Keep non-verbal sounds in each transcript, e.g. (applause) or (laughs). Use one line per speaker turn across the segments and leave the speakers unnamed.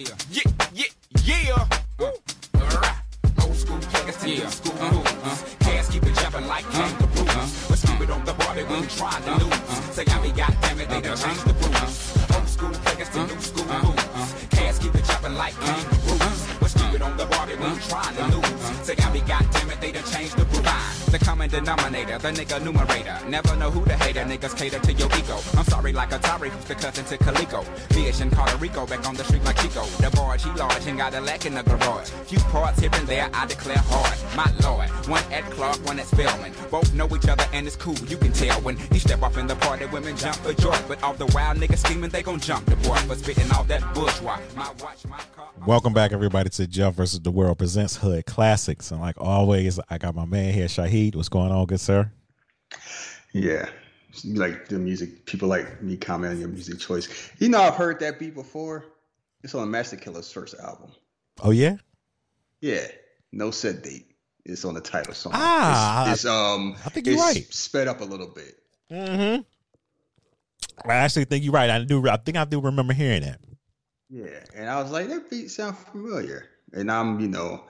Yeah, yeah, yeah, yeah. Uh, Old school players to new school uh, moves. Uh. Cats keep uh, it jumping like kangaroos. But stupid on the bar, they when trying to lose. Say, I mean, goddamn it, they done changed the rules. Old school players to new school moves. Cats keep it jumping like kangaroos. But stupid on the bar, they when trying to lose. Say, I mean, goddamn it, they done changed the rules. The common denominator, the nigga numerator. Never know who the hater, niggas cater to your ego. I'm sorry, like Atari, who's the cousin to Calico. Fish in Puerto Rico, back on the street like Chico. The barge, he large and got a lack in the garage. Few parts here and there, I declare hard. My lord, one at Clark, one at Spelman. Both know each other and it's cool, you can tell. When he step off in the party, women jump for joy. But all the wild niggas scheming, they gon' jump the boy for spitting all that bourgeois. My watch, my car.
Welcome back, everybody, to Jeff versus the World presents Hood Classics. And like always, I got my man here, Shahid. What's going on, good sir?
Yeah. Like the music, people like me comment on your music choice. You know, I've heard that beat before. It's on Masta Killa's first album.
Oh yeah,
Yeah, No Said Date. It's on the title song.
Ah,
it's, it's, um,
I think you're right.
Sped up a little bit.
mm-hmm. I actually think you're right. I do. I think I do remember hearing that.
Yeah, and I was like, that beat sound familiar. And I'm, you know,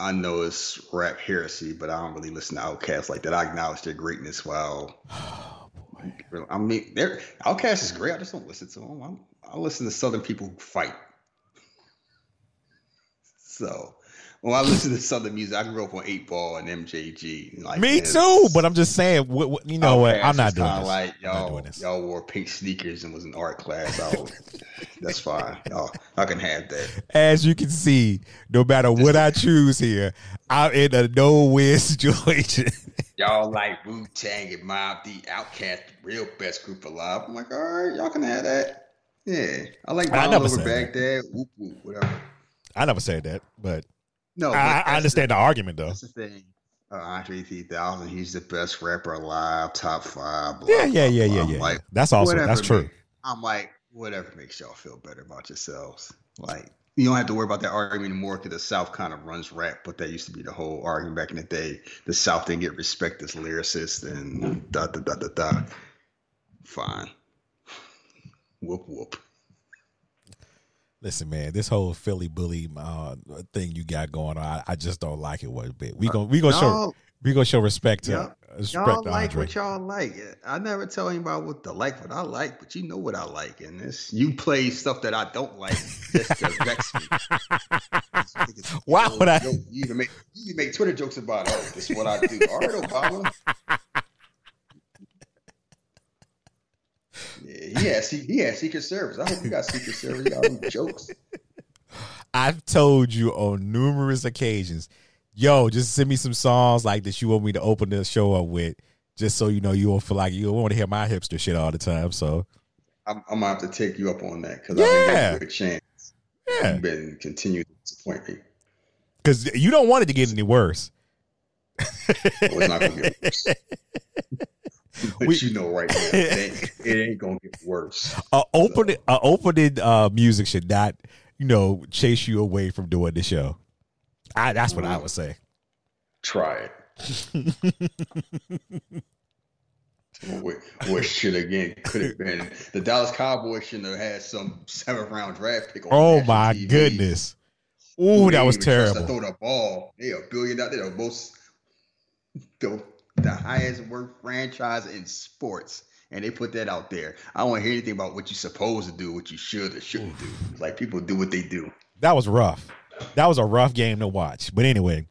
I know it's rap heresy, but I don't really listen to Outkast like that. I acknowledge their greatness while. (sighs) Oh, I mean, their Outkast is great. I just don't listen to them. I'm, I listen to Southern people who fight. (laughs) So when I listen to Southern music, I grew up on Eight Ball and MJG. Like
Me too, but I'm just saying. What, what, you know oh,
what?
I'm not doing this.
Like
I'm not
y'all,
doing this.
y'all wore pink sneakers and was in art class. I was, that's fine. Y'all, y'all can have that.
As you can see, no matter what I choose here, I'm in a no-win (laughs) situation.
Y'all like Wu Tang and Mobb Deep, Outkast, the real best group alive. I'm like, all right, y'all can have that. Yeah, I like
I never
over Baghdad. Whoop whoop, whatever.
I never said that, but
No,
I, I understand the, argument though.
That's the thing. Uh, Andre 3000, he's the best rapper alive, top five. Blah,
Yeah, yeah,
blah,
yeah,
blah.
yeah,
I'm
yeah.
Like,
That's also
whatever
that's true.
I'm like, whatever makes y'all feel better about yourselves. Like, you don't have to worry about that argument anymore because the South kind of runs rap, but that used to be the whole argument back in the day. The South didn't get respect as lyricists and da da da da da. Fine. Whoop whoop.
Listen, man, this whole Philly bully uh, thing you got going on, I, I just don't like it one bit. We gonna we gonna show we gonna show respect to
Y'all-
respect
Y'all
to
like what y'all like. I never tell anybody what to like, what I like, but you know what I like. And this, you play stuff that I don't like just to vex me. (laughs)
Why would I-
Yo, You can make you can make Twitter jokes about it. Oh, this is what I do. All right, no problem. Yeah, he has he Secret Service. I hope you got Secret Service. Y'all do jokes. (laughs)
I've told you on numerous occasions, yo, just send me some songs like that you want me to open the show up with, just so you know you won't feel like you want to hear my hipster shit all the time. So
I'm, I'm gonna have to take you up on that because
Yeah.
I've been giving you a chance.
yeah,
You've been continuing to disappoint me.
because you don't want it to get any worse.
Oh, it's not gonna get worse. (laughs) but
We-
you know right now, it ain't, it ain't gonna get worse.
A open a opening uh, music should not, you know, chase you away from doing the show. I, that's what I would say.
Try it. (laughs) what, should again could have been the Dallas Cowboys shouldn't have had some seventh round draft pick. On
Oh my
TV.
goodness! Ooh, that was
even trust to
terrible.
Throw the ball. They a billion out. They're the most the, the highest worth franchise in sports. And they put that out there. I don't want to hear anything about what you're supposed to do, what you should or shouldn't do. Like people do what they do.
That was rough. That was a rough game to watch. But anyway,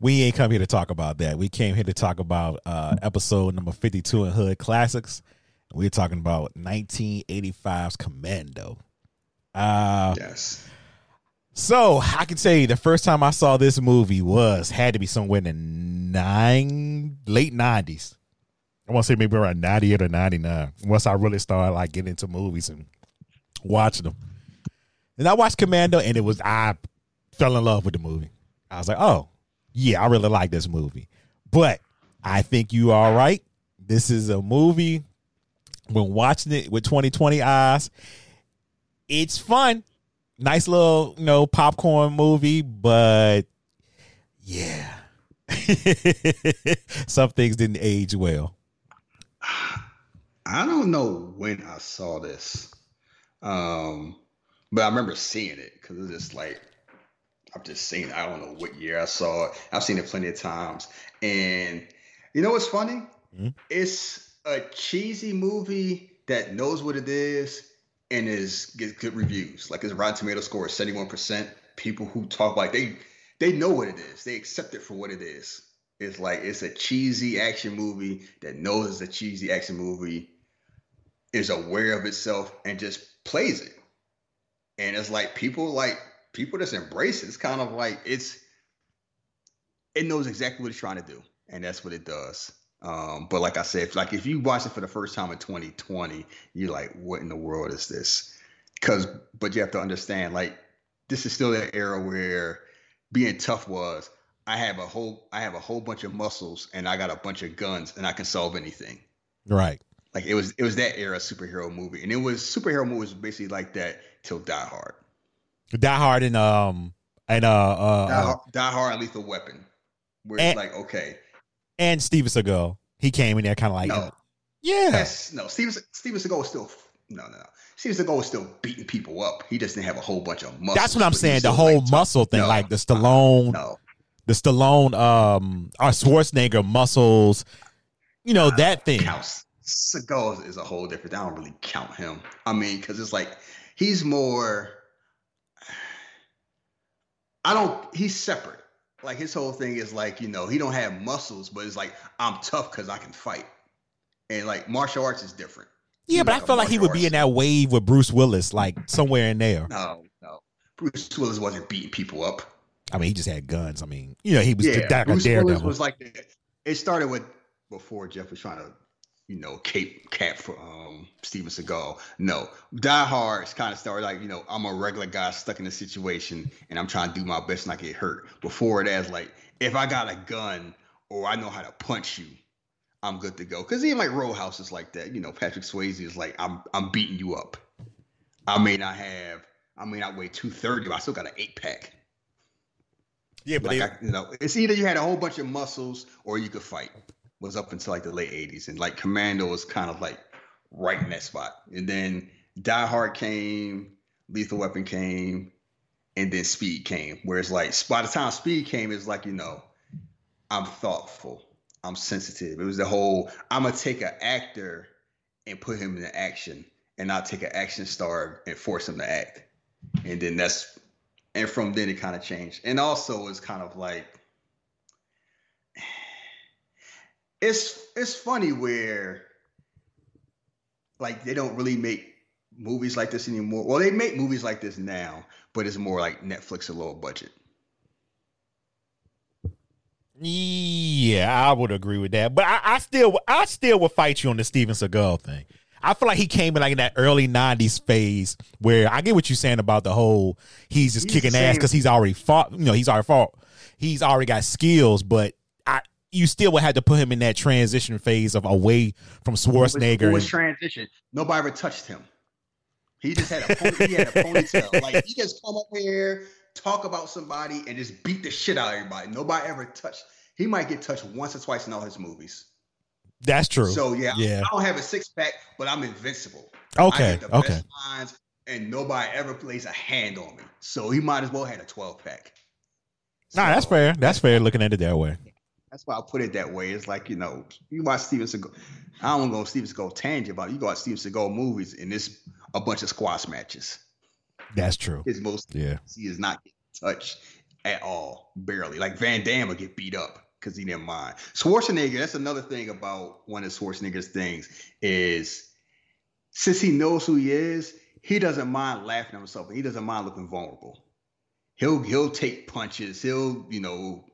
we ain't come here to talk about that. We came here to talk about uh, episode number 52 in Hood Classics. We're talking about 1985's Commando. Uh,
Yes.
So I can tell you the first time I saw this movie was had to be somewhere in the nine late nineties. I want to say maybe around ninety eight or ninety nine. Once I really started like getting into movies and watching them, and I watched Commando, and it was I fell in love with the movie. I was like, oh yeah, I really like this movie. But I think you are right. This is a movie. When watching it with 2020 eyes, it's fun nice little you know popcorn movie but yeah (laughs) some things didn't age well
I don't know when I saw this. Um, But I remember seeing it because it's just like I've just seen it. I don't know what year I saw it. I've seen it plenty of times. And you know what's funny?
Mhm.
It's a cheesy movie that knows what it is and is gets good reviews. Like his Rotten Tomato score is 71%. People who talk like they they know what it is. They accept it for what it is. It's like it's a cheesy action movie that knows it's a cheesy action movie, is aware of itself, and just plays it. And it's like people like people just embrace it. It's kind of like it's it knows exactly what it's trying to do, and that's what it does. Um, but like I said, like if you watch it for the first time in 2020, you're like, what in the world is this? Because, but you have to understand, like, this is still that era where being tough was I have a whole I have a whole bunch of muscles and I got a bunch of guns and I can solve anything.
Right.
Like it was it was that era superhero movie, and it was superhero movies basically like that till Die Hard.
Die Hard and um and uh uh,
Die,
uh
Hard, Die Hard and Lethal Weapon, where
And-
it's like okay,
and Steven Seagal. He came in there kind of like
no,
yeah.
Yes, no. Steven Steven Seagal was still no, no, no. Steven Seagal was still beating people up. He just didn't have a whole bunch of muscle.
That's what I'm saying. The whole
like,
muscle thing,
No,
like the
uh,
Stallone,
No,
the Stallone, um, or Schwarzenegger muscles. You know that thing.
counts. Seagal is a whole different. I don't really count him. I mean, because it's like he's more. I don't. He's separate. Like his whole thing is like you know he don't have muscles, but it's like I'm tough because I can fight, and like martial arts is different.
Yeah,
He's
but I
like a
feel like he would be in that wave with Bruce Willis, like somewhere in there.
No, no. Bruce Willis wasn't beating people up.
I mean, he just had guns. I mean, you know, he was
yeah,
a
Bruce Willis was like. It started with before Jeff was trying to, you know, cape cap for um Steven Seagal. No, Die Hard's kind of started like you know I'm a regular guy stuck in a situation and I'm trying to do my best not get hurt. Before it as like if I got a gun or I know how to punch you, I'm good to go. Because even like Roadhouse is like that. You know, Patrick Swayze is like I'm I'm beating you up. I may not have. I may not weigh 230, but I still got an eight pack.
yeah, but
Like
they,
I, you know, it's either you had a whole bunch of muscles or you could fight. Was up until like the late '80s, and like Commando was kind of like right in that spot. And then Die Hard came, Lethal Weapon came, and then Speed came. Whereas like by the time Speed came, it's like you know, I'm thoughtful, I'm sensitive. It was the whole I'm gonna take an actor and put him in action, and not take an action star and force him to act. And then that's and from then it kind of changed and also it's kind of like it's it's funny where like they don't really make movies like this anymore well they make movies like this now but it's more like netflix a low budget
yeah, I would agree with that. But I, I still, I still would fight you on the Steven Seagal thing. I feel like he came in like in that early '90s phase where I get what you're saying about the whole he's just
He's
kicking ass because he's already fought. You know, he's already fought. He's already got skills, but you still would have to put him in that transition phase of away from Schwarzenegger.
It was transition nobody ever touched him he just had a pony, he had a ponytail like he just come up here talk about somebody and just beat the shit out of everybody nobody ever touched he might get touched once or twice in all his movies
That's true.
So yeah,
Yeah.
I don't have a six pack, but I'm invincible.
Okay, okay.
lines, and nobody ever plays a hand on me. So he might as well had a 12 pack.
Nah, that's fair. That's fair. Looking at it that way.
That's why I put it that way. It's like you know, you watch Steven Seagal. I don't want to go Steven Seagal tangent about it. You go watch Steven Seagal movies, and it's a bunch of squash matches.
That's true.
His most
Yeah.
he is not touched at all, barely. Like Van Damme will get beat up because he didn't mind. Schwarzenegger, that's another thing about one of Schwarzenegger's things is since he knows who he is, he doesn't mind laughing at himself and he doesn't mind looking vulnerable. He'll he'll take punches, he'll, you know,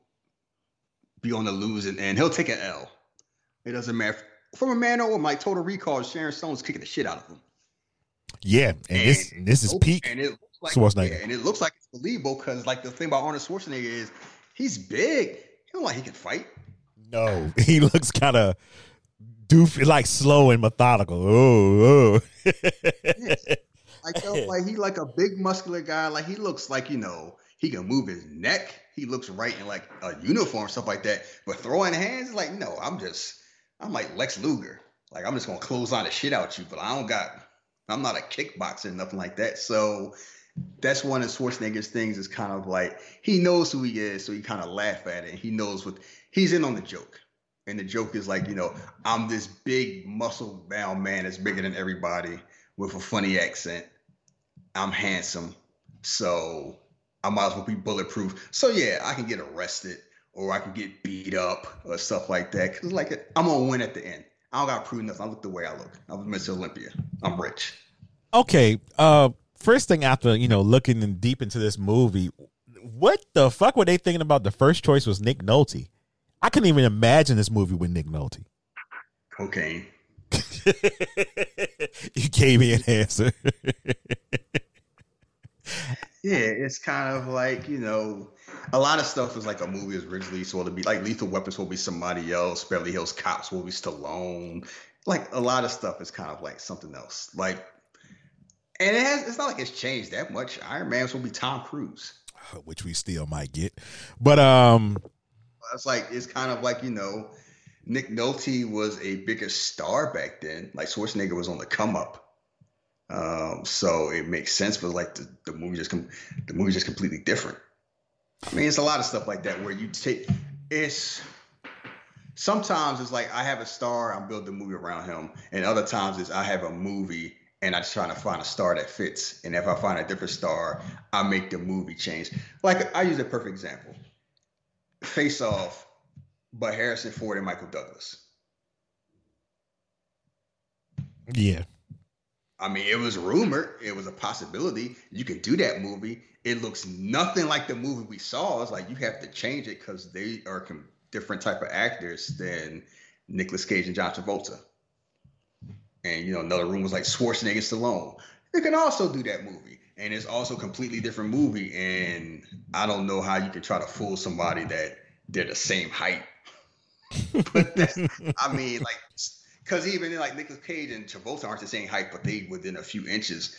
be on the losing end. He'll take an L. It doesn't matter. From a man or like Total Recall, Sharon Stone's kicking the shit out of him.
Yeah. And, this this is peak.
And it looks like
Schwarzenegger.
yeah, and it looks like it's believable because like the thing about Arnold Schwarzenegger is he's big. He don't like he can fight.
No, (laughs) he looks kind of doofy, like slow and methodical. Oh, oh.
Like (laughs) yo, like he like a big muscular guy. Like he looks like you know he can move his neck. He looks right in like a uniform stuff like that. But throwing hands, like no, I'm just I'm like Lex Luger. Like I'm just gonna close on the shit out you. But I don't got. I'm not a kickboxer, nothing like that. So that's one of Schwarzenegger's things. Is kind of like he knows who he is, so he kind of laugh at it. He knows what he's in on the joke, and the joke is like, you know, I'm this big muscle bound man that's bigger than everybody with a funny accent. I'm handsome, so I might as well be bulletproof. So yeah, I can get arrested or I can get beat up or stuff like that. Cause like I'm gonna win at the end. I don't gotta prove nothing. I look the way I look. I'm Mr. Olympia. I'm rich.
Okay. Uh first thing after, you know, looking in deep into this movie, what the fuck were they thinking about the first choice was Nick Nolte? I couldn't even imagine this movie with Nick Nolte.
Cocaine. (laughs)
you gave me an answer. (laughs)
yeah, it's kind of like, you know, a lot of stuff is like a movie is originally supposed to be like Lethal Weapons will be somebody else, Beverly Hills Cops will be Stallone. Like a lot of stuff is kind of like something else. Like, and it has, it's not like it's changed that much. Iron Man's will be Tom Cruise, (laughs)
which we still might get, but um,
it's like it's kind of like you know, Nick Nolte was a bigger star back then. Like Schwarzenegger was on the come up. Um, so it makes sense, but like the, the movie just com- the movie just completely different. I mean, it's a lot of stuff like that where you take it's sometimes it's like I have a star, I'm building a movie around him, and other times it's I have a movie and I'm trying to find a star that fits. And if I find a different star, I make the movie change. Like I use a perfect example. Face off, but Harrison Ford and Michael Douglas.
Yeah.
I mean, it was rumored, it was a possibility. You could do that movie. It looks nothing like the movie we saw. It's like you have to change it because they are com- different type of actors than Nicolas Cage and John Travolta. And you know, another room was like Schwarzenegger, Stallone. You can also do that movie, and it's also completely different movie. And I don't know how you can try to fool somebody that they're the same height. (laughs) but I mean, like because even like Nicolas Cage and Travolta aren't the same height, but they within a few inches.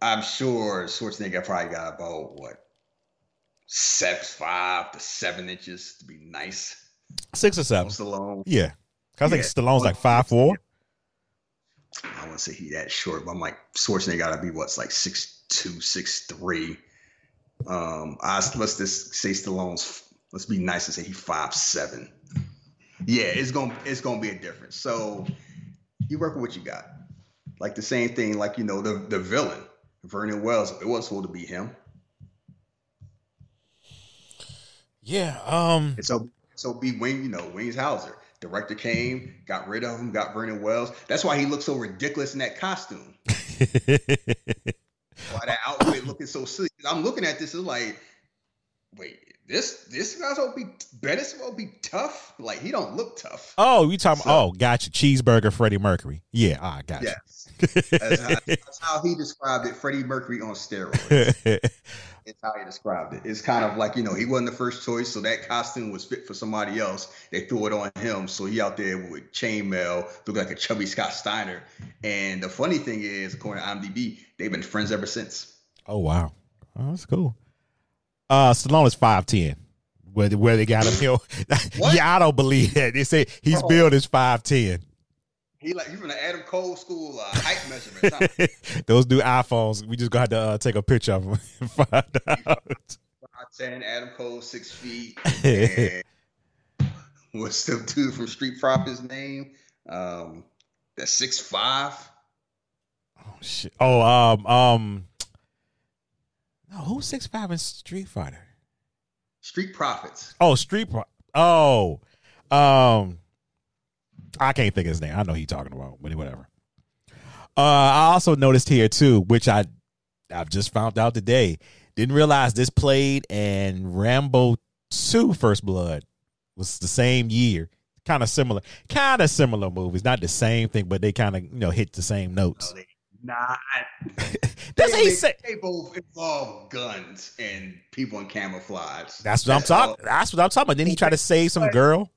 I'm sure Schwarzenegger probably got about what six five to seven inches to be nice.
Six or seven.
Stallone.
Yeah. I think yeah. Stallone's like five four.
I wouldn't say he that short, but I'm like Schwarzenegger gotta be what's like six two, six three. Um, I let's just say Stallone's. Let's be nice and say he five seven yeah, it's gonna it's gonna be a difference. So you work with what you got. Like the same thing, like you know, the the villain, Vernon Wells, it wasn't supposed to be him.
Yeah. Um
so so be Wayne, you know, Wings Hauser. Director came, got rid of him, got Vernon Wells. That's why he looks so ridiculous in that costume. (laughs) why that outfit looking so silly. I'm looking at this, it's like, wait, this this guy's gonna be Bettis will be tough. Like he don't look tough.
Oh, you talking? So, oh, gotcha. Cheeseburger, Freddie Mercury. Yeah, I gotcha.
yes. (laughs) that's, how, that's how he described it. Freddie Mercury on steroids. (laughs) it's how he described it. It's kind of like you know he wasn't the first choice, so that costume was fit for somebody else. They threw it on him, so he out there with chainmail, look like a chubby Scott Steiner. And the funny thing is, according to IMDb, they've been friends ever since.
Oh wow, oh, that's cool. Uh, Stallone is five ten. Where where they got him? (laughs) You know, yeah, I don't believe that. They say he's billed as five ten.
He like you from the Adam Cole school uh, height measurement. Huh? (laughs)
Those new iPhones. We just got to uh, take a picture of them (laughs) and find out.
Five ten. Adam Cole six feet. what's the dude from Street Profits name? Um, that's six five.
Oh shit! Oh um um no, who's six five in Street Fighter?
Street Profits.
Oh, Street Pro- Oh, um, I can't think of his name. I know he's talking about, but whatever. Uh, I also noticed here too, which I I've just found out today. Didn't realize this played and Rambo Two: First Blood was the same year. Kind of similar, kind of similar movies. Not the same thing, but they kind of you know hit the same notes.
Not. (laughs)
That's they, he said.
They both involve guns and people in camouflage.
That's what I'm talking. That's what I'm talking about. Then he tried to save some girl.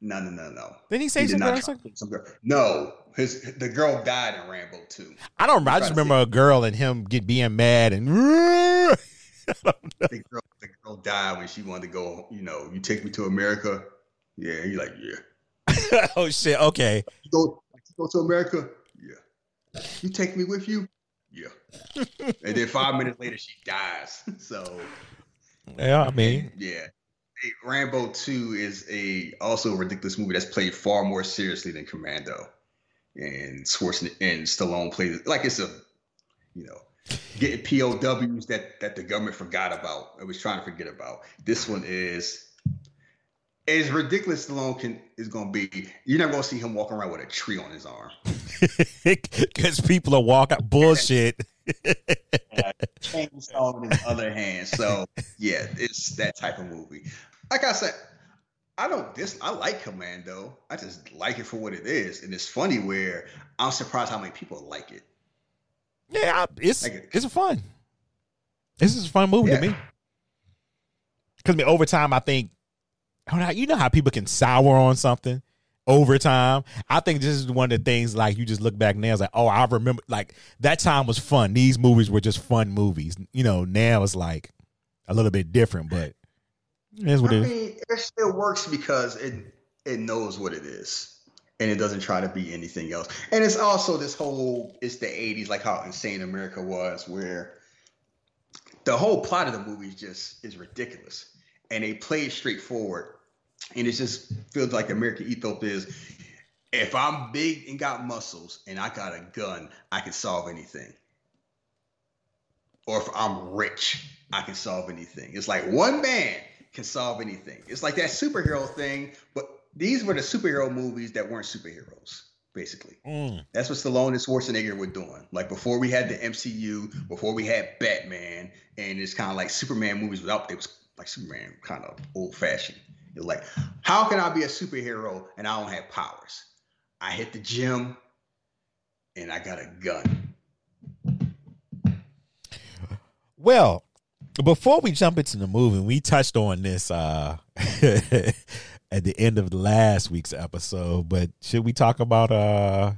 No, no, no, no.
Then he say some, girl,
some girl? No, his the girl died in Rambo too.
I don't. I just remember a girl and him get being mad and. (laughs) the
girl, the girl died when she wanted to go. You know, you take me to America. Yeah, you like yeah. (laughs)
oh shit. Okay.
You go, you go to America. You take me with you? Yeah. (laughs) and then five minutes later, she dies. (laughs) So
Yeah, I mean,
yeah. Hey, Rambo 2 is a also a ridiculous movie that's played far more seriously than Commando. And Schwarzenegger and Stallone plays like it's a, you know, getting POWs that that the government forgot about. It was trying to forget about. This one is as ridiculous Stallone can is gonna be. You're not gonna see him walking around with a tree on his arm. (laughs)
because people are walking bullshit. (laughs)
chainsaw in his other hand. So yeah, it's that type of movie. Like I said, I don't dis I like Commando. I just like it for what it is. And it's funny where I'm surprised how many people like it.
Yeah, I- it's
Like it.
it's fun. This is a fun movie to me. Because I mean, over time, I think I don't know, you know how people can sour on something over time. I think this is one of the things like you just look back now, it's like, oh, I remember like that time was fun. These movies were just fun movies. You know, now it's like a little bit different, but is what
I
it is.
mean, it still works because it it knows what it is. And it doesn't try to be anything else. And it's also this whole it's the 80s, like how insane America was, where the whole plot of the movie is just is ridiculous. And they play it straightforward. And it just feels like American ethos is if I'm big and got muscles and I got a gun, I can solve anything. Or if I'm rich, I can solve anything. It's like one man can solve anything. It's like that superhero thing, but these were the superhero movies that weren't superheroes, basically.
Mm.
That's what Stallone and Schwarzenegger were doing. Like before we had the MCU, before we had Batman, and it's kind of like Superman movies without it was like Superman kind of old fashioned. It's like, how can I be a superhero and I don't have powers? I hit the gym and I got a gun.
Well, before we jump into the movie, we touched on this uh (laughs) at the end of last week's episode, but should we talk about uh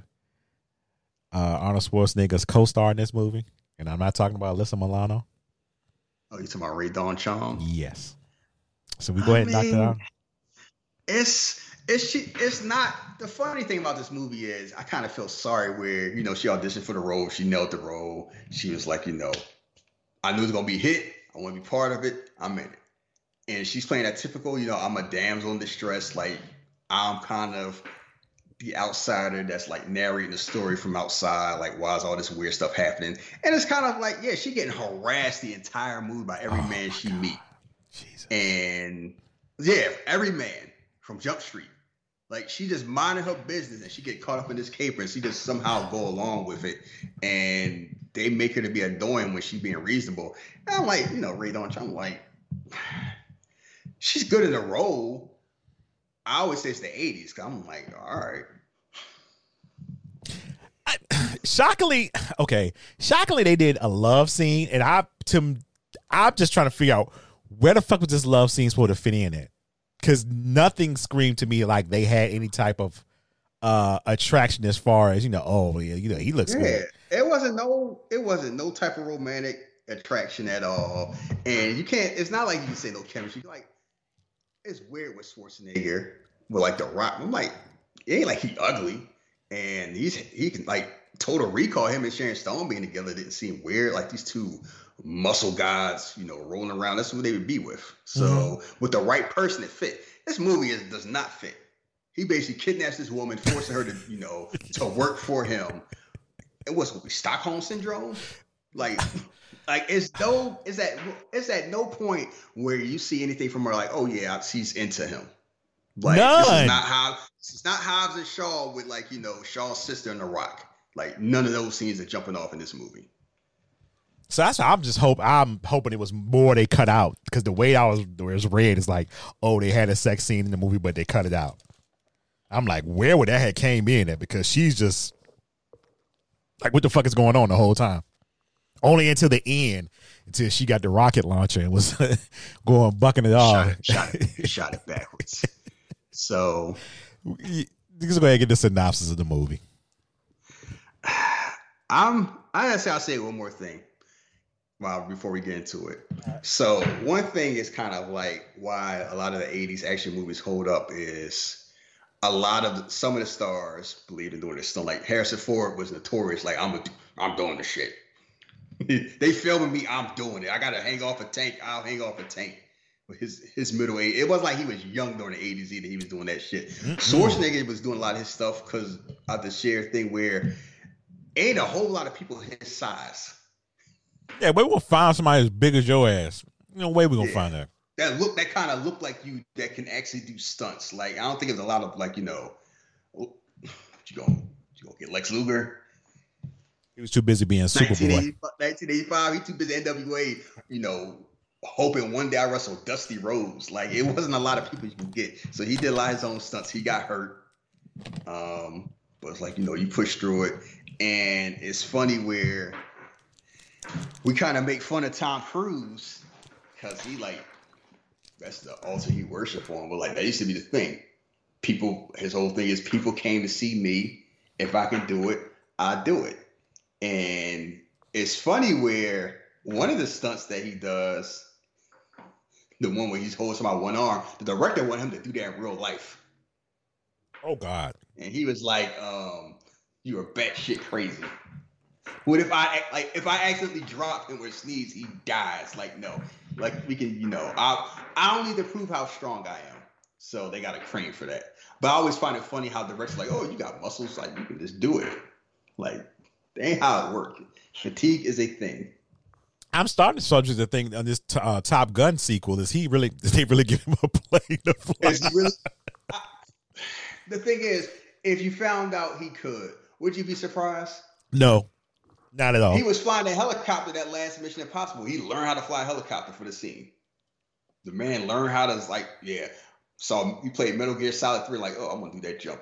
uh Arnold Schwarzenegger's co-star in this movie? And I'm not talking about Alyssa Milano.
Oh, you talking about Rae Dawn Chong?
Yes. So we go ahead and knock
I
that out.
It's it's she it's not the funny thing about this movie is I kind of feel sorry where you know she auditioned for the role, she nailed the role. She was like, you know, I knew it was gonna be hit. I want to be part of it. I'm in it. And she's playing that typical, you know, I'm a damsel in distress. Like I'm kind of the outsider that's like narrating the story from outside. Like, why is all this weird stuff happening? And it's kind of like, yeah, she getting harassed the entire movie by every
Oh,
man she
God.
meet.
Jesus.
And yeah, every man from Jump Street. Like she just minding her business and she get caught up in this caper and she just somehow go along with it. And they make her to be annoying when she's being reasonable. And I'm like, you know, Rae Dawn, I'm like, (sighs) she's good in the role. I always say it's the 80s. I'm like, all right.
Shockingly, okay, shockingly they did a love scene, and I to I'm just trying to figure out where the fuck was this love scene supposed to fit in at? Because nothing screamed to me like they had any type of uh attraction as far as you know. Oh yeah, you know he looks
Yeah,
good.
it wasn't no, it wasn't no type of romantic attraction at all. And you can't. It's not like you can say no chemistry. Like it's weird with Schwarzenegger with like the Rock. I'm like, it ain't like he ugly, and he's he can like Total Recall. Him and Sharon Stone being together didn't seem weird. Like these two muscle gods, you know, rolling around. That's who they would be with. So mm-hmm. with the right person, it fit. This movie is, does not fit. He basically kidnaps this woman, forcing her to, you know, (laughs) to work for him. It was Stockholm syndrome. Like, like it's no, it's at it's at no point where you see anything from her like, oh yeah, she's into him. Like this
None.
is not how this is not Hobbs and Shaw with like you know Shaw's sister in The Rock. Like none of those scenes are jumping off in this movie.
So that's why I'm just hope I'm hoping it was more they cut out because the way I was where it's read is like, oh, they had a sex scene in the movie, but they cut it out. I'm like, where would that have came in at? Because she's just like, what the fuck is going on the whole time? Only until the end, until she got the rocket launcher and was (laughs) going bucking it
Shot
off.
it, shot it, shot it (laughs) backwards. So
Let's go ahead and get the synopsis of the movie.
I'm I say I'll say one more thing. Well, before we get into it. So one thing is kind of like why a lot of the 80s action movies hold up is a lot of some of the stars believe in doing this stuff. Like Harrison Ford was notorious, like I'm a, I'm doing the shit. (laughs) they filming me. I'm doing it. I gotta hang off a tank. I'll hang off a tank. His his middle age, it wasn't like he was young during the 80s either. He was doing that shit. Schwarzenegger was doing a lot of his stuff because of the share thing where ain't a whole lot of people his size
Yeah, but we'll find somebody as big as your ass. No way we gonna
Yeah.
find that.
that look that kind of look like you that can actually do stunts. Like I don't think there's a lot of like you know, what you gonna you gonna get Lex Luger.
He was too busy being Superboy.
1985, 1985, he too busy NWA, you know, hoping one day I wrestle Dusty Rhodes. Like it wasn't a lot of people you could get. So he did a lot of his own stunts. He got hurt. Um, but it's like, you know, you push through it. And it's funny where we kind of make fun of Tom Cruise because he like that's the altar he worship on. But like that used to be the thing. People his whole thing is people came to see me. If I can do it, I do it. And it's funny where one of the stunts that he does, the one where he's holding somebody one arm, the director wanted him to do that in real life.
Oh God.
And he was like, um, you are batshit crazy. What if I like if I accidentally drop him or sneeze, he dies? Like, no. Like we can, you know, I I don't need to prove how strong I am. So they got a crane for that. But I always find it funny how directors like, oh, you got muscles, like you can just do it. Like, that ain't how it works. Fatigue is a thing.
I'm starting to subject the thing on this t- uh, Top Gun sequel. Is he really? (laughs) Did they really give him a plane to fly?
Is he really? I- (laughs) the thing is, if you found out he could, would you be surprised?
No, not at all.
He was flying a helicopter that last Mission Impossible. He learned how to fly a helicopter for the scene. The man learned how to like, yeah. So you played Metal Gear Solid 3, like, oh, I'm gonna do that jump.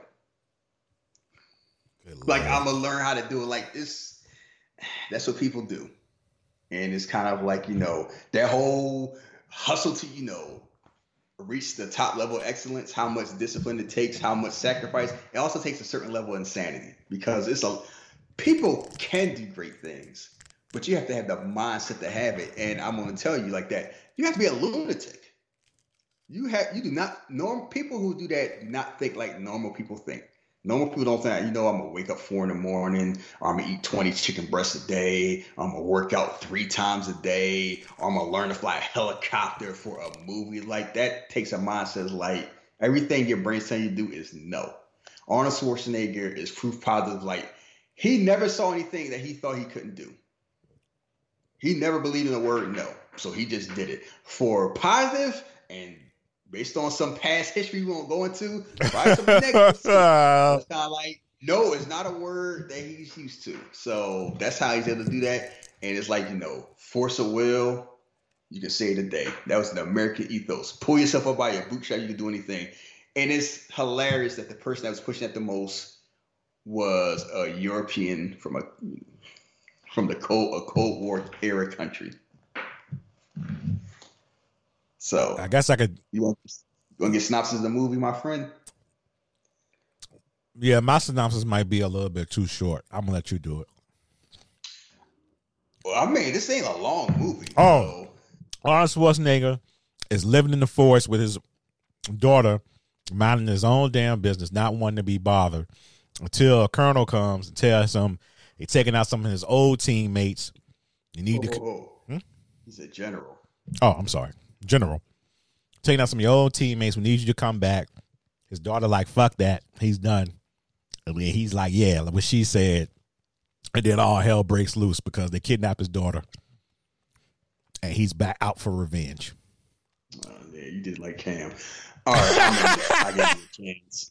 Good
Like
Lord.
I'm gonna learn how to do it. Like this, (sighs) that's what people do. And it's kind of like, you know, that whole hustle to, you know, reach the top level excellence, how much discipline it takes, how much sacrifice. It also takes a certain level of insanity because it's a people can do great things, but you have to have the mindset to have it. And I'm gonna tell you like that, you have to be a lunatic. You have you do not norm people who do that do not think like normal people think. Normal people don't think, you know, I'm gonna wake up four in the morning, or I'm gonna eat 20 chicken breasts a day, I'm gonna work out three times a day, I'm gonna learn to fly a helicopter for a movie. Like that takes a mindset like everything your brain's telling you to do is no. Arnold Schwarzenegger is proof positive, like he never saw anything that he thought he couldn't do. He never believed in the word no. So he just did it. For positive and based on some past history we won't go into, probably some negative. (laughs) It's of like, no, it's not a word that he's used to. So that's how he's able to do that. And it's like, you know, force of will, you can say it today. That was the American ethos. Pull yourself up by your bootstrap, you can do anything. And it's hilarious that the person that was pushing it the most was a European from a from the cold a Cold War era country. So
I guess I could.
you want you want to get synopsis of the movie, my friend?
Yeah, my synopsis might be a little bit too short. I'm gonna let you do it.
Well, I mean, this ain't a long movie.
Oh. Arnold Schwarzenegger is living in the forest with his daughter, minding his own damn business, not wanting to be bothered, until a colonel comes and tells him he's taking out some of his old teammates. You need
so,
to.
oh, oh.
Hmm?
He's a general.
Oh, I'm sorry, General. Taking out some of your old teammates. We need you to come back. His daughter, like, fuck that. He's done. And he's like, yeah, what she said. And then all hell breaks loose because they kidnapped his daughter. And he's back out for revenge.
Oh, yeah, you did like Cam. All right, I'm gonna, I give you a chance.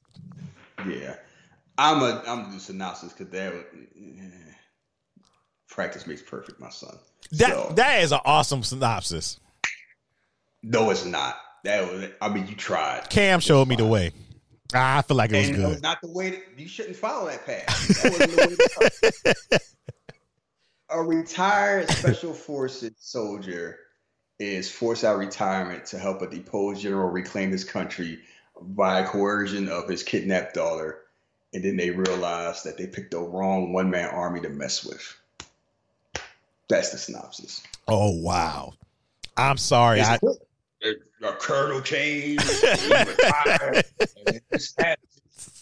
Yeah, I'm a I'm gonna do synopsis because that would, eh, practice makes perfect, my son.
That
So-
that is an awesome synopsis.
No, it's not. That was. I mean, you tried.
Cam showed me the way. Ah, I feel like it was
and
good.
not the way that you shouldn't follow that path. (laughs) That wasn't the way to go. A retired special (laughs) forces soldier is forced out of retirement to help a deposed general reclaim his country by coercion of his kidnapped daughter. And then they realize that they picked the wrong one man army to mess with. That's the synopsis.
Oh wow. I'm sorry. I,
a colonel came, retired, and then this happened,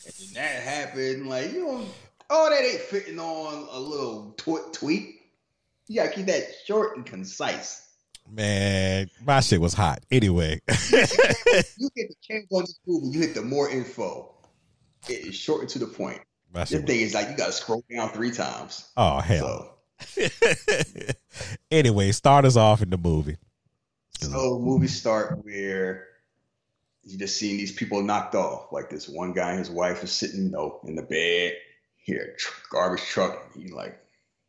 and then that happened. Like you know, all that ain't fitting on a little tw- tweet. You gotta keep that short and concise.
Man, my shit was hot. Anyway,
You hit the change on this movie, you hit the more info. It is short and to the point.
my
The thing is like you gotta scroll down three times.
oh hell.
So (laughs)
anyway, start us off in the movie.
So movies start where you just seeing these people knocked off. Like this one guy and his wife is sitting, you know, in the bed. Here, tr- garbage truck. He like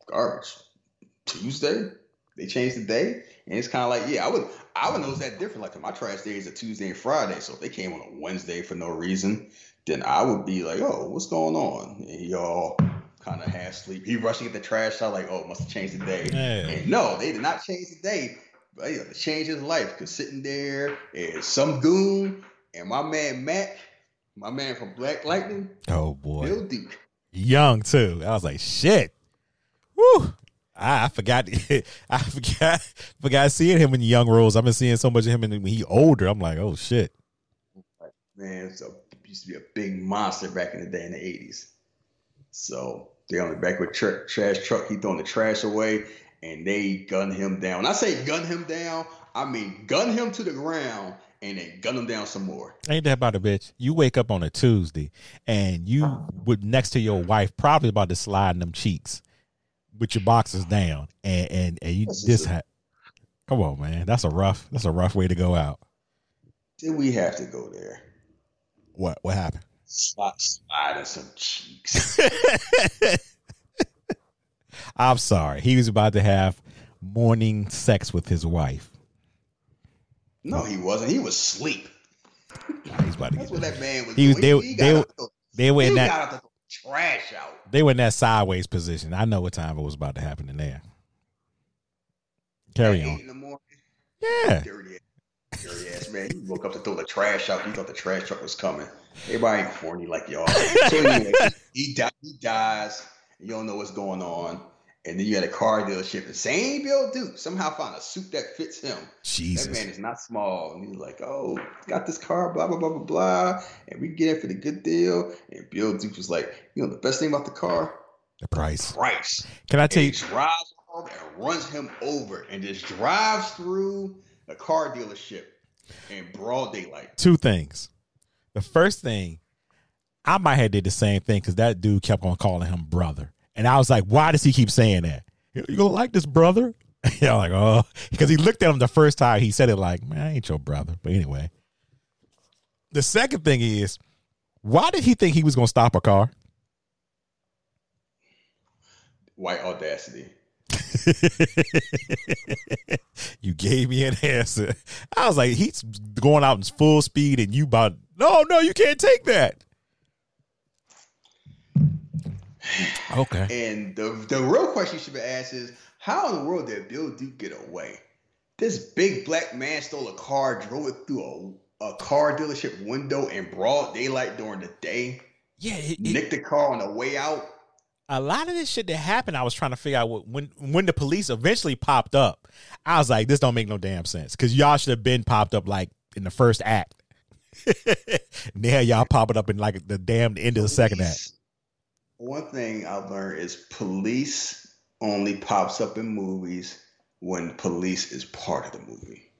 garbage. Tuesday. They changed the day, and it's kind of like, yeah, I would, I would notice that different. Like my trash day is a Tuesday and Friday, so if they came on a Wednesday for no reason, then I would be like, oh, what's going on? And he all kind of half sleep. He rushing at the trash out, like, oh, must have changed the day. And no, they did not change the day. But they had uh, to change his life because sitting there is some goon and my man Mac, my man from Black Lightning,
Oh boy.
Bill Duke.
young too. I was like, shit. Woo. I, I forgot. (laughs) I forgot. Forgot seeing him in young roles. I've been seeing so much of him in, when he older. I'm like, oh shit.
Man, so used to be a big monster back in the day in the 80s. So they on the back with tr- trash truck. He throwing the trash away and they gun him down. When I say gun him down, I mean gun him to the ground and then gun him down some more.
Ain't that about a bitch? You wake up on a Tuesday and you would next to your wife, probably about to slide in them cheeks with your boxes down, and and and you
That's
this.
just
Ha- Come on, man. That's a rough. That's a rough way to go out.
Did we have to go there?
What? What happened?
Slide, slide in some cheeks. (laughs)
I'm sorry. He was about to have morning sex with his wife.
No, he wasn't. He was asleep.
He's about to
That's
get.
what that man was
He was-
doing.
they-
he,
they-
up to,
They were in that.
throw trash out.
They were in that sideways position. I know what time it was about to happen in there. Carry on.
in the morning.
Yeah.
Dirty, ass- dirty ass man. He woke up to throw the trash out. He thought the trash truck was coming. Everybody ain't horny like y'all. So anyway, he, he dies. You don't know what's going on. And then you had a car dealership. The same Bill Duke somehow found a suit that fits him.
Jesus.
That man is not small. And he's like, oh, got this car, blah, blah, blah, blah, blah. And we get it for the good deal. And Bill Duke was like, you know, the best thing about the car?
The price.
Price.
Can I
And
tell
he
you?
drives off and runs him over and just drives through the car dealership in broad daylight.
two things. The first thing, I might have did the same thing because that dude kept on calling him brother, and I was like, why does he keep saying that? You you gonna like this brother? (laughs) yeah, like oh, because he looked at him the first time he said it like, man, I ain't your brother. But anyway, the second thing is, why did he think he was gonna stop a car?
White audacity. (laughs)
you gave me an answer. I was like, he's going out in full speed, and you about no, no, you can't take that. Okay.
And the the real question you should be asked is, how in the world did Bill Duke get away? This big black man stole a car, drove it through a, a car dealership window in broad daylight during the day,
Yeah, it- it-
nicked the car on the way out.
a lot of this shit that happened, I was trying to figure out what, when when the police eventually popped up. I was like, this don't make no damn sense because y'all should have been popped up like in the first act. (laughs) now y'all popping up in like the damn end of the second act.
One thing I've learned is police only pops up in movies when police is part of the movie.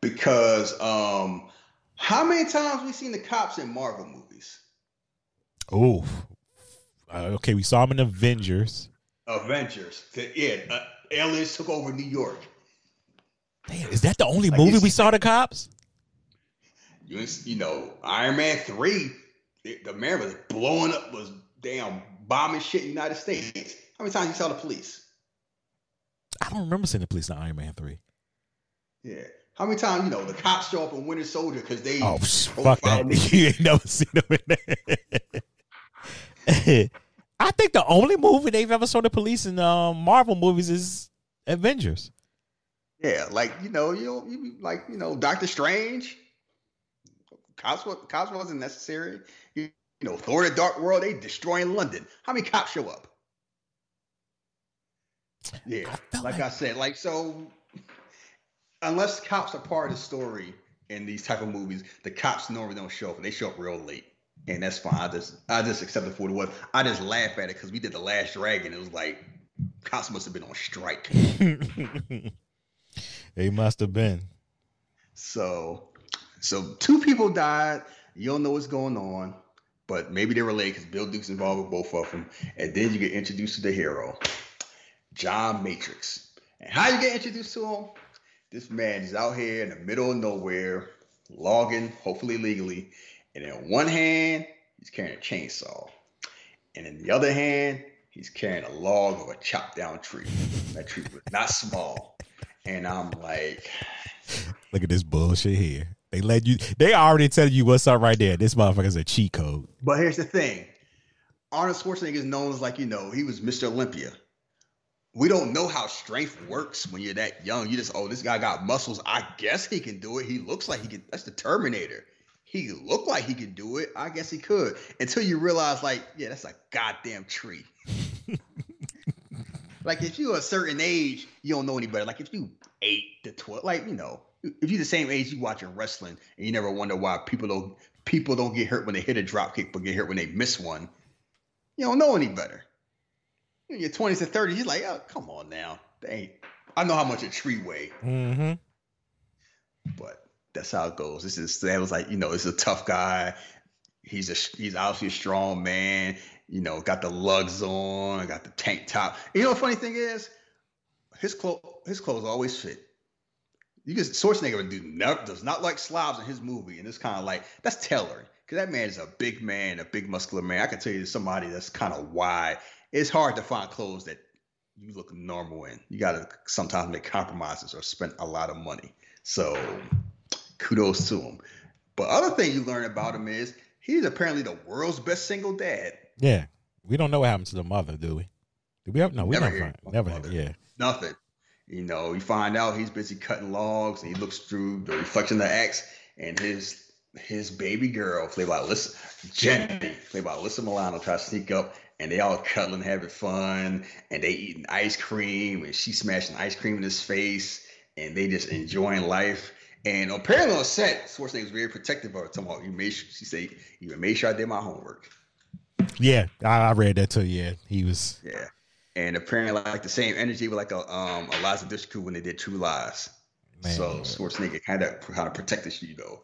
Because um how many times we seen the cops in Marvel movies?
Ooh, uh, okay, we saw him in Avengers.
Avengers. Yeah, uh, aliens took over New York.
Damn, is that the only
Like
movie we saw the cops?
You, you know, Iron Man 3, it- the man was blowing up, was damn bombing shit in the United States. How many times you saw the police?
I don't remember seeing the police in Iron Man three.
Yeah. How many times, you know, the cops show up in Winter Soldier because they
Oh, fuck that! (laughs) you ain't never seen them in there. (laughs) I think the only movie they've ever shown the police in um, Marvel movies is Avengers.
Yeah, like you know, you know, you like you know, Doctor Strange. Cops, cops wasn't necessary. You, know, Thor: The Dark World. They destroying London. How many cops show up? Yeah,
I
like
like-
I said, like so. Unless cops are part of the story in these type of movies, the cops normally don't show up, and they show up real late, and that's fine. I just, I just accept it for what it was. I just laugh at it because we did the Last Dragon. It was like Cops must have been on strike. (laughs)
they must have been.
So, so two people died. You don't know what's going on, but maybe they're related because Bill Duke's involved with both of them. And then you get introduced to the hero, John Matrix. And how you get introduced to him? This man is out here in the middle of nowhere, logging, hopefully legally. And in one hand, he's carrying a chainsaw. And in the other hand, he's carrying a log of a chopped down tree. That tree was not small. And I'm like,
look at this bullshit here. They let you. They already tell you what's up right there. This motherfucker's a cheat code.
But here's the thing: Arnold Schwarzenegger is known as like you know he was Mr. Olympia. We don't know how strength works when you're that young. You just oh this guy got muscles. I guess he can do it. He looks like he can. That's the Terminator. He looked like he could do it. I guess he could. Until you realize like yeah that's a goddamn tree. (laughs) like if you're a certain age, you don't know any better. Like if you eight to twelve, like you know if you're the same age you watching wrestling and you never wonder why people don't people don't get hurt when they hit a drop kick but get hurt when they miss one, you don't know any better. In your 20s and 30s, you're like, oh, come on now. They I know how much a tree weigh.
Mm-hmm.
But that's how it goes. This is that was like, you know, this is a tough guy. He's a he's obviously a strong man. You know, got the lugs on, got the tank top. You know, the funny thing is, his clothes his clothes always fit you can Schwarzenegger do never, does not like slobs in his movie, and it's kind of like that's tailoring because that man is a big man, a big muscular man. I can tell you somebody that's kind of wide. It's hard to find clothes that you look normal in. You got to sometimes make compromises or spend a lot of money. So kudos to him. But other thing you learn about him is he's apparently the world's best single dad.
Yeah, we don't know what happened to the mother, do we? Do we have no? We never, never, never,
mother.
yeah,
nothing. You know, you find out he's busy cutting logs, and he looks through the reflection of the axe, and his his baby girl, played by Alyssa Jenny, played by Alyssa Milano, tries to sneak up, and they all cuddling, having fun, and they eating ice cream, and she smashing ice cream in his face, and they just enjoying life. And apparently on set, Schwarzenegger was very protective of her. Talking about you made sure, she said, you made sure I did my homework.
Yeah, I, I read that too. Yeah, he was.
Yeah and apparently like the same energy with like a um Eliza Dushku when they did True Lies. Man. So Schwarzenegger kind of kind of protected you though.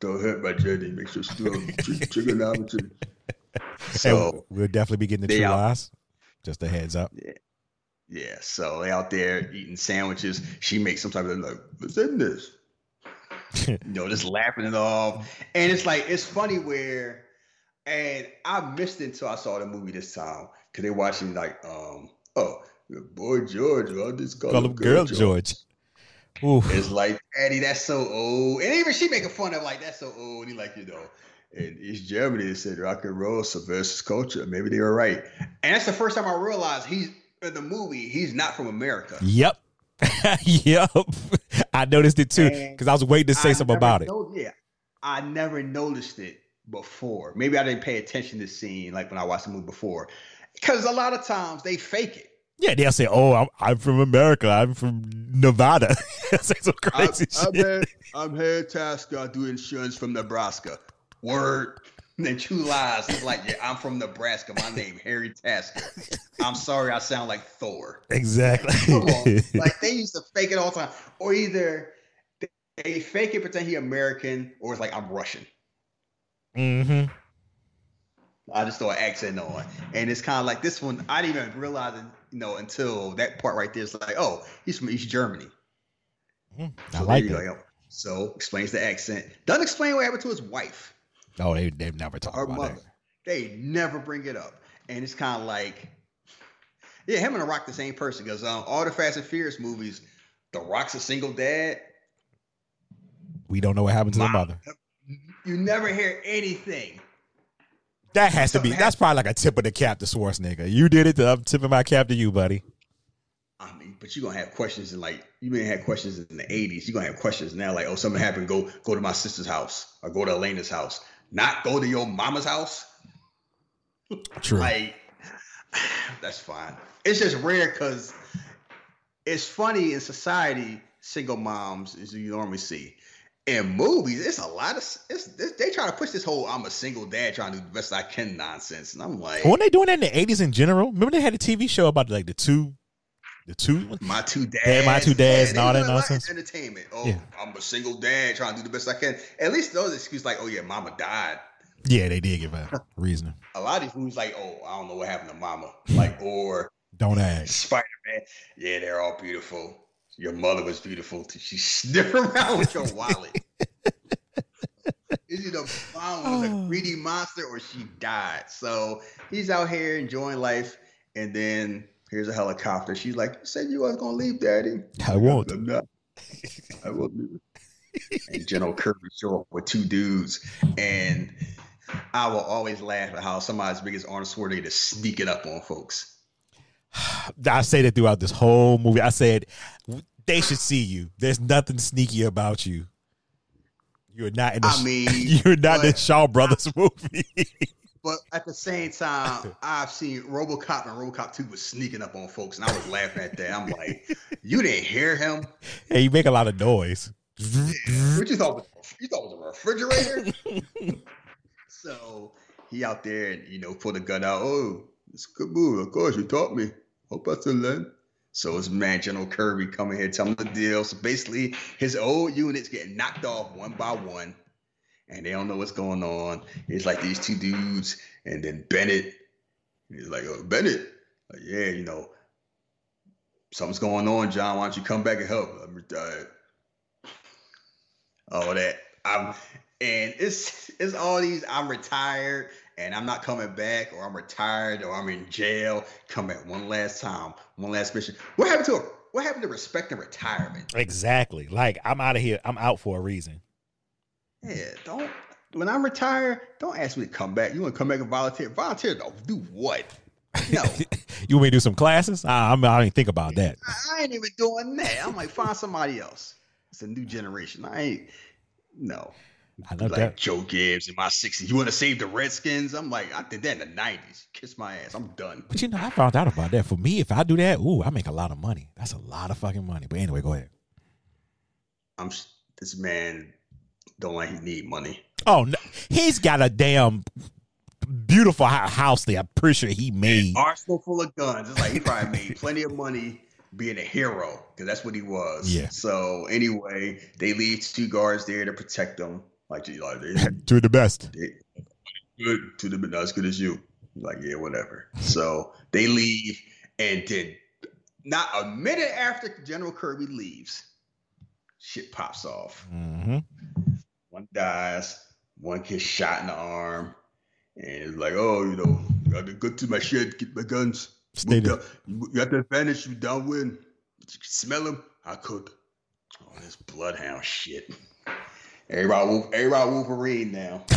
Don't hurt my journey. Make sure still (laughs) trigonometry.
So we'll definitely be getting the True out, Lies. Just a heads up.
Yeah. Yeah. So they out there eating sandwiches. She makes some type of like, what's in this? (laughs) you know, just laughing it off. And it's like it's funny where and I missed it until I saw the movie this time because they're watching like, um, oh, boy George, I just call, call him Girl, George. George. Oof. It's like, Eddie, that's so old. And even she making fun of like, that's so old. And he like, you know, in East Germany, they said rock and roll subverts culture. Maybe they were right. And that's the first time I realized he's in the movie, he's not from America.
Yep. (laughs) yep. I noticed it too because I was waiting to say I something about it.
yeah. I never noticed it before. Maybe I didn't pay attention to the scene like when I watched the movie before. Because a lot of times they fake it.
Yeah, they'll say, "Oh, I'm, I'm from America. I'm from Nevada." (laughs) say some crazy
I'm, shit. I'm head, I'm head Tasker. I do insurance from Nebraska. Word. And then True Lies. It's like, yeah, I'm from Nebraska. My name Harry Tasker. I'm sorry, I sound like Thor.
Exactly. (laughs)
like they used to fake it all the time, or either they fake it, pretend he American, or it's like I'm Russian.
Mm-hmm.
I just throw an accent on, and it's kind of like this one. I didn't even realize it, you know, until that part right there. It's like, oh, he's from East Germany.
Mm, I so like it. Go.
So explains the accent. Doesn't explain what happened to his wife.
Oh, they they've never talked about mother. That.
They never bring it up, and it's kind of like, yeah, him and The Rock the same person because um, all the Fast and Furious movies, The Rock's a single dad.
We don't know what happened to the mother.
You never hear anything
that has to be. That's probably like a tip of the cap to Schwarzenegger. You did it. I'm tipping my cap to you, buddy.
I mean, but you're gonna have questions in like you may have questions in the 80s. You're gonna have questions now, like, oh, something happened. Go go to my sister's house or go to Elena's house. Not go to your mama's house. (laughs)
True.
like (sighs) that's fine. It's just rare because it's funny in society. Single moms is you normally see in movies, it's a lot of it's, it's, they try to push this whole "I'm a single dad trying to do the best I can" nonsense, and I'm like,
weren't they doing that in the '80s in general? Remember they had a TV show about like the two The two.
My two dads.
My Two Dads and
they
all that
do a lot of
nonsense.
Entertainment. Oh,
Yeah.
I'm a single dad trying to do the best I can. At least those excuses like, oh yeah, mama died.
Yeah, they did give a (laughs) reason.
A lot of these movies like, oh, I don't know what happened to mama. Like, or (laughs)
Don't ask.
Spider Man. Yeah, they're all beautiful. Your mother was beautiful. She (laughs) sniff around with your wallet. (laughs) Is it a found was a oh. greedy monster or she died? So he's out here enjoying life, and then here's a helicopter. She's like, "You said you was gonna leave, Daddy."
I won't. (laughs)
I'm not. I will leave. And General Kirby show up with two dudes, and I will always laugh at how somebody's biggest Arnold Schwarzenegger is sneaking up on folks. (sighs)
I say that throughout this whole movie. I said they should see you. There's nothing sneaky about you. You're not in the.
I mean, (laughs)
you're not in Shaw Brothers movie. (laughs)
But at the same time, I've seen RoboCop and RoboCop 2 was sneaking up on folks, and I was laughing at that. I'm like, you didn't hear him?
hey, you make a lot of noise.
What you thought? Was, you thought it was a refrigerator? (laughs) so he out there and you know pull the gun out. Oh, it's a good move. Of course, you taught me. Hope I still learn. So it's man General Kirby coming here telling the deal. So basically, his old units getting knocked off one by one, and they don't know what's going on. It's like these two dudes, and then Bennett. He's like, oh, Bennett, like, yeah, you know, something's going on, John. Why don't you come back and help? I'm retired. Uh, all that. I'm, and it's it's all these. I'm retired and I'm not coming back, or I'm retired, or I'm in jail. Come back one last time, one last mission. What happened to what happened to respect and retirement?
Exactly. Like I'm out of here. I'm out for a reason.
Yeah, don't. When I'm retired, don't ask me to come back. You want to come back and volunteer? Volunteer? do what? No, (laughs)
You want me to do some classes? I, I'm, I didn't think about that.
I ain't even doing that. I'm like, find somebody else. It's a new generation. I ain't. No.
I know
like
that.
Joe Gibbs in my 60s. You want to save the Redskins? I'm like, I did that in the 90s. Kiss my ass. I'm done.
But you know, I found out about that. For me, if I do that, ooh, I make a lot of money. That's a lot of fucking money. But anyway, go ahead.
I'm this man don't like he need money.
Oh, no, he's got a damn beautiful house there. I'm pretty sure he made.
Arsenal full of guns. It's like he probably made (laughs) plenty of money being a hero because that's what he was.
Yeah.
So anyway, they leave two guards there to protect them. Like, you know, (laughs) they,
Do the best.
they- good to the not as good as you. Like, yeah, whatever. So they leave, and then not a minute after General Kirby leaves, shit pops off.
hmm
One dies, one gets shot in the arm, and it's like, oh, you know, got to go to my shed, get my guns.
Stay there.
You got the advantage, you downwind. You can smell them. I could. Oh, this bloodhound shit. Everybody, everybody Wolverine now. (laughs)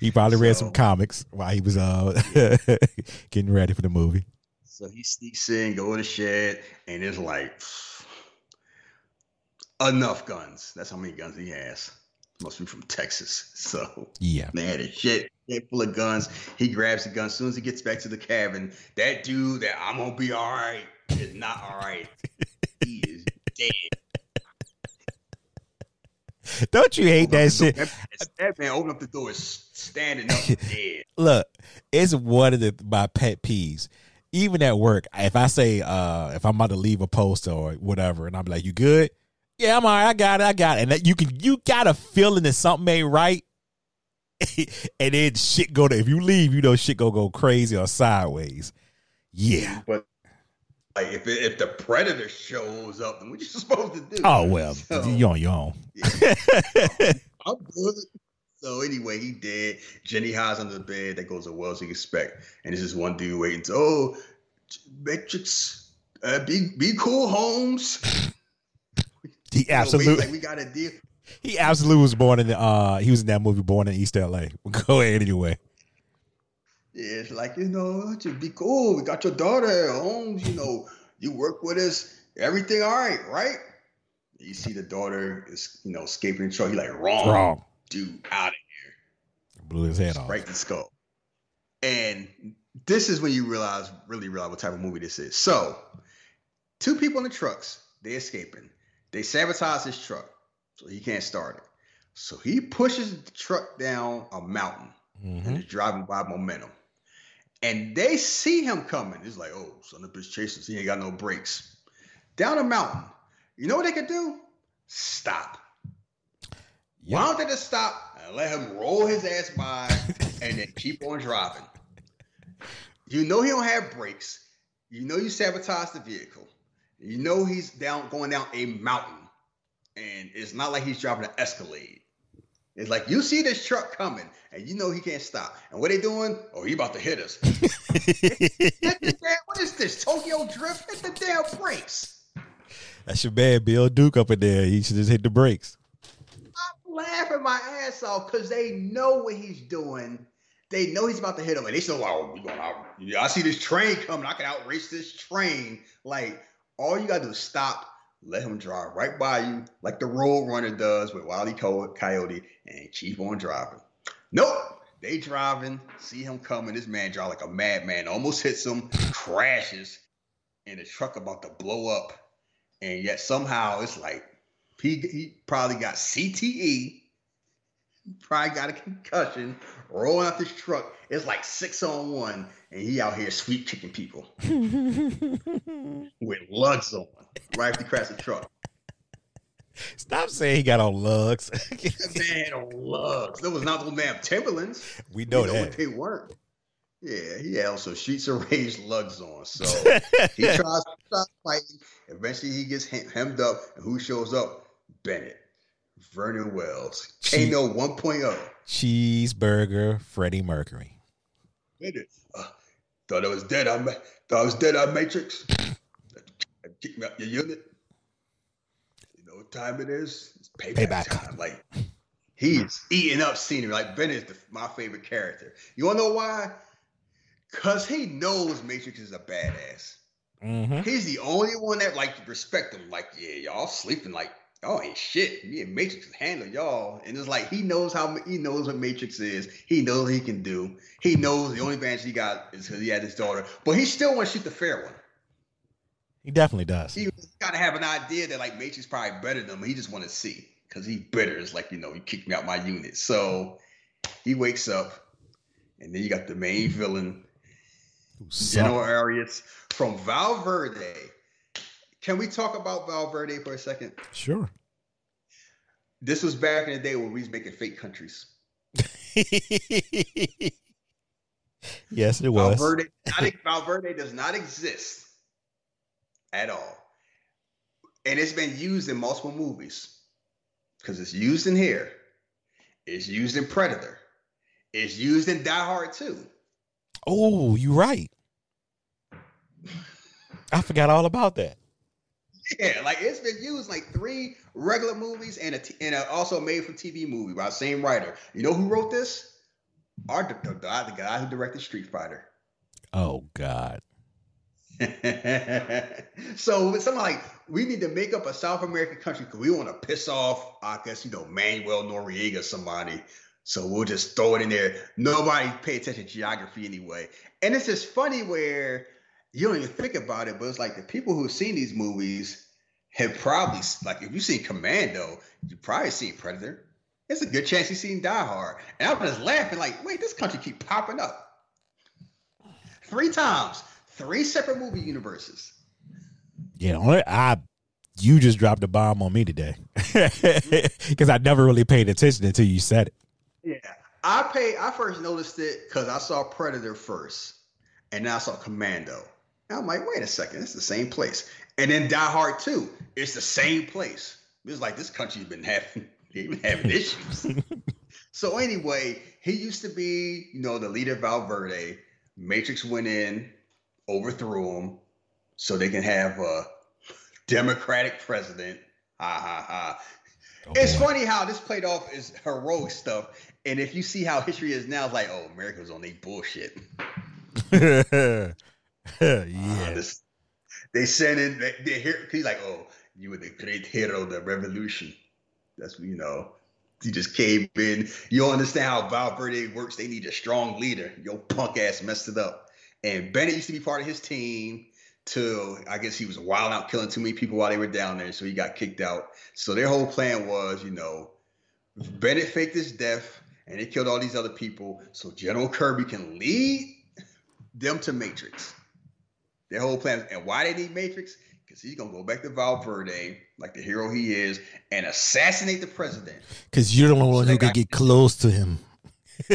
he probably read some comics while he was uh (laughs) getting ready for the movie.
So he sneaks in, go to the shed, and it's like (sighs) enough guns. That's how many guns he has. Must be from Texas. So
Yeah.
they had a shed, shed full of guns. He grabs the gun. As soon as he gets back to the cabin, that dude that I'm gonna be all right is not all right. (laughs) he is dead.
Don't you hate that shit?
That, that man opened up the door, standing up, (laughs) dead.
Look, it's one of the my pet peeves. Even at work, if I say uh if I'm about to leave a post or whatever, and I'm like, "You good?" Yeah, I'm all right. I got it. I got it. And that you can you got a feeling that something ain't right, (laughs) and then shit go to. If you leave, you know shit go go crazy or sideways. Yeah.
But like, if it, if the predator shows up, then what you (laughs) supposed to do?
Oh well,
So-
you on your own. (laughs)
I'm good. So anyway, he did. Jenny hides under the bed. That goes as well as you expect. And this is one dude waiting. To, oh, Matrix, uh, be be cool, Holmes.
He absolutely,
like we got a deal.
he absolutely was born in the. uh He was in that movie, Born in East L.A. (laughs) Go ahead anyway.
Yeah, it's like you know, just be cool. We got your daughter, at home, You know, you work with us. Everything all right, right? You see the daughter is you know escaping the truck. He like wrong,
Wrong.
dude, out of here.
Blew his head off.
right the skull. And this is when you realize, really realize what type of movie this is. So, two people in the trucks, they're escaping. They sabotage his truck, so he can't start it. So he pushes the truck down a mountain
Mhm.
and is driving by momentum. And they see him coming. It's like, oh, son of a bitch chasing. He ain't got no brakes. Down a mountain. You know what they could do? Stop. Why don't they just stop and let him roll his ass by (laughs) and then keep on driving? You know he don't have brakes. You know you sabotage the vehicle. You know he's down going down a mountain. And it's not like he's driving an Escalade. It's like you see this truck coming and you know he can't stop. And what are they doing? Oh, he about to hit us. (laughs) what is this? Tokyo Drift? Hit the damn brakes.
That's your man, Bill Duke up in there. He should just hit the brakes.
I'm laughing my ass off because they know what he's doing. They know he's about to hit them, and they still like, "Oh, we going out. I see this train coming. I can outrace this train." Like, all you gotta do is stop, let him drive right by you, like the Road Runner does with Wiley Coyote, and keep on driving. Nope. They driving, see him coming. This man drive like a madman, almost hits him, crashes, and the truck about to blow up. And yet somehow it's like he, he probably got CTE, probably got a concussion, rolling out this truck. It's like six on one, and he out here sweet kicking people (laughs) with lugs on right after he crashed the truck.
Stop saying he got on lugs. (laughs)
man on lugs. That was not those damn Timberlands.
We know,
you know
that.
what they weren't. Yeah, he had also Streets of Rage lugs on. So (laughs) he tries, tries fighting. Eventually, he gets hem- hemmed up. And who shows up? Bennett. Vernon Wells.
Che-
KMO 1.0.
Cheeseburger Freddie Mercury.
Uh, thought I was dead. I ma- thought I was dead on Matrix. (laughs) Kick me out your unit. You know what time it is? It's payback,
Payback.
time. Like he's eating up scenery. Like Ben is the, my favorite character. You wanna know why? Cause he knows Matrix is a badass.
Mm-hmm.
He's the only one that like respect him. Like, yeah, y'all sleeping like ain't shit. Me and Matrix can handle y'all. And it's like he knows how he knows what Matrix is. He knows what he can do. He knows the only advantage he got is because he had his daughter. But he still want to shoot the fair one.
He definitely does.
He gotta have an idea that like Matrix probably better than him. He just want to see because he bitter. It's like you know, you kicked me out my unit. So he wakes up, and then you got the main villain, General Arias from Valverde. Can we talk about Valverde for a second?
Sure.
This was back in the day when we was making fake countries. (laughs)
yes, it was.
Valverde, not, Valverde does not exist at all. And it's been used in multiple movies because it's used in here. It's used in Predator. It's used in Die Hard 2.
Oh, you're right. I forgot all about that.
Yeah, like it's been used like three regular movies and a t- and a also made for TV movie by the same writer. You know who wrote this? Our the, the, the guy who directed Street Fighter.
Oh God. (laughs)
so it's something like we need to make up a South American country because we want to piss off, I guess, you know, Manuel Noriega, somebody. So we'll just throw it in there. Nobody pay attention to geography anyway. And it's just funny where you don't even think about it, but it's like the people who've seen these movies have probably like if you've seen Commando, you probably seen Predator. It's a good chance you've seen Die Hard. And I was just laughing, like, wait, this country keep popping up. Three times three separate movie universes.
Yeah, only I you just dropped a bomb on me today (laughs) because I never really paid attention until you said it.
Yeah, I pay. I first noticed it because I saw Predator first, and then I saw Commando. And I'm like, wait a second, it's the same place. And then Die Hard 2, it's the same place. It's like this country's been having (laughs) been having issues. (laughs) so anyway, he used to be, you know, the leader of Valverde. Matrix went in, overthrew him, so they can have a Democratic president. Ha ha ha.
Oh,
it's
boy.
funny how this played off as heroic stuff. And if you see how history is now, it's like, oh, America's on their bullshit. (laughs) (laughs)
yeah.
Uh, this, they send in, they, they hear, he's like, oh, you were the great hero of the revolution. That's, you know, he just came in. You don't understand how Valverde works. They need a strong leader. Your punk ass messed it up. And Bennett used to be part of his team till I guess he was wild out killing too many people while they were down there. So he got kicked out. So their whole plan was, you know, Bennett faked his death and they killed all these other people so General Kirby can lead them to Matrix. Their whole plan, and why they need Matrix? Because he's gonna go back to Valverde, like the hero he is, and assassinate the president.
Because you're the only one
So
who could get close to him. (laughs)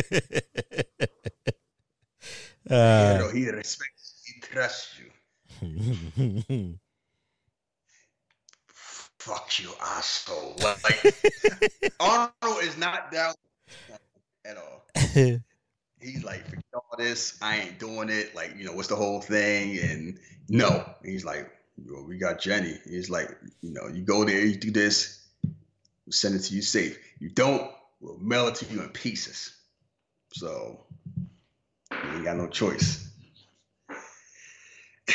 uh,
hero, he respects, he trusts you. (laughs) Fuck you, asshole. Like (laughs) Arnold is not down at all. He's like, forget all this. I ain't doing it. Like, you know, what's the whole thing? And no, he's like, well, we got Jenny. He's like, you know, you go there, you do this, we'll send it to you safe. You don't, we'll mail it to you in pieces. So you ain't got no choice. (sighs)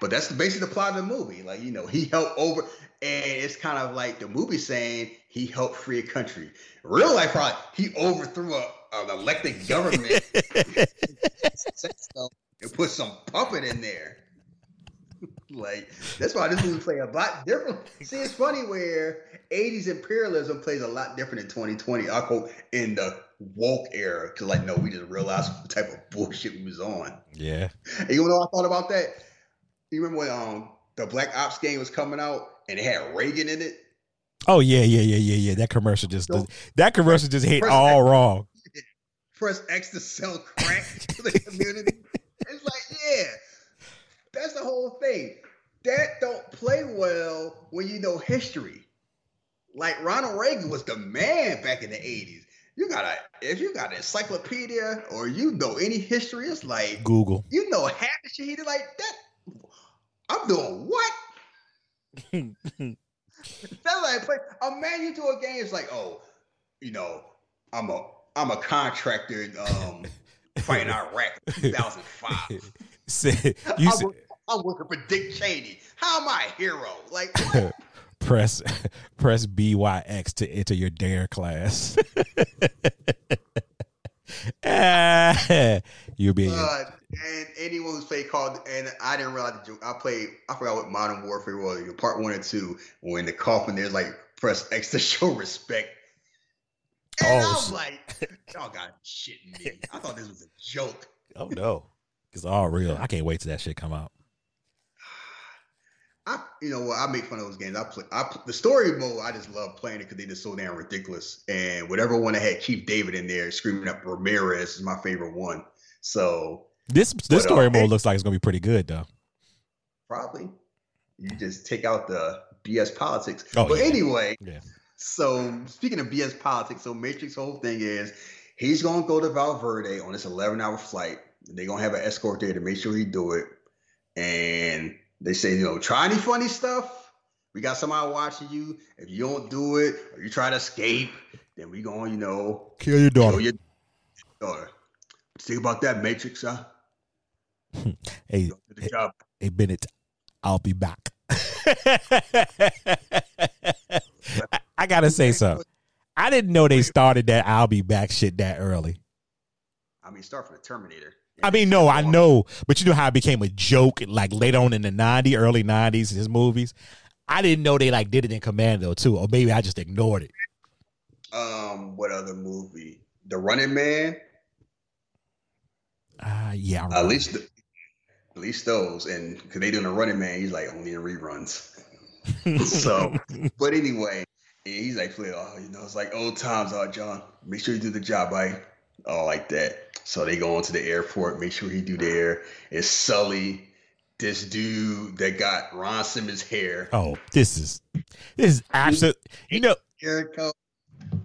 But that's the basic the plot of the movie. Like, you know, he helped over, and it's kind of like the movie saying he helped free a country. Real life, probably he overthrew a, an elected government (laughs) and put some puppet in there. like that's why this movie play a lot different. See, it's funny where '80s imperialism plays a lot different in 2020. I quote in the woke era because like no, we just realized what type of bullshit we was on.
yeah.
And you know what I thought about that? You remember when um the Black Ops game was coming out and it had Reagan in it?
Oh yeah, yeah, yeah, yeah, yeah. That commercial just
Don't-
that commercial just hit
Press
all wrong.
Press X to sell crack (laughs) to the community. It's like, yeah, that's the whole thing. That don't play well when you know history. Like Ronald Reagan was the man back in the 80s. You gotta, if you got an encyclopedia or you know any history, it's like
Google.
you know half the shit he did like that. I'm doing what? (laughs) That's like play a man you do a game. It's like, oh, you know, I'm a I'm a contractor um (laughs) fighting Iraq 2005. (laughs)
Say- you
I'm,
said,
I'm working for Dick Cheney. How am I a hero? Like (laughs)
press press BYX to enter your dare class. Ah, You'll be
uh, and anyone who's played called and I didn't realize the joke. I played I forgot what Modern Warfare was, part one and two, when the coffin there's like press X to show respect. And
Oh,
I'm
shit.
like, (laughs) y'all got shitting me. I thought this was a joke.
oh no, it's all real. I can't wait till that shit come out.
I, you know what? I make fun of those games. I play. I the story mode. I just love playing it because they just so damn ridiculous. And whatever one that had Chief David in there screaming up Ramirez is my favorite one. So
This
But,
this
uh,
story mode
it-
looks like it's gonna be pretty good though.
probably you just take out the BS politics.
Oh,
but
yeah.
anyway,
Yeah.
So speaking of BS politics, so Matrix whole thing is he's gonna go to Valverde on this 11 hour flight. They're gonna have an escort there to make sure he do it. And they say, you know, try any funny stuff. We got somebody watching you. If you don't do it or you try to escape, then we gonna, you know,
Kill your
kill
daughter.
your daughter. Think about that, Matrix, huh? (laughs)
Hey,
to job.
hey Bennett, I'll be back. (laughs) I, I gotta say something. I didn't know they started that I'll be back shit that early.
I mean, start from the Terminator.
I mean, no, I know, but you know how it became a joke like later on in the 90s, early 90s, his movies. I didn't know they like did it in Commando too, or maybe I just ignored it.
Um, what other movie? The Running Man.
Uh, yeah,
At least, the, at least those, and because they doing the Running Man, he's like only in reruns. (laughs) so, but anyway, he's like, oh, you know, it's like old times, oh, John. Make sure you do the job, right? All like that. So they go into the airport, make sure he do there. It's Sully, this dude that got Ron Simmons' hair.
oh, this is this is absolute. You know,
Jericho.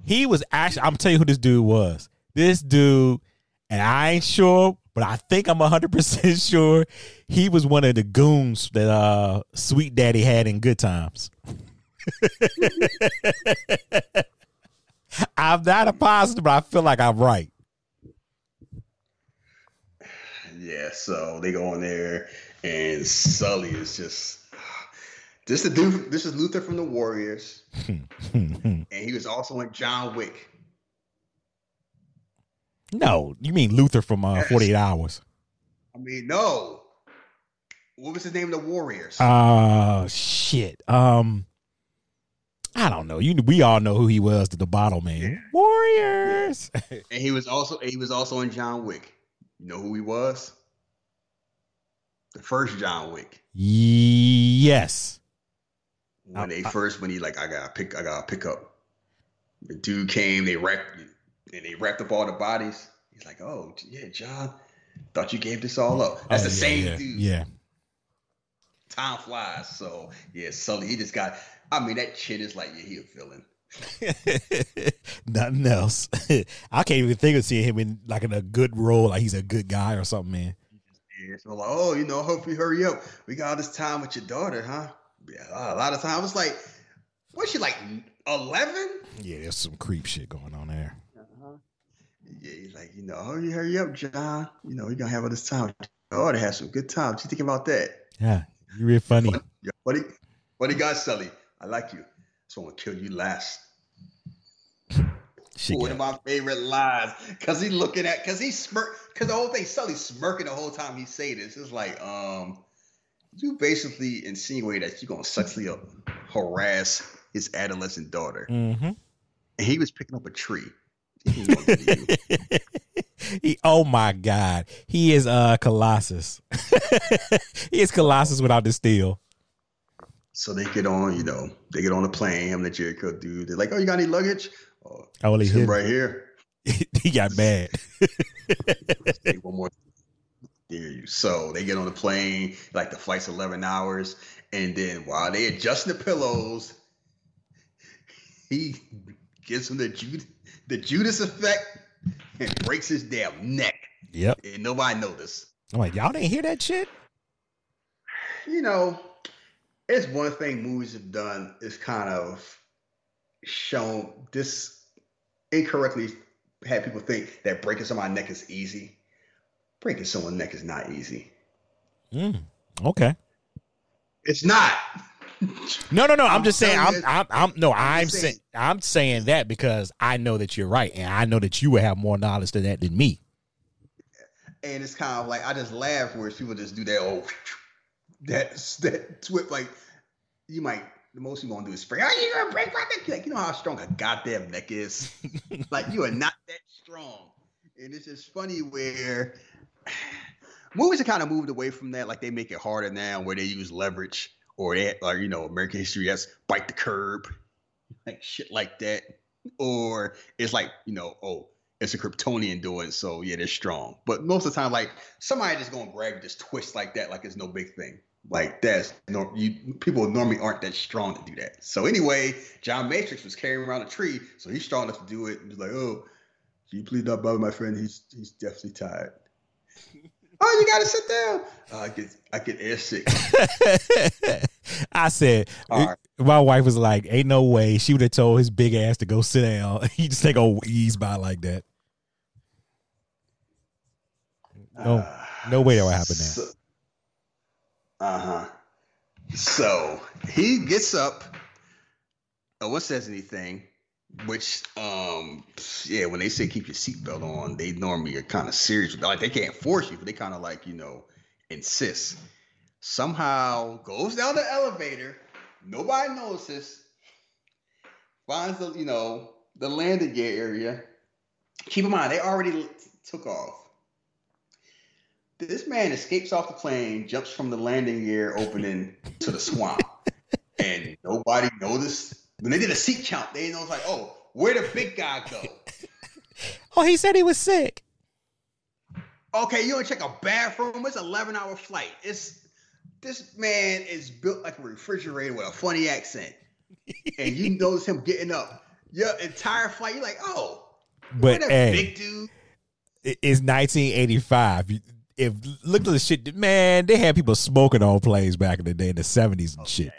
he was actually. I'm telling you who this dude was. This dude, and I ain't sure, but I think I'm 100 percent (laughs) sure he was one of the goons that uh Sweet Daddy had in Good Times. (laughs) I'm not a positive, but I feel like I'm right.
Yeah, so they go in there, and Sully is just this the dude. This is Luther from the Warriors, (laughs) and he was also in John Wick.
no, you mean Luther from uh, 48 Hours?
I mean, no. What was his name? The Warriors.
Uh shit. Um, I don't know. You we all know who he was, the, the bottle man. Warriors. (laughs)
and he was also he was also in John Wick. You know who he was? The first John Wick.
Yes.
When
I-
they
I-
first when he like I gotta pick I gotta pick up. The dude came, they wrapped and they wrapped up all the bodies. He's like, Oh yeah, John, thought you gave this all up. That's
Oh,
the
yeah,
same
yeah,
dude.
Yeah.
Time flies. So yeah, Sully, he just got I mean that shit is like, yeah, he a villain. (laughs)
Nothing else. (laughs) I can't even think of seeing him in like in a good role, like he's a good guy or something, man.
Yeah, so like, oh, you know, hope you hurry up. We got all this time with your daughter, huh? Yeah, a lot of times it's like, what's she like, eleven?
Yeah, there's some creep shit going on there. Uh-huh.
Yeah, he's like, you know, oh, hurry, hurry up, John. You know, we gonna have all this time. your daughter have some good time. What you think about that?
Yeah, you're real funny.
Yeah, buddy, buddy, God, Sully, I like you. So I'm gonna kill you last.
Shit,
One of my favorite lines, cause he's looking at, cause he smirk, cause the whole thing, Sully's smirking the whole time he say this. It's like, um, you basically insinuate that you're gonna sexually harass his adolescent daughter,
mm-hmm.
and he was picking up a tree. He didn't want to do you. (laughs)
he, oh my god, he is uh Colossus. (laughs) he is Colossus without the steel.
So they get on, you know, they get on the plane. And the Jericho dude, they're like, "Oh, you got any luggage?" Oh,
Oh, he,
him right here. (laughs)
he got mad. (laughs)
One more. Hear you. So they get on the plane, like the flight's 11 hours. And then while they adjust the pillows, (laughs) he gives him the, Judas, the Judas effect and breaks his damn neck.
Yep.
And nobody noticed.
I'm like, y'all didn't hear that shit?
You know, it's one thing movies have done is kind of shown this incorrectly had people think that breaking someone's neck is easy. Breaking someone's neck is not easy.
Mm, okay.
It's not.
No, no, no. I'm,
I'm
just saying. I'm, I'm, I'm, no. I'm
just
saying.
saying.
I'm saying that because I know that you're right, and I know that you would have more knowledge to that than me.
and it's kind of like I just laugh where people just do that oh (laughs) that that twip like you might the most you're gonna do is spray. Oh, you gonna break my neck? Like you know how strong a goddamn neck is. (laughs) like you are not that strong, and it's just funny where (sighs) movies have kind of moved away from that. Like they make it harder now, where they use leverage or they or you know American history has bite the curb, like shit like that, or it's like you know oh it's a Kryptonian doing, so yeah, they're strong. But most of the time, like somebody just gonna grab this twist like that, like it's no big thing. Like that's no, you people normally aren't that strong to do that. So anyway, John Matrix was carrying around a tree, so he's strong enough to do it. And he's like, oh, can you please not bother my friend? He's he's definitely tired. (laughs) oh, you gotta sit down. Oh, I get I get air sick. (laughs)
I said,
right.
my wife was like, "Ain't no way." She would have told his big ass to go sit down. (laughs) He just take a ease by like that. No, ah, no way that would happen now.
Uh huh. So he gets up. No one says anything, which, um, yeah, when they say keep your seatbelt on, they normally are kind of serious. Like they can't force you, but they kind of like, you know, insist. Somehow goes down the elevator. Nobody notices. Finds the, you know, the landing gear area. Keep in mind, they already took off. This man escapes off the plane, jumps from the landing gear opening to the swamp, (laughs) and nobody noticed. When they did a seat count, they know it's like, oh, where the big guy go?
Oh, he said he was sick.
Okay, you don't check a bathroom. It's an 11 hour flight. It's this man is built like a refrigerator with a funny accent, (laughs) and you notice him getting up. Your entire flight, you're like, oh,
But hey,
big dude?
it's 1985. If look at the shit, man, they had people smoking on planes back in the day in the 70s and shit.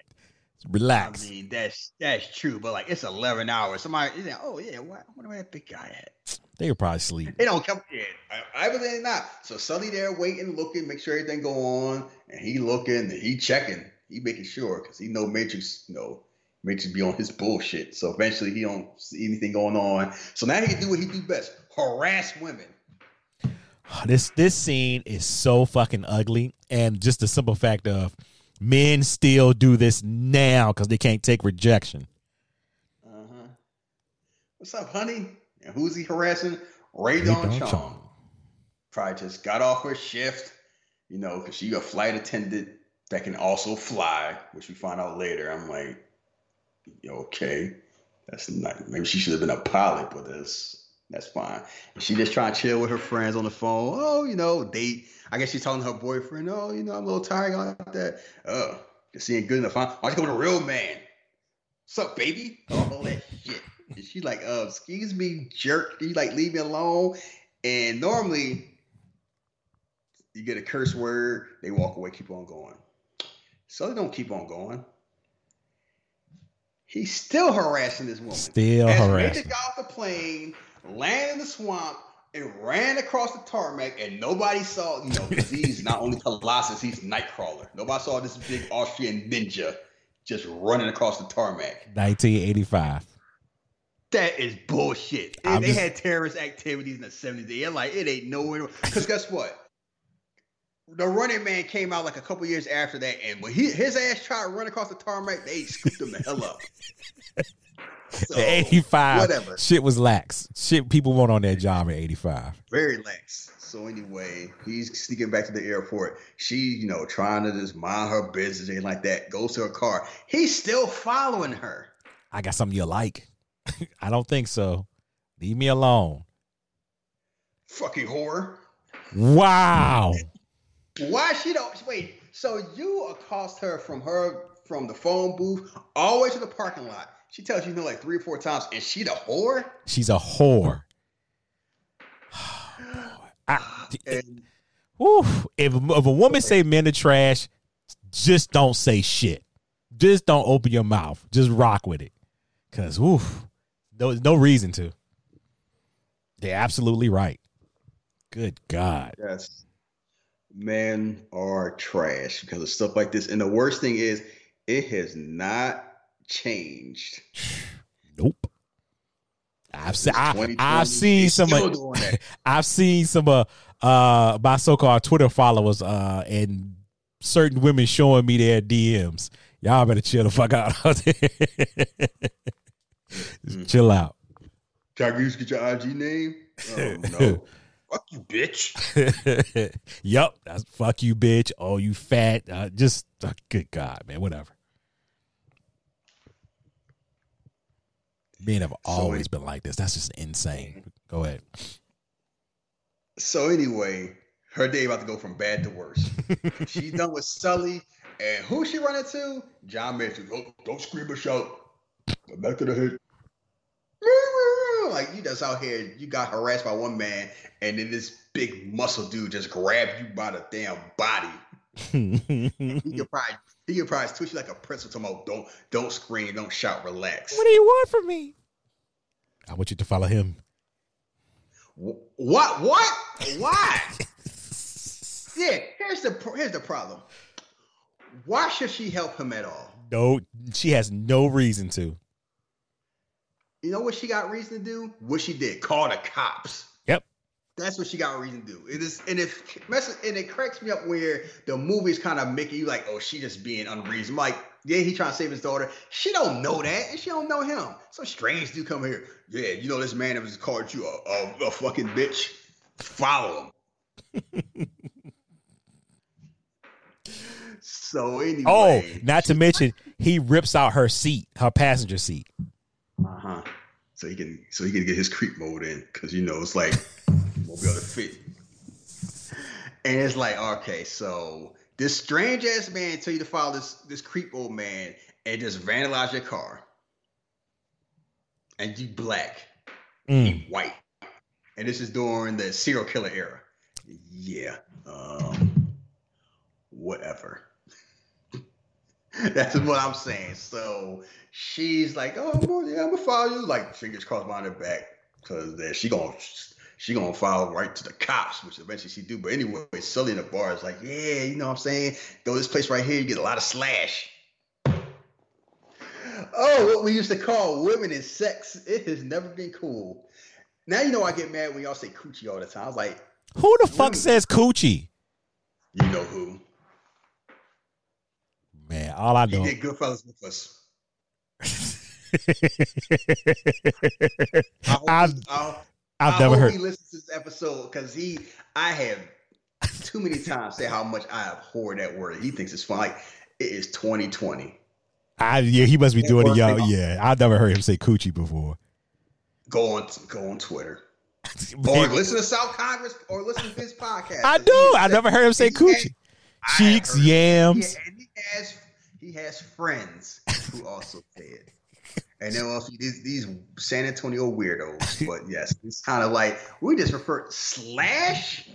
Relax.
I mean, that's that's true, but like it's 11 hours. Somebody, know, oh yeah, what, I wonder where that big guy at?
they were probably asleep.
They don't come in. I, I believe not. So Sully there waiting, looking, make sure everything go on, and he looking, and he checking, he making sure because he know Matrix, you know, Matrix be on his bullshit. So eventually he don't see anything going on. So now he can do what he do best: harass women.
This this scene is so fucking ugly, and just the simple fact of men still do this now because they can't take rejection.
Uh huh. What's up, honey? And who's he harassing? Rae
Rae
Dawn
Dawn
Chong.
Chong.
Probably just got off her shift, you know, because she a flight attendant that can also fly, which we find out later. I'm like, okay, that's not. Maybe she should have been a pilot, but that's that's fine. And she just trying to chill with her friends on the phone. Oh, you know, date. I guess she's telling her boyfriend, oh, you know, I'm a little tired about that. Oh, just seeing good enough. Huh? Why you go with a real man? What's up, baby? All that shit. And she's like, uh, excuse me, jerk. You like leave me alone? And normally you get a curse word, they walk away, keep on going. So they don't keep on going. He's still harassing this woman.
Still
As
harassing.
Got off the plane, landed in the swamp, and ran across the tarmac, and nobody saw, you know, he's not only Colossus, he's Nightcrawler. Nobody saw this big Austrian ninja just running across the tarmac.
1985.
That is bullshit. And they
just-
had terrorist activities in the 70s. They're like, it ain't nowhere. Because guess what? The running man came out like a couple years after that, and when he his ass tried to run across the tarmac, they scooped him the hell up. (laughs) (laughs) So,
85.
Whatever.
Shit was lax. Shit people weren't on that job at 85.
Very lax. So anyway, he's sneaking back to the airport. She, you know, trying to just mind her business and like that. Goes to her car. He's still following her.
I got something you like. (laughs) I don't think so. Leave me alone.
Fucking whore.
Wow.
Why she don't wait? So you accost her from her from the phone booth all the way to the parking lot. She tells you no like three or four times, and she the whore.
She's a whore. (sighs) I,
And
whew, if, if a woman say men are trash, just don't say shit. Just don't open your mouth. Just rock with it. Cause oof, there's no reason to. They're absolutely right. Good God.
yes, men are trash because of stuff like this. And the worst thing is, it has not changed.
Nope. I've seen I, I've seen some of. (laughs) I've seen some uh uh my so-called Twitter followers uh and certain women showing me their DMs. Y'all better chill the fuck out. (laughs) Just chill out.
Can I get your IG name? (laughs) Oh no. Fuck you, bitch.
yup, that's fuck you, bitch. Oh, you fat. Uh, just uh, good God, man. Whatever. Men have always been like this. That's just insane. Mm-hmm. Go ahead.
So anyway, her day about to go from bad to worse. (laughs) She's done with Sully, and who she running to? John Mason. Oh, don't, don't scream or shout. Go back to the head. Like you just out here, you got harassed by one man, and then this big muscle dude just grabbed you by the damn body. (laughs) He could probably he could probably twitch you like a pretzel talking about don't don't scream, don't shout, relax.
What do you want from me? I want you to follow him.
Wh- What? What? Why? (laughs) yeah. Here's the here's the problem. Why should she help him at all?
No, she has no reason to.
You know what she got reason to do? What she did? Call the cops. That's what she got reason to do. It is, and if and it cracks me up where the movie's kind of making you like, oh, she just being unreasonable. Like, yeah, he trying to save his daughter. She don't know that, and she don't know him. Some strange dude come here. Yeah, you know this man that was called you a, a, a fucking bitch. Follow him. (laughs) so anyway.
Oh, not to mention, he rips out her seat, her passenger seat.
Uh huh. So he can so he can get his creep mode in because you know it's like (laughs) won't be able to fit. And it's like okay, so this strange ass man tell you to follow this this creep old man and just vandalize your car, and you black,
Mm.
he white, and this is during the serial killer era. Yeah, um, whatever. (laughs) That's what I'm saying. So she's like, "Oh, yeah, I'm gonna follow you." Like fingers crossed behind her back, because then she gonna she gonna file right to the cops, which eventually she do. But anyway, Sully in the bar is like, "Yeah, you know what I'm saying? Go to this place right here, you get a lot of slash." Oh, what we used to call women in sex. (laughs) It has never been cool. Now you know I get mad when y'all say coochie all the time. I was like,
Who the fuck mm. says coochie?
you know who?
Man, all I know.
did Goodfellas with us. (laughs) I hope
I've
I-
I've
I
never heard.
he listens to this episode because he, I have too many times say how much I abhor that word. He thinks it's fun. Like it is 2020.
I yeah, he must be
Yeah,
doing it, y'all. Yeah, I've never heard him say coochie before.
Go on, go on Twitter (laughs) or listen to South Congress or listen to his podcast.
I do. I never heard him say coochie. Cheeks, yams.
Yeah, and he has he has friends who also say it. And then also these these San Antonio weirdos. (laughs) But yes, it's kind of like we just refer slash.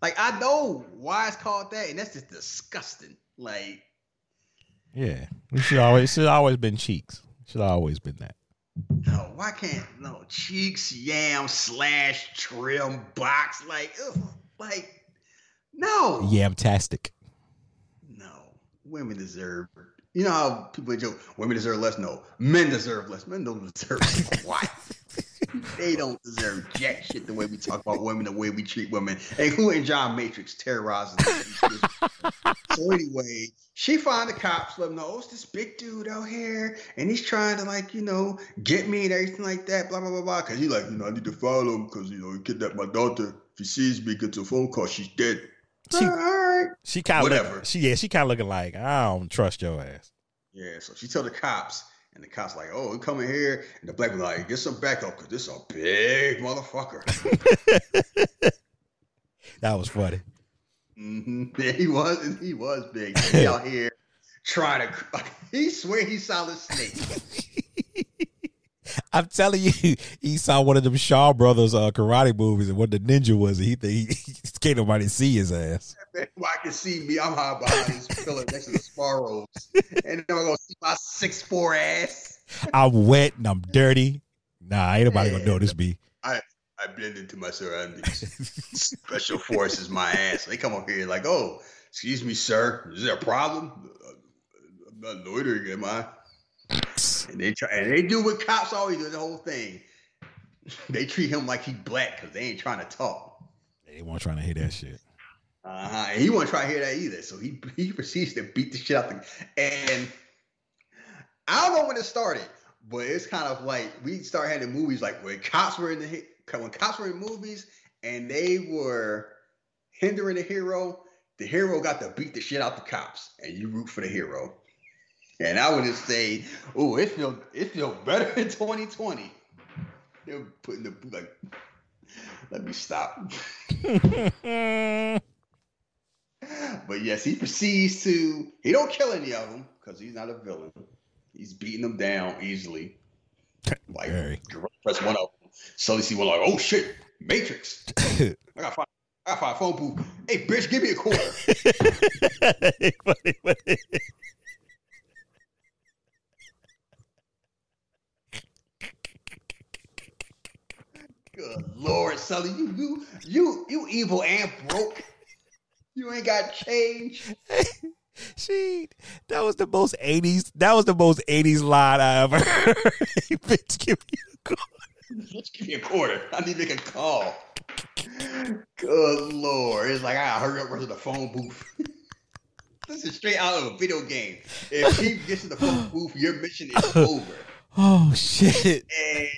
Like I know why it's called that, and that's just disgusting. Like
Yeah, we should always should always been cheeks. Should always been that.
no, why can't no cheeks, yam, slash, trim, box? Like, ugh, like no,
Yamtastic.
No, women deserve. You know how people joke, women deserve less. No, men deserve less. Men don't deserve (laughs) what? they don't deserve jack shit the way we talk about women, the way we treat women, including John Matrix terrorizing. (laughs) so anyway, she find the cops, let them know oh, it's this big dude out here, and he's trying to like you know get me and everything like that. Blah blah blah blah. Because he like you know I need to follow him because you know he kidnapped my daughter. If he sees me, gets a phone call, she's dead.
She- She kind of
Whatever.
She yeah, she kind of looking like I don't trust your ass.
Yeah, so she tell the cops, and the cops like, "Oh, he coming here," and the black one like, "Get some backup, cause this a big motherfucker." (laughs)
That was funny.
hmm Yeah, (laughs) he was, and he was big. (laughs) He out here trying to. He swear he solid snake.
I'm telling you, (laughs) he saw one of them Shaw Brothers uh, karate movies, and what the ninja was, and he (laughs) he, can't nobody see his ass.
Well, I can see me. I'm high behind this pillar next to the Sparrows, and then I'm gonna see my six four ass.
I'm wet and I'm dirty. Nah, ain't nobody gonna notice me.
I I blend into my surroundings. Special forces, my ass. They come up here like, oh, excuse me, sir. Is there a problem? I'm not loitering, am I? And they try, and they do what cops always do. The whole thing. (laughs) They treat him like he black because they ain't trying to talk.
They weren't trying to hear that shit.
Uh huh. And he wasn't trying to hear that either. So he he proceeds to beat the shit out of the and I don't know when it started, but it's kind of like we started having movies like when cops were in the when cops were in movies and they were hindering the hero, the hero got to beat the shit out the cops, and you root for the hero. And I would just say, oh, it feel it feel better in (laughs) 2020. They're putting the like. Let me stop. (laughs) But yes, he proceeds to. He don't kill any of them because he's not a villain. He's beating them down easily. Like
Very.
press one of them. So you see one like, oh shit, Matrix. (laughs) I gotta find. I gotta find phone booth. Hey, bitch, give me a quarter. Good lord, Sully, you you you you evil and broke. You ain't got change. (laughs)
she that was the most 80s that was the most 80s line I ever (laughs) heard. (laughs) Bitch, give me a.
Just give me a quarter. I need to make a call. Good lord. It's like I gotta hurry up run to the phone booth. this is straight out of a video game. If he gets to the phone booth, your mission is over.
Oh shit.
And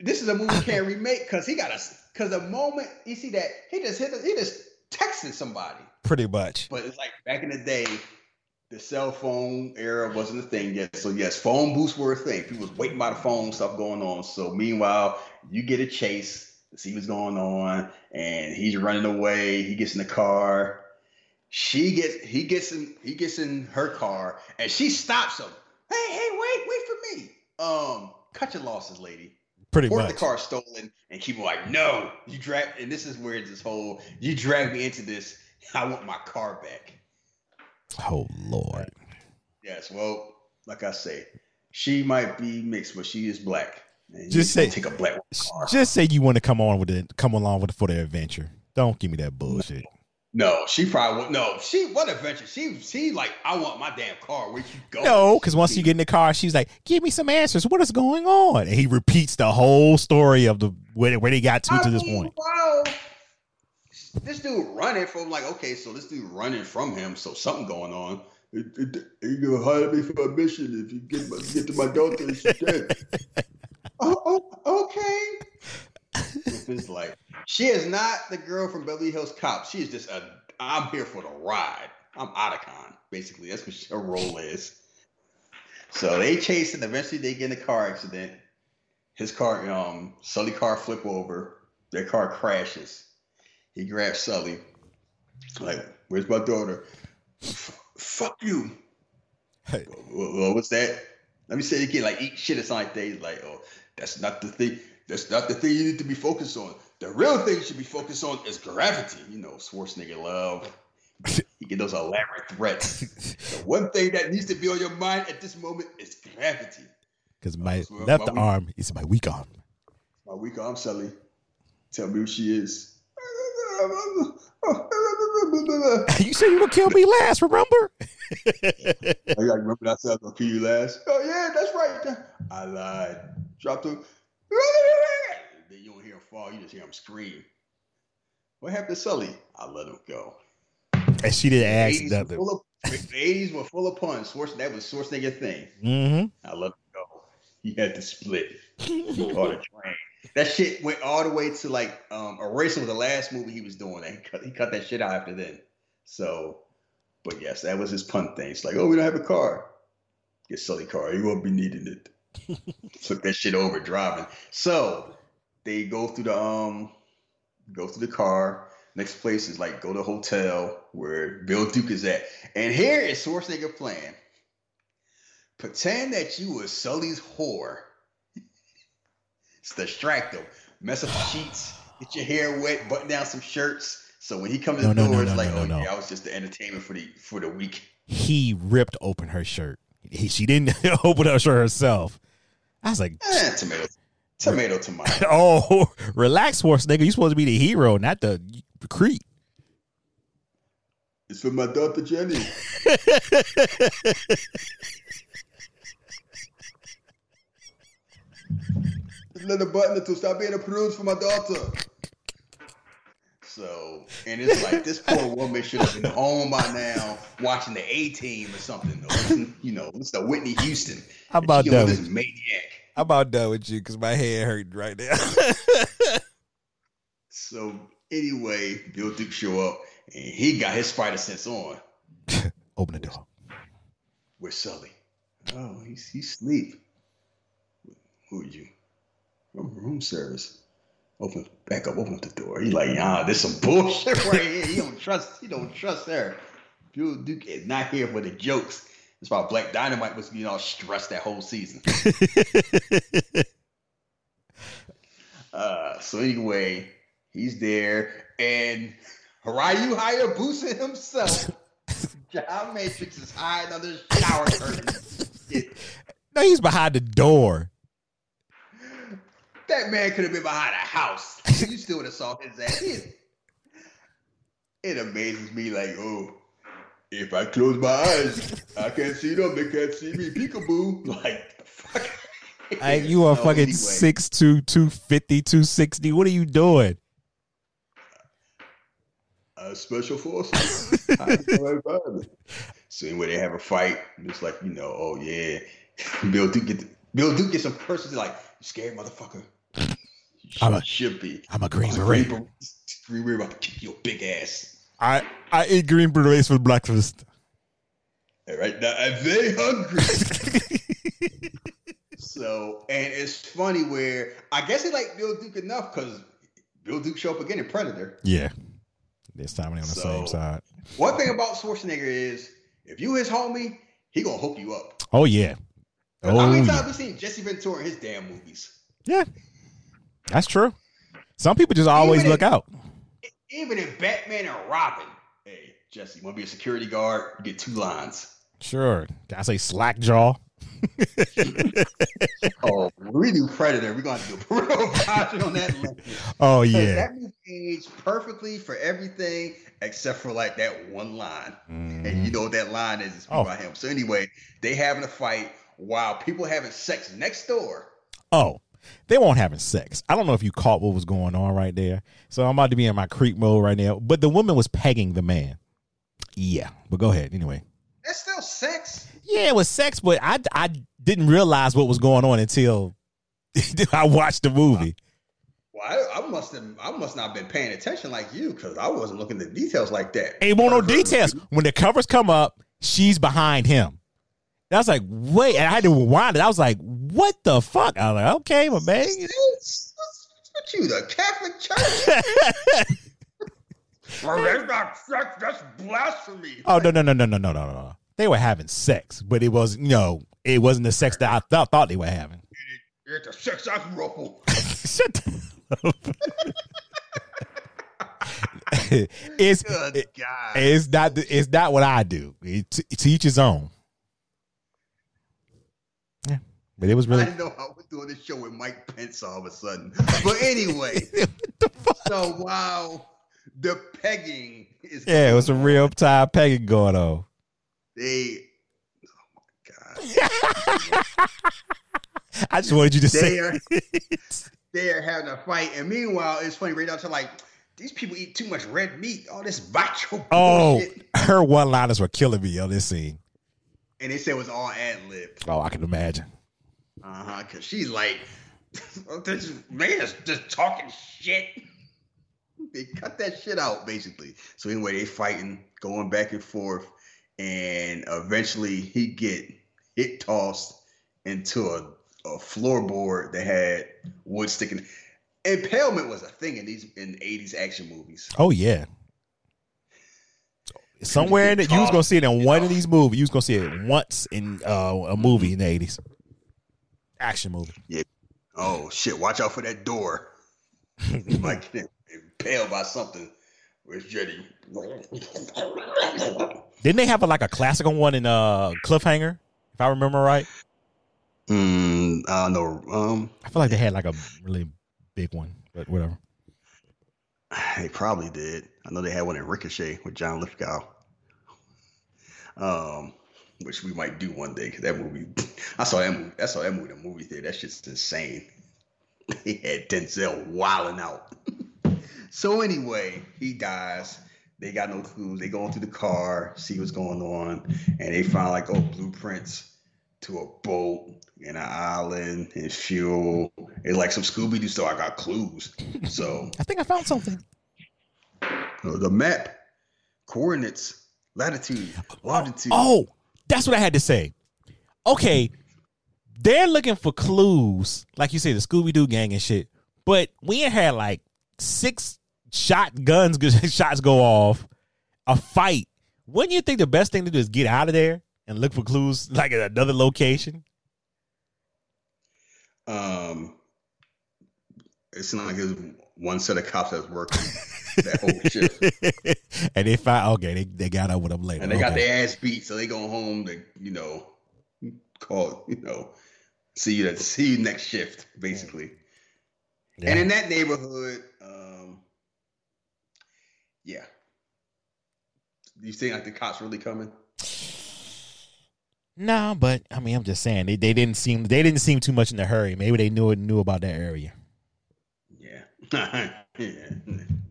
this is a movie can't (laughs) remake because he got a because the moment you see that he just hit he just texted somebody.
Pretty much.
But it's like back in the day, the cell phone era wasn't a thing yet. So yes, phone booths were a thing. People was waiting by the phone, stuff going on. So meanwhile, you get a chase to see what's going on, and he's running away. He gets in the car. She gets he gets in he gets in her car and she stops him. Hey, hey, wait, wait for me. Um, cut your losses, lady.
Pretty
Report
much.
the car stolen, and keep like, no, you drag. And this is where this whole you drag me into this. I want my car back.
Oh lord.
Yes, well, like I say, she might be mixed, but she is black.
Just say-
take a black car.
Just say you want to come on with it, come along with for the adventure. Don't give me that bullshit.
No, she probably would. No, she what adventure? She she like I want my damn car. Where you go?
No, because once you get in the car, she's like, "Give me some answers. What is going on?" And he repeats the whole story of the where, where they got to to this point.
Oh, wow. This dude running from like okay, so this dude running from him, so something going on. It, it, you gonna hire me for a mission if you get my, get to my daughter and she's dead. (laughs) oh, oh, okay. It's like she is not the girl from Beverly Hills Cop. She is just a. I'm here for the ride. I'm Otacon, basically. That's what her role is. So they chase and eventually they get in a car accident. His car, um, Sully car flip over. Their car crashes. He grabs Sully. Like, where's my daughter? Fuck you.
Hey.
Well, what's that? Let me say it again, like eat shit or something like that. He's like, oh, that's not the thing. That's not the thing you need to be focused on. The real thing you should be focused on is gravity. You know, Schwarzenegger love. (laughs) You get those elaborate threats. the (laughs) one thing that needs to be on your mind at this moment is gravity.
Because my
Well,
left
my weak-
arm is my weak arm.
My weak arm, Sally. Tell me who she is. (laughs)
you said you would kill me last, remember?
Oh, I gotta remember that I was gonna kill you last. Oh yeah, that's right. I lied. Drop the. Then you don't hear him fall. You just hear him scream. What happened to Sully? I let him go.
And she didn't ask nothing.
full of, the 80s were full of puns. Source, that was Schwarzenegger thing.
Mm-hmm.
I let him go. He had to split. He caught a train. That shit went all the way to like um Eraser was the last movie he was doing. And he cut, he cut that shit out after then. So, but yes, that was his pun thing. It's like, oh, we don't have a car. Get Sully car. You won't be needing it. Took that shit over driving. So they go through the um, go through the car. Next place is like go to hotel where Bill Duke is at. And here is Schwarzenegger plan. Pretend that you was Sully's whore. It's distract him. Mess up the sheets, get your hair wet, button down some shirts. So when he comes to
No,
the
no,
door,
no,
it's like, oh
no,
yeah. I was just the entertainment for the for the week.
He ripped open her shirt. He, she didn't (laughs) open up for herself. I was like,
Eh, tomato, tomato, tomato. (laughs)
oh, relax, horse nigga. You're supposed to be the hero, not the creep.
It's for my daughter Jenny. (laughs) Just let her button to stop being a prude for my daughter. So, and it's like this poor woman should have been home by now, watching the A Team or something. Or you know, it's the Whitney Houston.
How about that?
this maniac?
I'm about done with you because my head hurting right now. (laughs)
So anyway, Bill Duke show up, and he got his spider sense on. (laughs)
Open the door.
Where's Sully? Oh, he's he's asleep. Who are you? Room service. Open back up, open up the door. He like, ah, this some bullshit right here. He don't trust, he don't trust her. Bill Duke is not here for the jokes. That's why Black Dynamite was being all stressed that whole season. (laughs) Uh, so anyway, he's there, and Ryu Hayabusa himself, (laughs) John Matrix is hiding under the shower curtain. (laughs)
no, he's behind the door.
That man could have been behind a house. You still would have saw his ass. It, it amazes me, like, oh, if I close my eyes, I can't see them. They can't see me. Peekaboo. (laughs) Like, the fuck.
Like, you are (laughs)
So
fucking
anyway.
6'2", 250, 260. What are you doing?
uh, special forces. So anyway, they have a fight. It's like you know, oh yeah, (laughs) Bill Duke get Bill Duke gets some persons like scared motherfucker.
I'm a-
should be.
I'm a Green
I'm
Beret.
Green Green Beret about to kick your big ass.
I I eat green berets for breakfast.
All right now, I'm very hungry. (laughs) so, and it's funny where I guess he like Bill Duke enough because Bill Duke show up again in Predator.
yeah. This time they on the
So-
same side.
One thing about Schwarzenegger is if you his homie, he gonna hook you up.
Oh yeah.
How
Oh
many
yeah.
times we seen Jesse Ventura in his damn movies?
Yeah. That's true. Some people just always
Even
look
if-
out.
Even if Batman and Robin, hey Jesse, want to be a security guard? You get two lines.
Sure. Can I say slack jaw? (laughs)
Oh, we do Predator, we're gonna do a (laughs) real project on that.
Oh yeah.
that movie aged perfectly for everything except for like that one line. And
Mhm.
you know what that line is it's
Oh.
about him. So anyway, they having a fight while people having sex next door.
Oh, they weren't having sex. I don't know if you caught what was going on right there. So I'm about to be in my creep mode right now. But the woman was pegging the man. Yeah. But go ahead anyway.
It's still sex.
Yeah, it was sex, but I, I didn't realize what was going on until (laughs) I watched the movie.
Well, I, I must have I must not have been paying attention like you because I wasn't looking at the details like that.
Ain't want no details. When the covers come up, she's behind him. And I was like, wait, and I had to rewind it. I was like, what the fuck? I was like, okay, my man.
What you, the Catholic Church? (laughs) well, that's not sex. That's blasphemy.
Oh no no no no no no no no. They were having sex, but it was you know it wasn't the sex that I th- thought they were having.
It's a sex I grew up on. (laughs)
Shut (laughs) it's it- it's not it's not what I do. It, to each his own. Yeah, but it was really.
I didn't know I was doing this show with Mike Pence all of a sudden. (laughs) But anyway, (laughs) so while the pegging is
yeah, it was a real time pegging going on.
they oh my god.
I just wanted you to
They
say
are (laughs) they are having a fight. And meanwhile, it's funny right now to like these people eat too much red meat, all this macho
Oh,
bullshit.
her one liners were killing me on this scene.
And they said it was all ad lib.
Oh, I can imagine.
Uh-huh. Cause she's like, (laughs) this man is just talking shit. They cut that shit out, basically. So anyway, they fighting, going back and forth, and eventually he get hit tossed into a, a floorboard that had wood sticking. Impalement was a thing in these in 80s action movies.
Oh yeah. Somewhere in it, you was gonna see it in one of these movies. You was gonna see it once in uh, a movie in the eighties, action movie. Yeah.
Oh shit! Watch out for that door. (laughs) get impaled by something. Where's Jetty?
Didn't they have a, like a classical one in uh, Cliffhanger? If I remember right,
Mm, I don't know. Um,
I feel like they had like a really big one, but whatever.
they probably did. I know they had one in Ricochet with John Lithgow. Um, which we might do one day because that movie. (laughs) I saw that movie. I saw that movie in the movie theater. That shit's insane. (laughs) He had Denzel wilding out. (laughs) so anyway, he dies. They got no clues. They go into the car, see what's going on, and they find like old blueprints to a boat and an island and fuel. It's like some Scooby Doo stuff. I got clues. So
I think I found something.
uh, the map, coordinates, latitude, longitude.
Oh, that's what I had to say. Okay, they're looking for clues, like you say, the Scooby Doo gang and shit. But we had like six shotguns, (laughs) shots go off, a fight. Wouldn't you think the best thing to do is get out of there and look for clues, (laughs) like at another location?
Um, it's not like there's one set of cops that's working (laughs) that whole shift,
and they find okay, they, they got out with them later.
and they got
Okay.
their ass beat, so they go home to you know call you know see you see you next shift basically.
Yeah.
And in that neighborhood, um, yeah. You think like the cops really coming?
No, but I mean, I'm just saying they, they didn't seem they didn't seem too much in a hurry. Maybe they knew knew about that area. (laughs)
Yeah,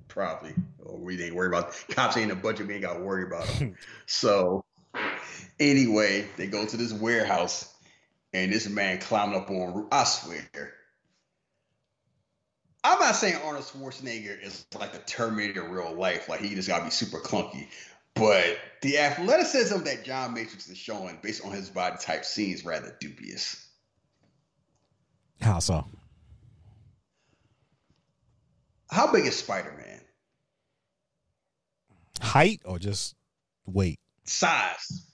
probably. Or we ain't worried about cops ain't a budget. We ain't got to worry about them. (laughs) so anyway, they go to this warehouse, and this man climbing up on. I swear. I'm not saying Arnold Schwarzenegger is like the Terminator in real life, like he just gotta be super clunky. But the athleticism that John Matrix is showing based on his body type seems rather dubious.
How so?
How big is Spider Man?
Height or just weight?
Size.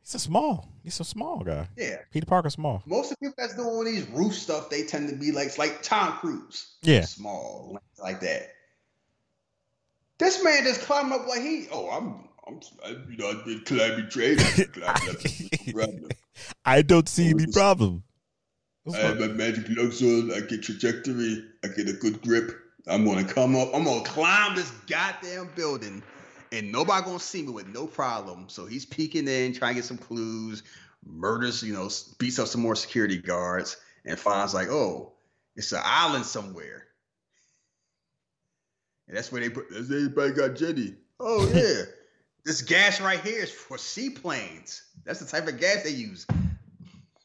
He's a small. He's a small guy.
Yeah.
Peter Parker's small.
Most of the people that's doing these roof stuff, they tend to be like like Tom Cruise.
Yeah.
Small, like that. This man just climbing up like he, oh, I'm, I'm, I, you know, I've been climbing. I (laughs)
I don't see any problem.
I have my magic lugs on. I get trajectory. I get a good grip. I'm gonna come up. I'm gonna climb this goddamn building, and nobody gonna see me with no problem. So he's peeking in, trying to get some clues. Murders, you know, beats up some more security guards, and finds like, oh, it's an island somewhere. And that's where they put. Everybody got Jenny. Oh (laughs) yeah, this gas right here is for seaplanes. That's the type of gas they use.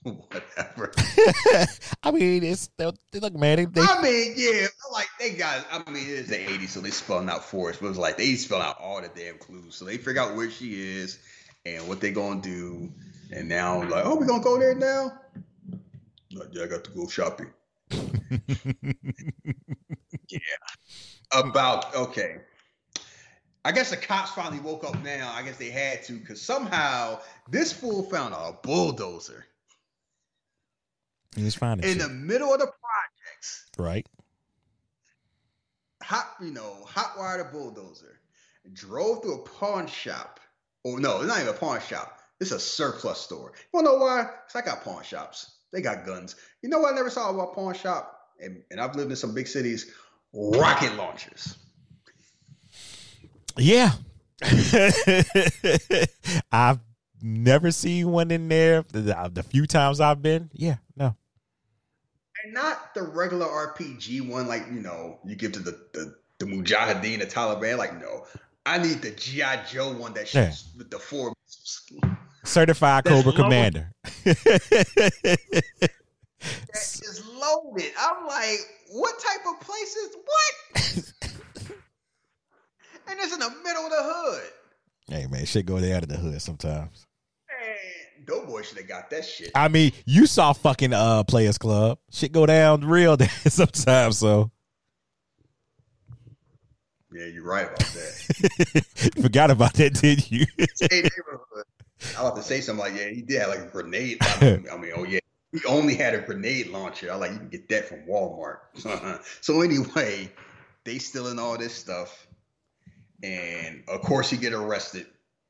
(laughs) Whatever. (laughs)
I mean, it's they, they look man. They, they,
I mean, yeah, like they got. I mean, it is the '80s, so they spelling out for us. But it was like they spell out all the damn clues, so they figure out where she is and what they gonna do. And now, like, oh, we gonna go there now? Like, yeah, I got to go shopping. (laughs) yeah. About okay. I guess the cops finally woke up now. I guess they had to because somehow this fool found a bulldozer
he was finding
in
shit.
the middle of the projects.
right.
hot, you know, hot wired a bulldozer, drove through a pawn shop. Oh no, it's not even a pawn shop. It's a surplus store. You wanna know why? Because I got pawn shops. They got guns. You know what I never saw about pawn shop? And, and I've lived in some big cities. Rocket launchers.
Yeah. (laughs) I've never seen one in there. The, the few times I've been, yeah.
And not the regular RPG one, like, you know, you give to the, the, the Mujahideen, the Taliban. Like, no. I need the G.I. Joe one that
Yeah.
shoots with the four.
Certified
That's
Cobra
low.
Commander.
that is loaded. I'm like, what type of places? what? (laughs) and it's in the middle of the hood.
hey man, shit go there out of the hood sometimes.
Doughboy should have got that shit.
I mean, you saw fucking uh Players Club. Shit go down real (laughs) sometimes, so
Yeah, you're right about that. (laughs)
forgot about that, did you?
I was about to say something like, yeah, he did have like a grenade. I mean, I mean, oh yeah, he only had a grenade launcher. I like you can get that from Walmart. (laughs) so anyway, they stealing all this stuff, and of course he get arrested.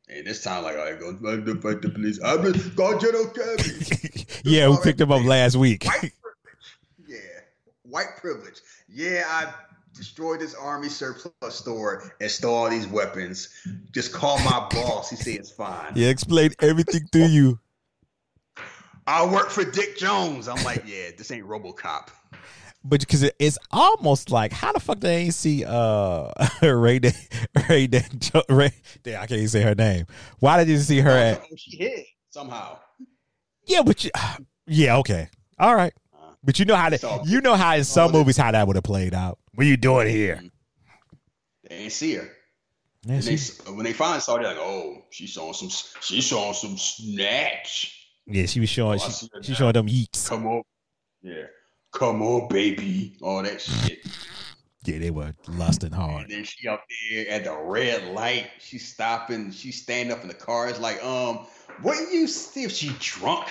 And this time, like, I go fight the police. I'm just God General Cabby. (laughs)
yeah, we picked him up last week.
White. (laughs) Yeah. White privilege. Yeah, I destroyed this army surplus store and stole all these weapons. Just call my (laughs) boss. He said it's fine.
Yeah, explain everything to you.
I work for Dick Jones. I'm like, yeah, this ain't RoboCop.
But because it, it's almost like how the fuck they ain't see uh (laughs) Ray Day Ray Day Ray Damn, I can't even say her name. Why did you see her at
she hid somehow.
Yeah, but you, (sighs) yeah, okay. All right. But you know how that
So-
you know how in some movies how that would have played out. What are you doing here?
They ain't see her.
Yeah,
And they, when they finally saw, they're like, oh, she's showing some, she's showing some snatch.
yeah, she was showing
Oh,
she, she showing them yeeks.
Come on, yeah, come on, baby, all that shit.
Yeah, they were lusting
And
hard.
then she up there at the red light. She's stopping. She's standing up in the car. It's like, um, what you see if she drunk?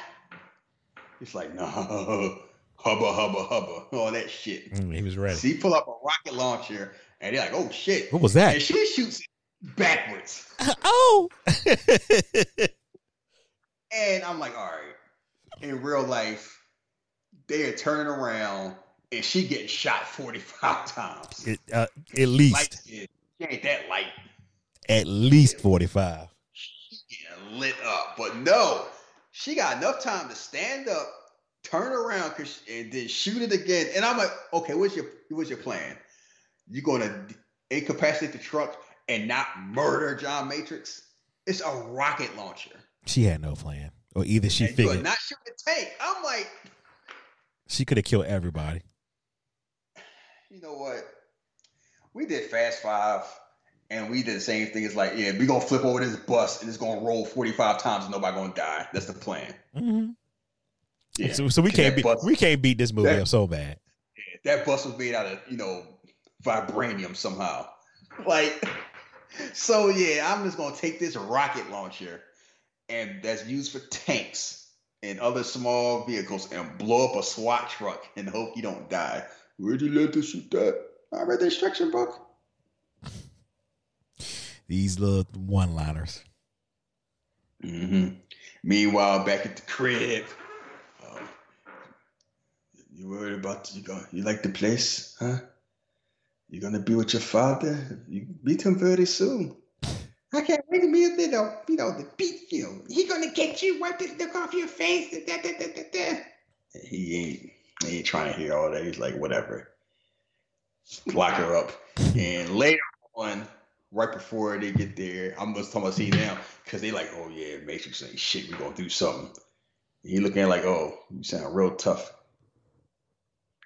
It's like, no, (laughs) hubba hubba hubba, all that shit.
Mm, he was ready.
She pull up a rocket launcher, and they're like, oh shit,
What was that?
and she shoots it backwards. (laughs)
oh, (laughs)
And I'm like, all right. In real life, they are turning around, and she getting shot 45 (laughs) times.
It, uh, at least.
She ain't that light.
at least forty five.
she getting lit up. But no, she got enough time to stand up, turn around, 'cause- and then shoot it again. And I'm like, okay, what's your what's your plan? You're gonna incapacitate the truck and not murder John Matrix? It's a rocket launcher.
She had no plan, or either she
and
figured
not shoot the tank. I'm like,
she could have killed everybody.
you know what? We did Fast Five. And we did the same thing. It's like, yeah, we gonna flip over this bus and it's gonna roll 45 times and nobody gonna die. That's the plan.
Mm-hmm.
Yeah.
So, so we can't beat
bus-
we can't beat this movie
that-
up so bad.
that bus was made out of you know vibranium somehow like (laughs) so yeah i'm just gonna take this rocket launcher and that's used for tanks and other small vehicles and blow up a swat truck and hope you don't die. Where'd you learn to shoot that i read the instruction book.
These little one liners.
hmm meanwhile back at the crib. Um, you worried about you go you like the place huh? You're gonna be with your father? You meet him very soon I can't wait to meet you know, you know, the beat you. He gonna get you, wipe the look off your face. Da, da, da, da, da. He ain't he ain't trying to hear all that. He's like, whatever. Lock her up. And later on, right before they get there, I'm just talking about see now, because they like, oh yeah, Matrix ain't shit, we gonna do something. He looking at like, oh, you sound real tough.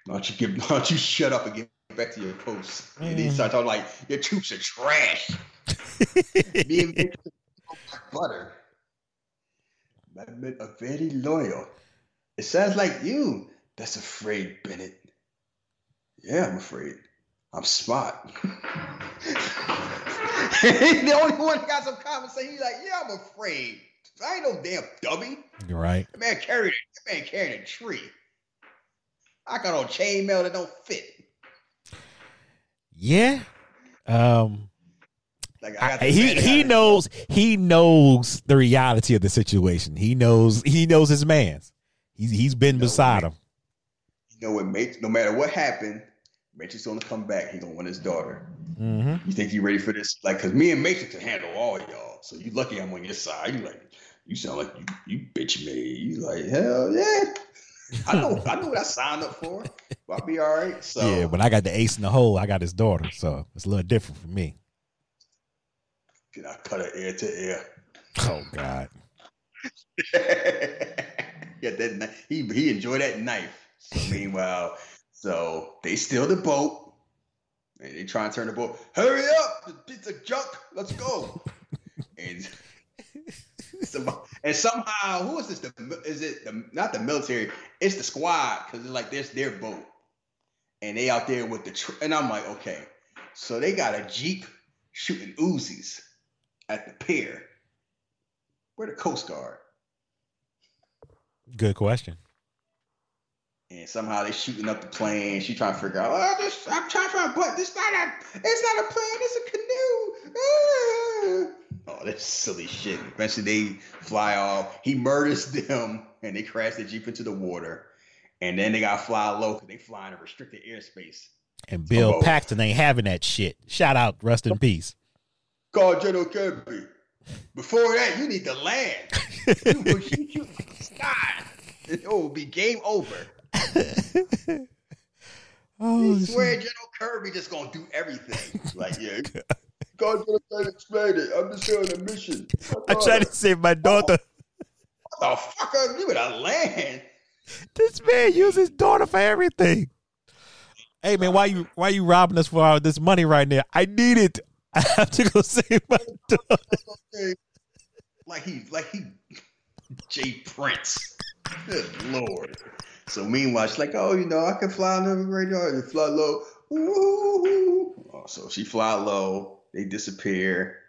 Why don't you give? (laughs) Why don't you shut up get back to your post? And he
Mm.
start talking like your troops are trash. (laughs) Me and Victor butter. But men are very loyal. It sounds like you. That's afraid, Bennett. Yeah, I'm afraid. I'm smart. (laughs) He's the only one that got some common sense. He's like, yeah, I'm afraid. I ain't no damn dummy.
You're right.
That man carried that man carried a tree. I got on chainmail that don't fit.
Yeah. Um.
Like I got
I- he he knows he knows the reality of the situation. He knows he knows his man's. He's he's been
No,
beside
man.
him.
You know what? Mate, no matter what happened, Matrix gonna come back. He gonna win his daughter.
hmm
You think you ready for this? Like, cause me and Matrix can handle all y'all. So you lucky I'm on your side. You like, you sound like you, you bitch me. You like, hell yeah. I know, I know what I signed up for. But I'll be all right. So
Yeah, when I got the ace in the hole, I got his daughter, so it's a little different for me.
can I cut her ear to ear?
Oh God. (laughs)
yeah, that he he enjoyed that knife. So (laughs) meanwhile, so they steal the boat. And they try and turn the boat. Hurry up! It's a junk. Let's go. (laughs) and and somehow, who is this? The is it the not the military? It's the squad because it's like this their boat, and they out there with the tr- and I'm like, okay, so they got a jeep shooting Uzis at the pier. Where the Coast Guard?
Good question.
And somehow they're shooting up the plane. She trying to figure out. Oh, this, I'm trying to find, but this not a. It's not a plane. It's a canoe. Ah. Oh, that's silly shit. Eventually they fly off. He murders them, (laughs) and they crash the jeep into the water. And then they got to fly low because they fly in a restricted airspace.
And Bill
on.
Paxton ain't having that shit. Shout out, rest in peace.
Call General Kirby. Before that, you need to land. You (laughs) will shoot you sky. It will be game over. (laughs)
oh,
He swear
shit.
General Kirby just gonna do everything. Like, yeah. God to explain it. I'm just here on a mission.
I tried to save my daughter.
What the fuck are you gonna land?
This man uses his daughter for everything. Hey man, why you why you robbing us for all this money right now? I need it. (laughs) I have to go save my (laughs) daughter.
Like he like he Jay Prince. Good lord. So meanwhile, she's like, oh, you know, I can fly on the radar and fly low. Ooh. Oh, so she fly low. They disappear,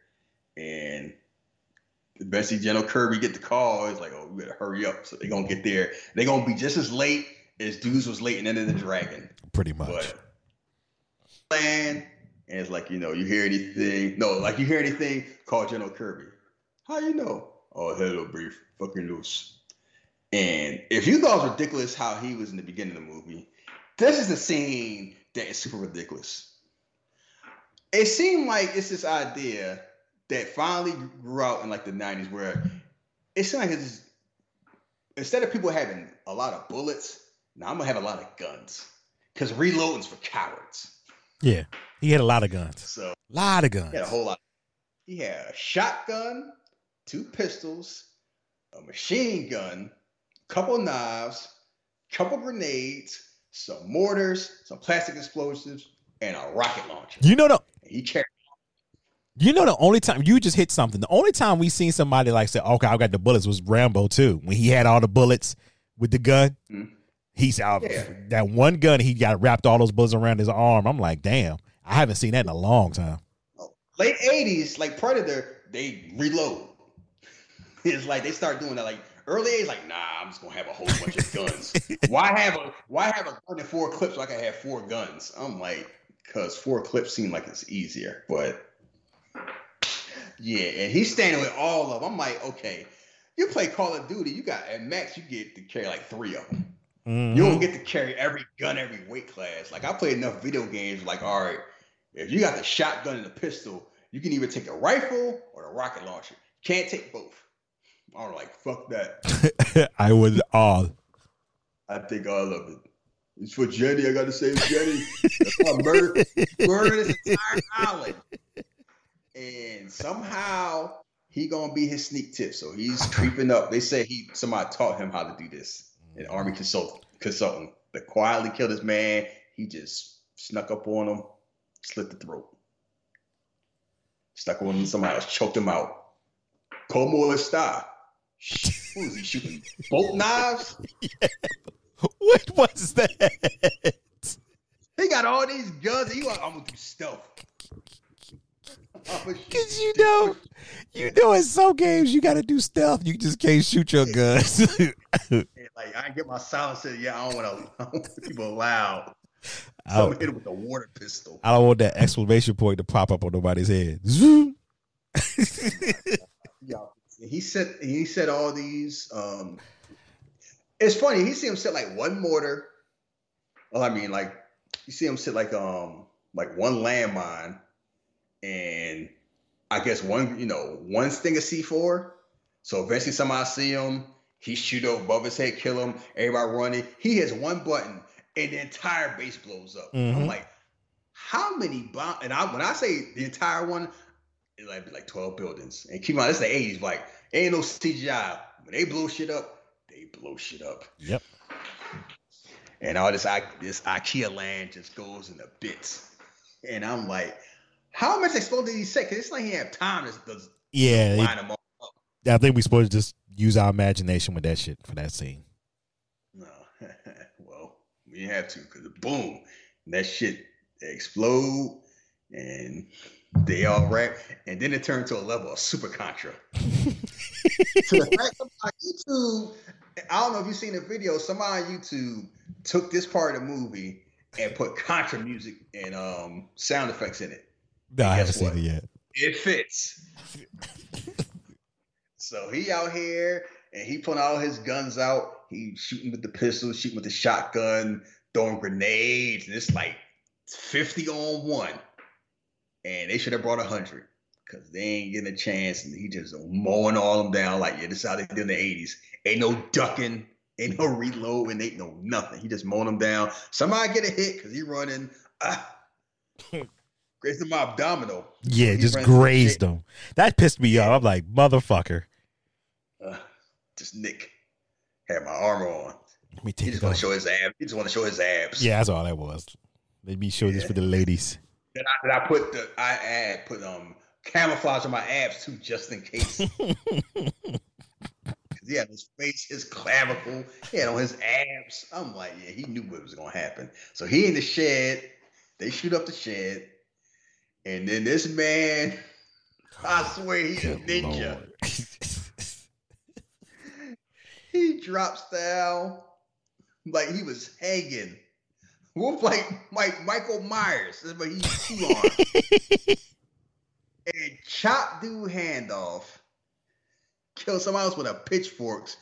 and eventually General Kirby get the call. It's like, oh, we better hurry up. So they're gonna get there. They're gonna be just as late as dudes was late in Enter the Dragon.
Pretty much.
But land, and it's like, you know, you hear anything? No, like you hear anything? Call General Kirby. How you know? Oh, hello, brief. Fucking loose. And if you thought it was ridiculous how he was in the beginning of the movie, this is the scene that is super ridiculous. It seemed like it's this idea that finally grew out in like the 90s where it seemed like it's instead of people having a lot of bullets, now I'm gonna have a lot of guns. Because reloading's for cowards.
Yeah. He had a lot of guns.
So
lot of guns.
he had a whole lot. He had a shotgun, two pistols, a machine gun, couple knives, couple grenades, some mortars, some plastic explosives, and a rocket launcher.
You know the
he carried.
you know the only time you just hit something. The only time we seen somebody like say, "Okay, I got the bullets," was Rambo too. When he had all the bullets with the gun,
Mhm.
he's out
Yeah.
that one gun. He got wrapped all those bullets around his arm. I'm like, damn, I haven't seen that in a long time.
late '80s, like Predator, they reload. (laughs) It's like they start doing that. Like early '80s, like nah, I'm just gonna have a whole bunch of guns. (laughs) why have a Why have a gun and four clips so I can have four guns? I'm like, cause four clips seem like it's easier, but yeah. And he's standing with all of them. I'm like, okay, you play Call of Duty, you got at max you get to carry like three of them.
Mhm.
You don't get to carry every gun, every weight class. Like I play enough video games. Like all right, if you got the shotgun and the pistol, you can either take the rifle or the rocket launcher. Can't take both. I'm like, fuck that. (laughs)
I was all.
I take all of it. It's for Jenny. I gotta save Jenny. Murdered, murdered this entire island. And somehow he gonna be his sneak tip. So he's creeping up. They say he somebody taught him how to do this. An army consult, consultant that quietly killed his man. He just snuck up on him, slit the throat. Stuck on somebody else, choked him out. Como está? Who is he shooting? Bolt knives? (laughs) (laughs)
What was that?
He got all these guns. He like, I'm gonna do stealth. (laughs)
Cause you know, you know, in some games you got to do stealth. You just can't shoot your guns. (laughs)
Like I get my silencer. Yeah, I don't want to. People loud.
I don't,
hit him with a water pistol.
I don't want that exclamation point to pop up on nobody's head. Zoom.
Yeah, he said he said all these. Um, it's funny. He see him set like one mortar. Well, I mean, like you see him set like um like one landmine, and I guess one you know one sting of C four. So eventually somebody see him. He shoot up above his head, kill him. Everybody running. He hits one button, and the entire base blows up. I'm
Mhm.
like, how many bomb? And I when I say the entire one, it like be like 12 buildings. And keep in mind, it's the 80s. Like, ain't no CGI. When they blow shit up, they blow shit up.
Yep.
And all this I this IKEA land just goes into bits. And I'm like, how much exploded did he say? Because it's like he had time to, to
Yeah,
line them all up.
I think we're supposed to just use our imagination with that shit for that scene.
No. (laughs) well, we have to because boom, that shit explode and they all rap. And then it turned to a level of super contra. (laughs) to the fact on YouTube, I don't know if you've seen the video. Somebody on YouTube took this part of the movie and put contra music and um sound effects in it.
No, I haven't seen it yet.
It fits. so he out here and he putting all his guns out. He shooting with the pistol, shooting with the shotgun, throwing grenades, and it's like 50 on one. And they should have brought 100 because they ain't getting a chance. And he just mowing all them down like, yeah, this is how they did in the 80s. Ain't no ducking, ain't no reloading, ain't no nothing. He just mowing them down. Somebody get a hit because he running. Ah. (laughs) Grazed him abdominal.
Yeah,
He
just
ran through the
grazed
shit.
them. That pissed me off. I'm like, motherfucker.
Uh, just Nick had my armor on.
Let me
He just want to show his abs. He just want to show his abs.
Yeah, that's all that was. Let me show this for the ladies.
Then I, then I put the I add put um camouflage on my abs too, just in case. (laughs) he had his face, his clavicle, he had on his abs. I'm like, yeah, he knew what was gonna happen. So he in the shed. They shoot up the shed, and then this man, (laughs) I oh, swear he's a ninja. (laughs) He drops down like he was hanging. Whoop like like Michael Myers, but he's two arms. and chop dude hand off. Kill somebody else with a pitchforks.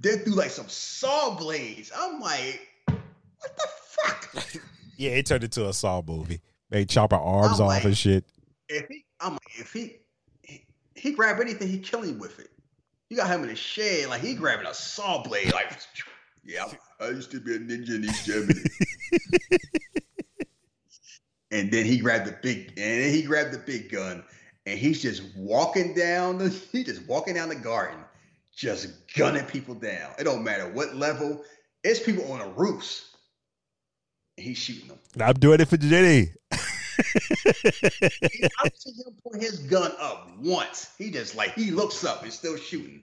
Then through like some saw blades. I'm like, what the fuck? (laughs)
yeah, it turned into a Saw movie. They chop our arms
I'm
off
like-
and shit.
if he, I'm like, if he, he, he grab anything, he kill him with it. You got him in a shed, like he grabbing a saw blade, like, (laughs) yeah, I I used to be a ninja in East Germany. (laughs) and then he grabbed the big, and then he grabbed the big gun, and he's just walking down the, (laughs) he just walking down the garden, just gunning people down. It don't matter what level. It's people on the roofs. And he's shooting them.
I'm doing it for Jenny. (laughs)
I've seen him put his gun up once. He just like he looks up and still shooting,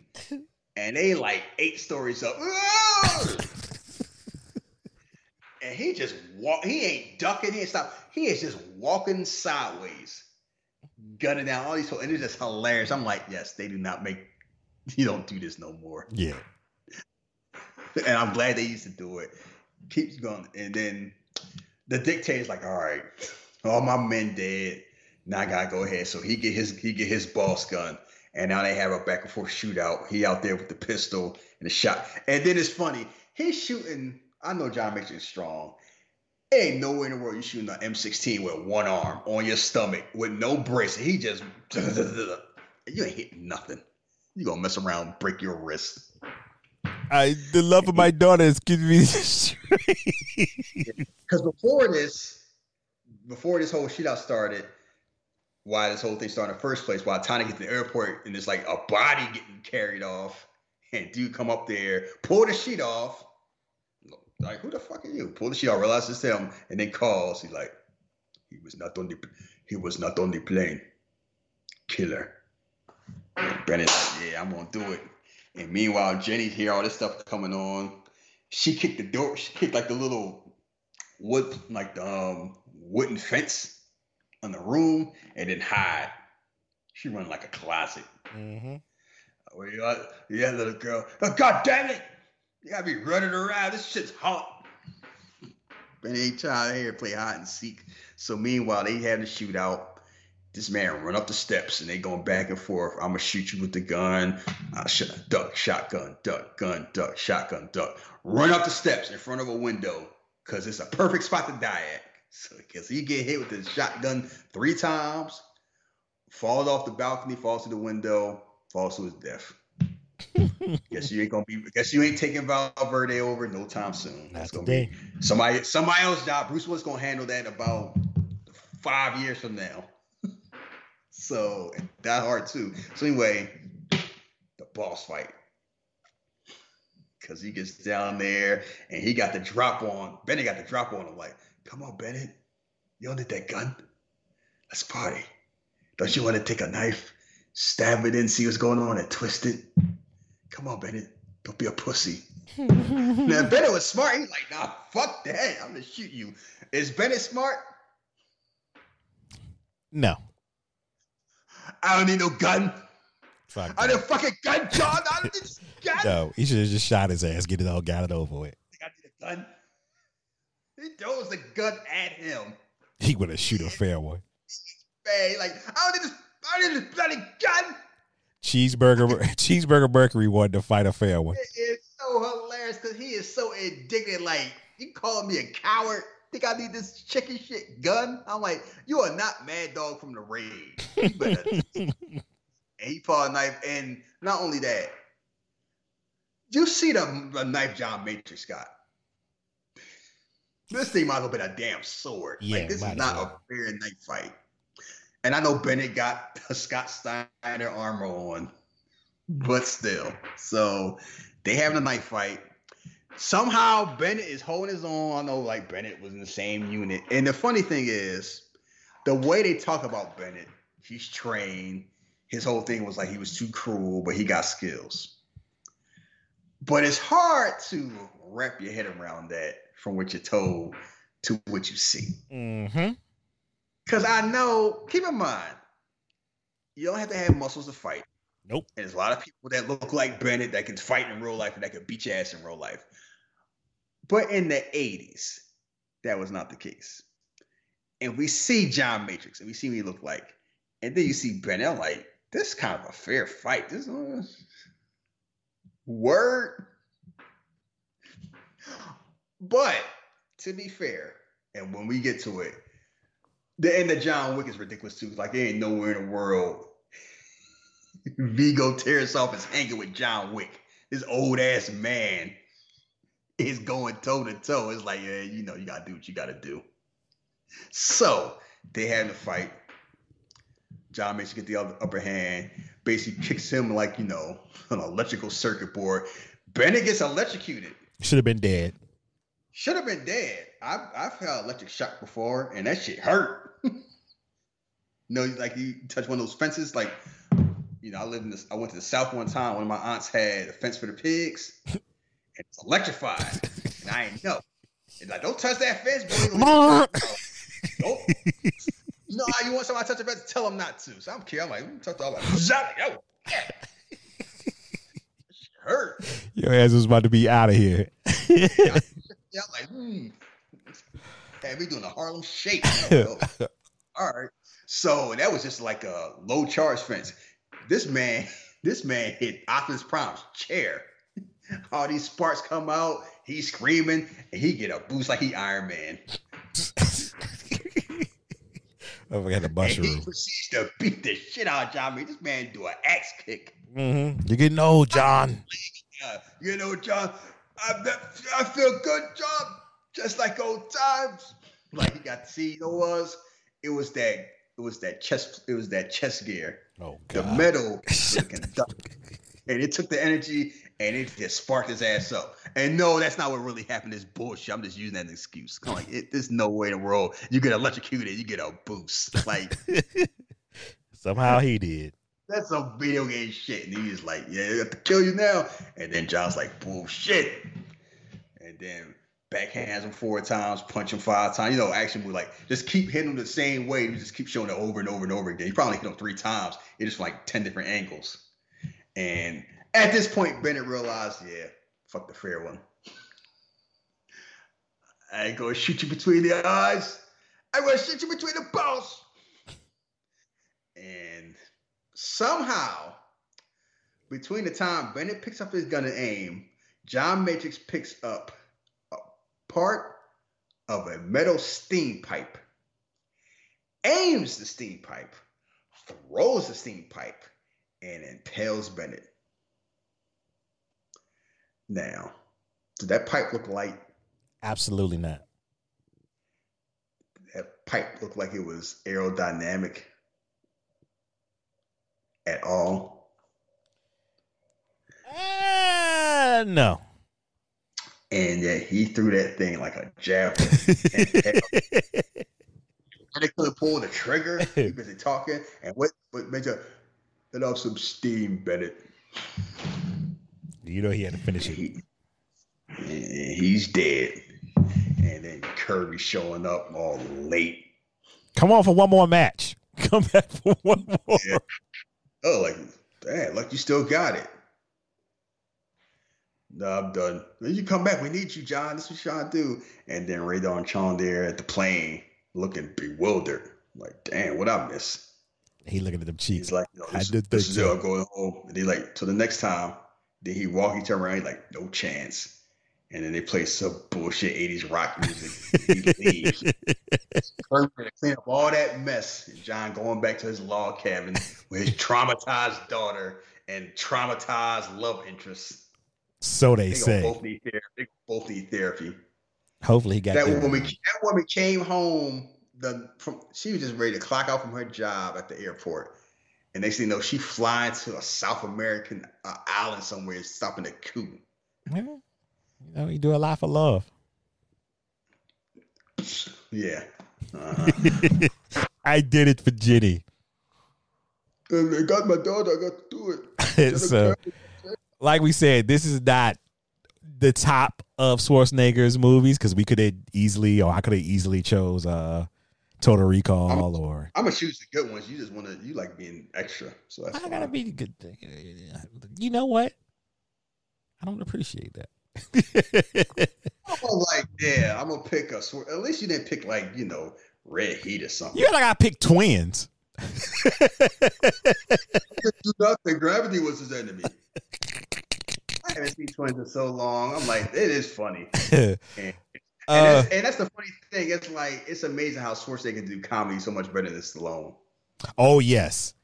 and they like eight stories up, (laughs) and he just walk. He ain't ducking. He ain't stop. He is just walking sideways, gunning down all these. people, And it's just hilarious. I'm like, yes, they do not make. (laughs) You don't do this no more.
Yeah. (laughs)
And I'm glad they used to do it. Keeps going, and then the dictator's like, all right, all my men dead. Now I gotta go ahead. So he get his he get his boss gun, and now they have a back and forth shootout. He out there with the pistol and the shot, and then it's funny. He's shooting. I know John makes it strong. Ain't nowhere in the world you shooting an M16 with one arm on your stomach with no brace. He just (laughs) you ain't hitting nothing. You gonna mess around, break your wrist.
I the love of my daughter is giving me (laughs) straight.
Because before this, before this whole shootout started, why this whole thing started in the first place. While Tiny gets to the airport and it's like a body getting carried off, and dude come up there, pull the sheet off. Like, who the fuck are you? Pull the sheet off, realize it's him, and then calls. He's like, he was not on the he was not on the plane. Killer. And like, yeah, I'm gonna do it. And meanwhile, Jenny's hear all this stuff coming on. She kicked the door, she kicked like the little wood, like the um, wooden fence on the room, and then hide. She run like a classic.
Mm-hmm.
Where you at? Yeah, little girl. Oh, God damn it! Gotta be running around. This shit's hot. Benny ain't trying here play hide and seek. So meanwhile, they had a shootout. This man run up the steps and they going back and forth. I'm gonna shoot you with the gun. I sh- duck, shotgun, duck, gun, duck, shotgun, duck. Run up the steps in front of a window because it's a perfect spot to die at. So he get hit with the shotgun three times, falls off the balcony, falls to the window, falls to his death. Guess you ain't gonna be. Guess you ain't taking Val Verde over no time soon. That's gonna
today.
be somebody. Somebody else job. Bruce Willis gonna handle that about five years from now. (laughs) so that hard too. So anyway, the boss fight. Cause he gets down there and he got the drop on. Bennett got the drop on him. Like, come on, Bennett. You don't need that gun. Let's party. Don't you want to take a knife, stab it in, see what's going on, and twist it? Come on, Bennett. Don't be a pussy. (laughs) now Bennett was smart. He's like, nah, fuck that. I'm gonna shoot you. Is Bennett smart?
No.
I don't need no gun.
Fuck
I
that.
need a fucking gun, (laughs) John. I don't need this gun.
No, he should have just shot his ass, get it all, got it over with.
I need a gun. He throws the gun at him.
He would have shoot a fair one.
Man, like, I don't need this. I don't need this bloody gun.
Cheeseburger, (laughs) cheeseburger Mercury wanted to fight a fair one.
It is so hilarious because he is so indignant. Like, you calling me a coward? Think I need this chicken shit gun? I'm like, you are not Mad Dog from the raid. You better- (laughs) and he pulled a knife, and not only that, you see the, the knife John Matrix got. This thing might have been a damn sword.
Yeah,
like this is not
well.
a fair knife fight. And I know Bennett got a (laughs) Scott Steiner armor on, but still. So they having a knife fight. Somehow Bennett is holding his own. I know like Bennett was in the same unit. And the funny thing is, the way they talk about Bennett, he's trained. His whole thing was like he was too cruel, but he got skills. But it's hard to wrap your head around that from what you're told to what you see.
Mm-hmm.
Because I know, keep in mind, you don't have to have muscles to fight.
Nope.
And there's a lot of people that look like Bennett that can fight in real life and that can beat your ass in real life. But in the 80s, that was not the case. And we see John Matrix and we see what he looked like. And then you see Bennett, I'm like, this is kind of a fair fight. This is word. But to be fair, and when we get to it, the end of John Wick is ridiculous too. Like there ain't nowhere in the world (laughs) Viggo Tarasov his hanging with John Wick. This old ass man is going toe to toe. It's like, yeah, you know, you gotta do what you gotta do. So they had the fight. John makes you get the upper hand, basically kicks him like, you know, an electrical circuit board. Bennett gets electrocuted.
Should have been dead.
Should have been dead. I've I've felt electric shock before, and that shit hurt. (laughs) you know, like you touch one of those fences, like you know, I lived in this. I went to the south one time. One of my aunts had a fence for the pigs, and it's electrified, and I ain't know. It's like, don't touch that fence, boy. Nope. You know how you want somebody to touch the fence? Tell them not to. So I'm care. I'm like, mm, touch all it. Yo, yeah. That shit hurt.
Your ass was about to be out of here.
Yeah, I'm like, hmm. Had me doing a Harlem shake. (laughs) Oh. All right. So that was just like a low charge fence. This man, (laughs) this man hit Optimus Prime's chair. (laughs) All these sparks come out. He's screaming, and he get a boost like he Iron Man.
I forgot the
And he proceeds to beat the shit out of John. Man, this man do an axe kick.
Mm-hmm. You're getting old, John.
Uh, you know, John, I, I feel good, John, just like old times. Like he got to see, you know, what it was it was that it was that chest it was that chest gear.
Oh God.
The metal (laughs) and it took the energy and it just sparked his ass up. And no, that's not what really happened. This bullshit. I'm just using that as an excuse. I'm like, it, there's no way in the world you get electrocuted, you get a boost. Like (laughs)
Somehow he did.
that's some video game shit. And he's like, yeah, I have to kill you now. And then John's like, bullshit. And then backhands him four times, punch him five times. You know, action movie, like just keep hitting him the same way. You just keep showing it over and over and over again. You probably hit him three times. It is like 10 different angles. And at this point, Bennett realized, yeah, fuck the fair one. I ain't gonna shoot you between the eyes. I'm gonna shoot you between the balls. And somehow, between the time Bennett picks up his gun and aim, John Matrix picks up part of a metal steam pipe, aims the steam pipe, throws the steam pipe, and impales Bennett. Now, did that pipe look light?
Absolutely not.
that pipe looked like it was aerodynamic at all?
Uh, no.
And yet he threw that thing like a javelin. (laughs) and they couldn't pull the trigger. (laughs) He busy talking. And what what you let off some steam, Bennett?
You know he had to finish it.
he, he's dead. And then Kirby showing up all late.
Come on for one more match. (laughs) Come back for one more.
Yeah. Oh, like, damn, like you still got it. No, I'm done. You come back. We need you, John. This is what to do. And then Rae Dawn Chong there at the plane looking bewildered. Like, damn, what I miss?
He looking at them cheeks.
He's like, no,
I
this,
did
this is
so.
Going home. And he like, till the next time. Then he walk, he turn around, like, no chance. And then they play some bullshit 80s rock music. he (laughs) leaves. Clean up all that mess. And John going back to his log cabin with his (laughs) traumatized daughter and traumatized love interest.
So they
They
say.
both need therapy. They both need therapy.
Hopefully he got
That woman, that woman came home. The from she was just ready to clock out from her job at the airport, and they thing you know, she flying to a South American uh, island somewhere, stopping at coup.
Yeah. You know, you do a lot for love.
Yeah. Uh-huh. (laughs)
I did it for Jenny.
And I got my daughter. I got to do it. (laughs)
so, like we said, this is not the top of Schwarzenegger's movies because we could have easily, or I could have easily chose uh, Total Recall, or
I'm gonna choose the good ones. You just want to. You like being extra, so that's
I
fine.
gotta be the good. Thing. You know what? I don't appreciate that. (laughs)
I'm like, yeah, I'm gonna pick a. At least you didn't pick like you know red heat or something.
you like I picked twins. (laughs)
nothing. Gravity was his enemy. (laughs) Haven't seen twins in so long. I'm like, it is funny. (laughs) And, and,
Uh,
that's, and that's the funny thing. It's like it's amazing how Schwarzenegger can do comedy so much better than Stallone.
Oh yes,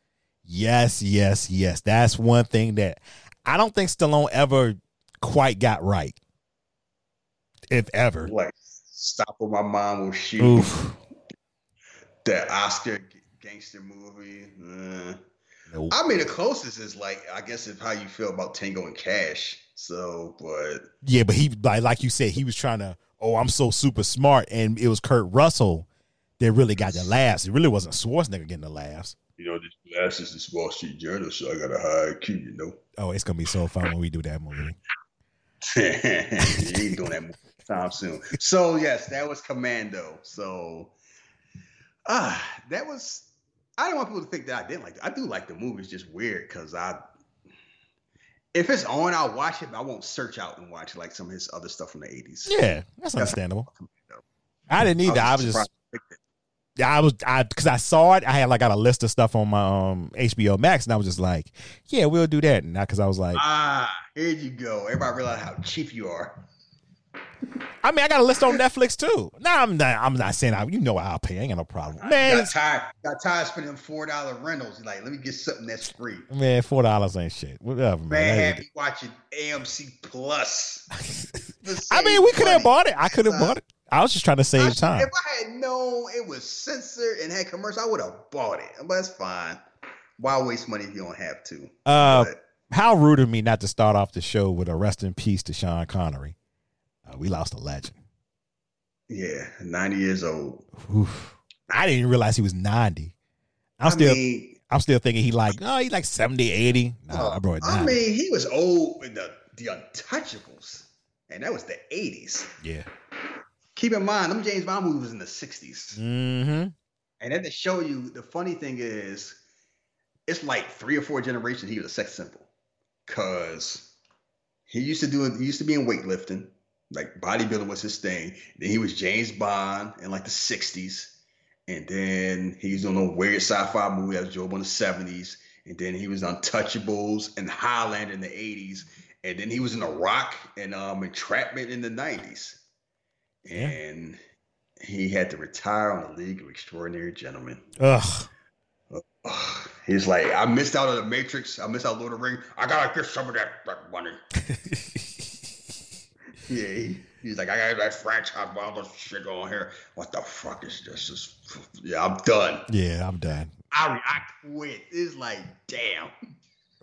yes, yes, yes. That's one thing that I don't think Stallone ever quite got right, if ever.
Like, stop or my mom will shoot.
Oof.
That Oscar gangster movie. Uh,
Nope.
I mean, the closest is like, I guess, is how you feel about Tango and Cash. So, but
Yeah, but he like like you said, he was trying to. Oh, I'm so super smart, and it was Kurt Russell that really got the laughs. It really wasn't Schwarzenegger getting the laughs.
you know, this glasses is Wall Street Journal, so I got a high IQ. You know.
Oh, it's gonna be so fun when we do that movie. (laughs) (laughs)
you ain't doing that time soon. So yes, that was Commando. So ah, that was. I don't want people to think that I didn't like. It. I do like the movie. It's just weird because I, if it's on, I'll watch it. But I won't search out and watch like some of his other stuff from the eighties.
Yeah, that's understandable. I didn't either. I was just
Yeah,
I was I because I saw it. I had like got a list of stuff on my um HBO Max, and I was just like, yeah, we'll do that. And not because I was like,
ah, here you go. Everybody realize how cheap you are.
I mean, I got a list on Netflix too. No, I'm not. I'm not saying I. You know, I'll pay. I ain't got no problem, man.
got tired. Got tired spending four dollar rentals. Like, let me get something that's free.
Man, four dollars ain't shit. Whatever,
Man,
man.
had me watching AMC Plus. (laughs)
I mean, we could have bought it. I could have bought it. I was just trying to save
should-
time.
If I had known it was censored and had commercial, I would have bought it. But that's fine. Why waste money if you don't have to?
Uh,
But
how rude of me not to start off the show with a rest in peace to Sean Connery. Uh, we lost a legend.
yeah, 90 years old.
Oof. I didn't even realize he was 90. I'm
I
still
mean,
I'm still thinking he like, no, he's like 70, 80. No, I brought it
I mean, he was old in the the Untouchables, and that was the 80s.
yeah.
Keep in mind, them James Bond movies was in the 60s.
Mm-hmm.
And then to show you, the funny thing is, it's like three or four generations he was a sex symbol. Cause he used to do he used to be in weightlifting, like bodybuilding was his thing. Then he was James Bond in like the 60s. And then he was doing a weird sci-fi movie that was Job in the 70s. And then he was Untouchables and Highlander in the 80s. And then he was in The Rock and um Entrapment in the 90s.
Yeah.
And he had to retire on the League of Extraordinary Gentlemen.
Ugh.
Ugh. He's like, I missed out on the Matrix. I missed out on Lord of the Ring. I gotta get some of that, that money. (laughs) Yeah, he, he's like, I got that franchise, all this shit going here. What the fuck is this? this? Yeah, I'm done.
yeah, I'm done.
I I quit. It's like, damn.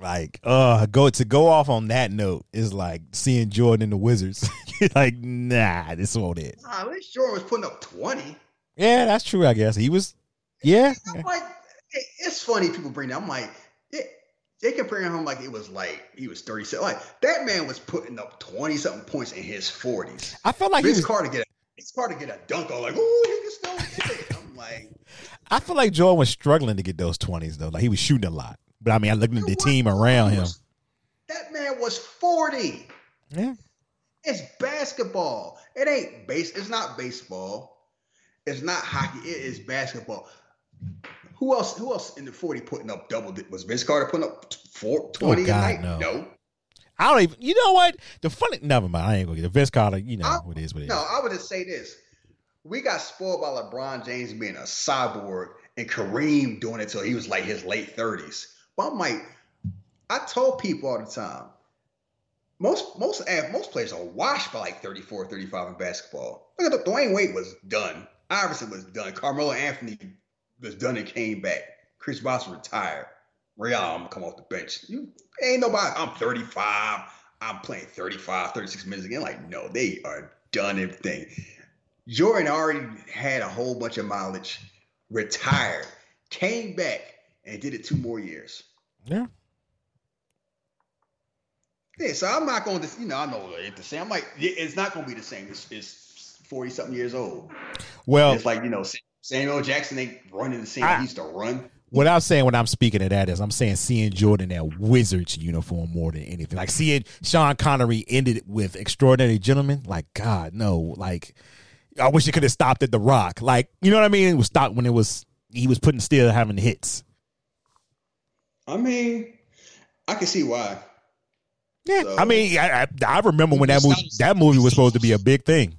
Like, uh, go to go off on that note is like seeing Jordan in the Wizards. (laughs) Like, nah, this won't it.
Nah, at least Jordan was putting up 20.
Yeah, that's true. I guess he was. Yeah,
I'm like, it's funny people bring that. I'm like, it, they comparing him like it was like he was 37. Like that man was putting up 20 something points in his 40s.
I felt like he
Vince to get a Vince Carter get a dunk on like, oh, he can still get it. I'm like, (laughs)
I feel like Jordan was struggling to get those twenties though. Like he was shooting a lot. But I mean, I looked at the team around him.
That man was 40.
Yeah,
It's basketball. It ain't base. It's not baseball. It's not hockey. It is basketball. Who else? Who else in the 40 putting up double? Was Vince Carter putting up four, 20
Oh, God,
a night?
no.
no.
I don't even. You know what? The funny. Never mind. I ain't gonna get the Vince Carter. You know
I-
what it is. What it is.
No, I would just say this. We got spoiled by LeBron James being a cyborg and Kareem doing it till he was like his late 30s. But I'm like, I told people all the time, most most eh, most players are washed by like 34, 35 in basketball. Look at the Dwyane Wade was done. Iverson was done. Carmelo Anthony was done and came back. Chris Bosh retired. Ray Allen come off the bench. You ain't nobody. I'm 35. I'm playing 35, 36 minutes again. Like, no, they are done everything. Jordan already had a whole bunch of mileage, retired, came back, and did it two more years.
Yeah.
Yeah, so I'm not going to, you know, I know it's the same. I'm like, it's not going to be the same. It's, it's 40 something years old.
Well,
It's like, you know, Samuel Jackson ain't running the same
I-
he used to run.
what I'm saying when I'm speaking of that is I'm saying seeing Jordan in that Wizards uniform more than anything. Like seeing Sean Connery ended with Extraordinary Gentlemen. Like God, no. Like I wish it could have stopped at The Rock. Like you know what I mean? It was stopped when it was he was putting still having hits.
I mean, I can see why.
Yeah,
So-
I mean, I, I, I remember when that movie that movie was supposed to be a big thing.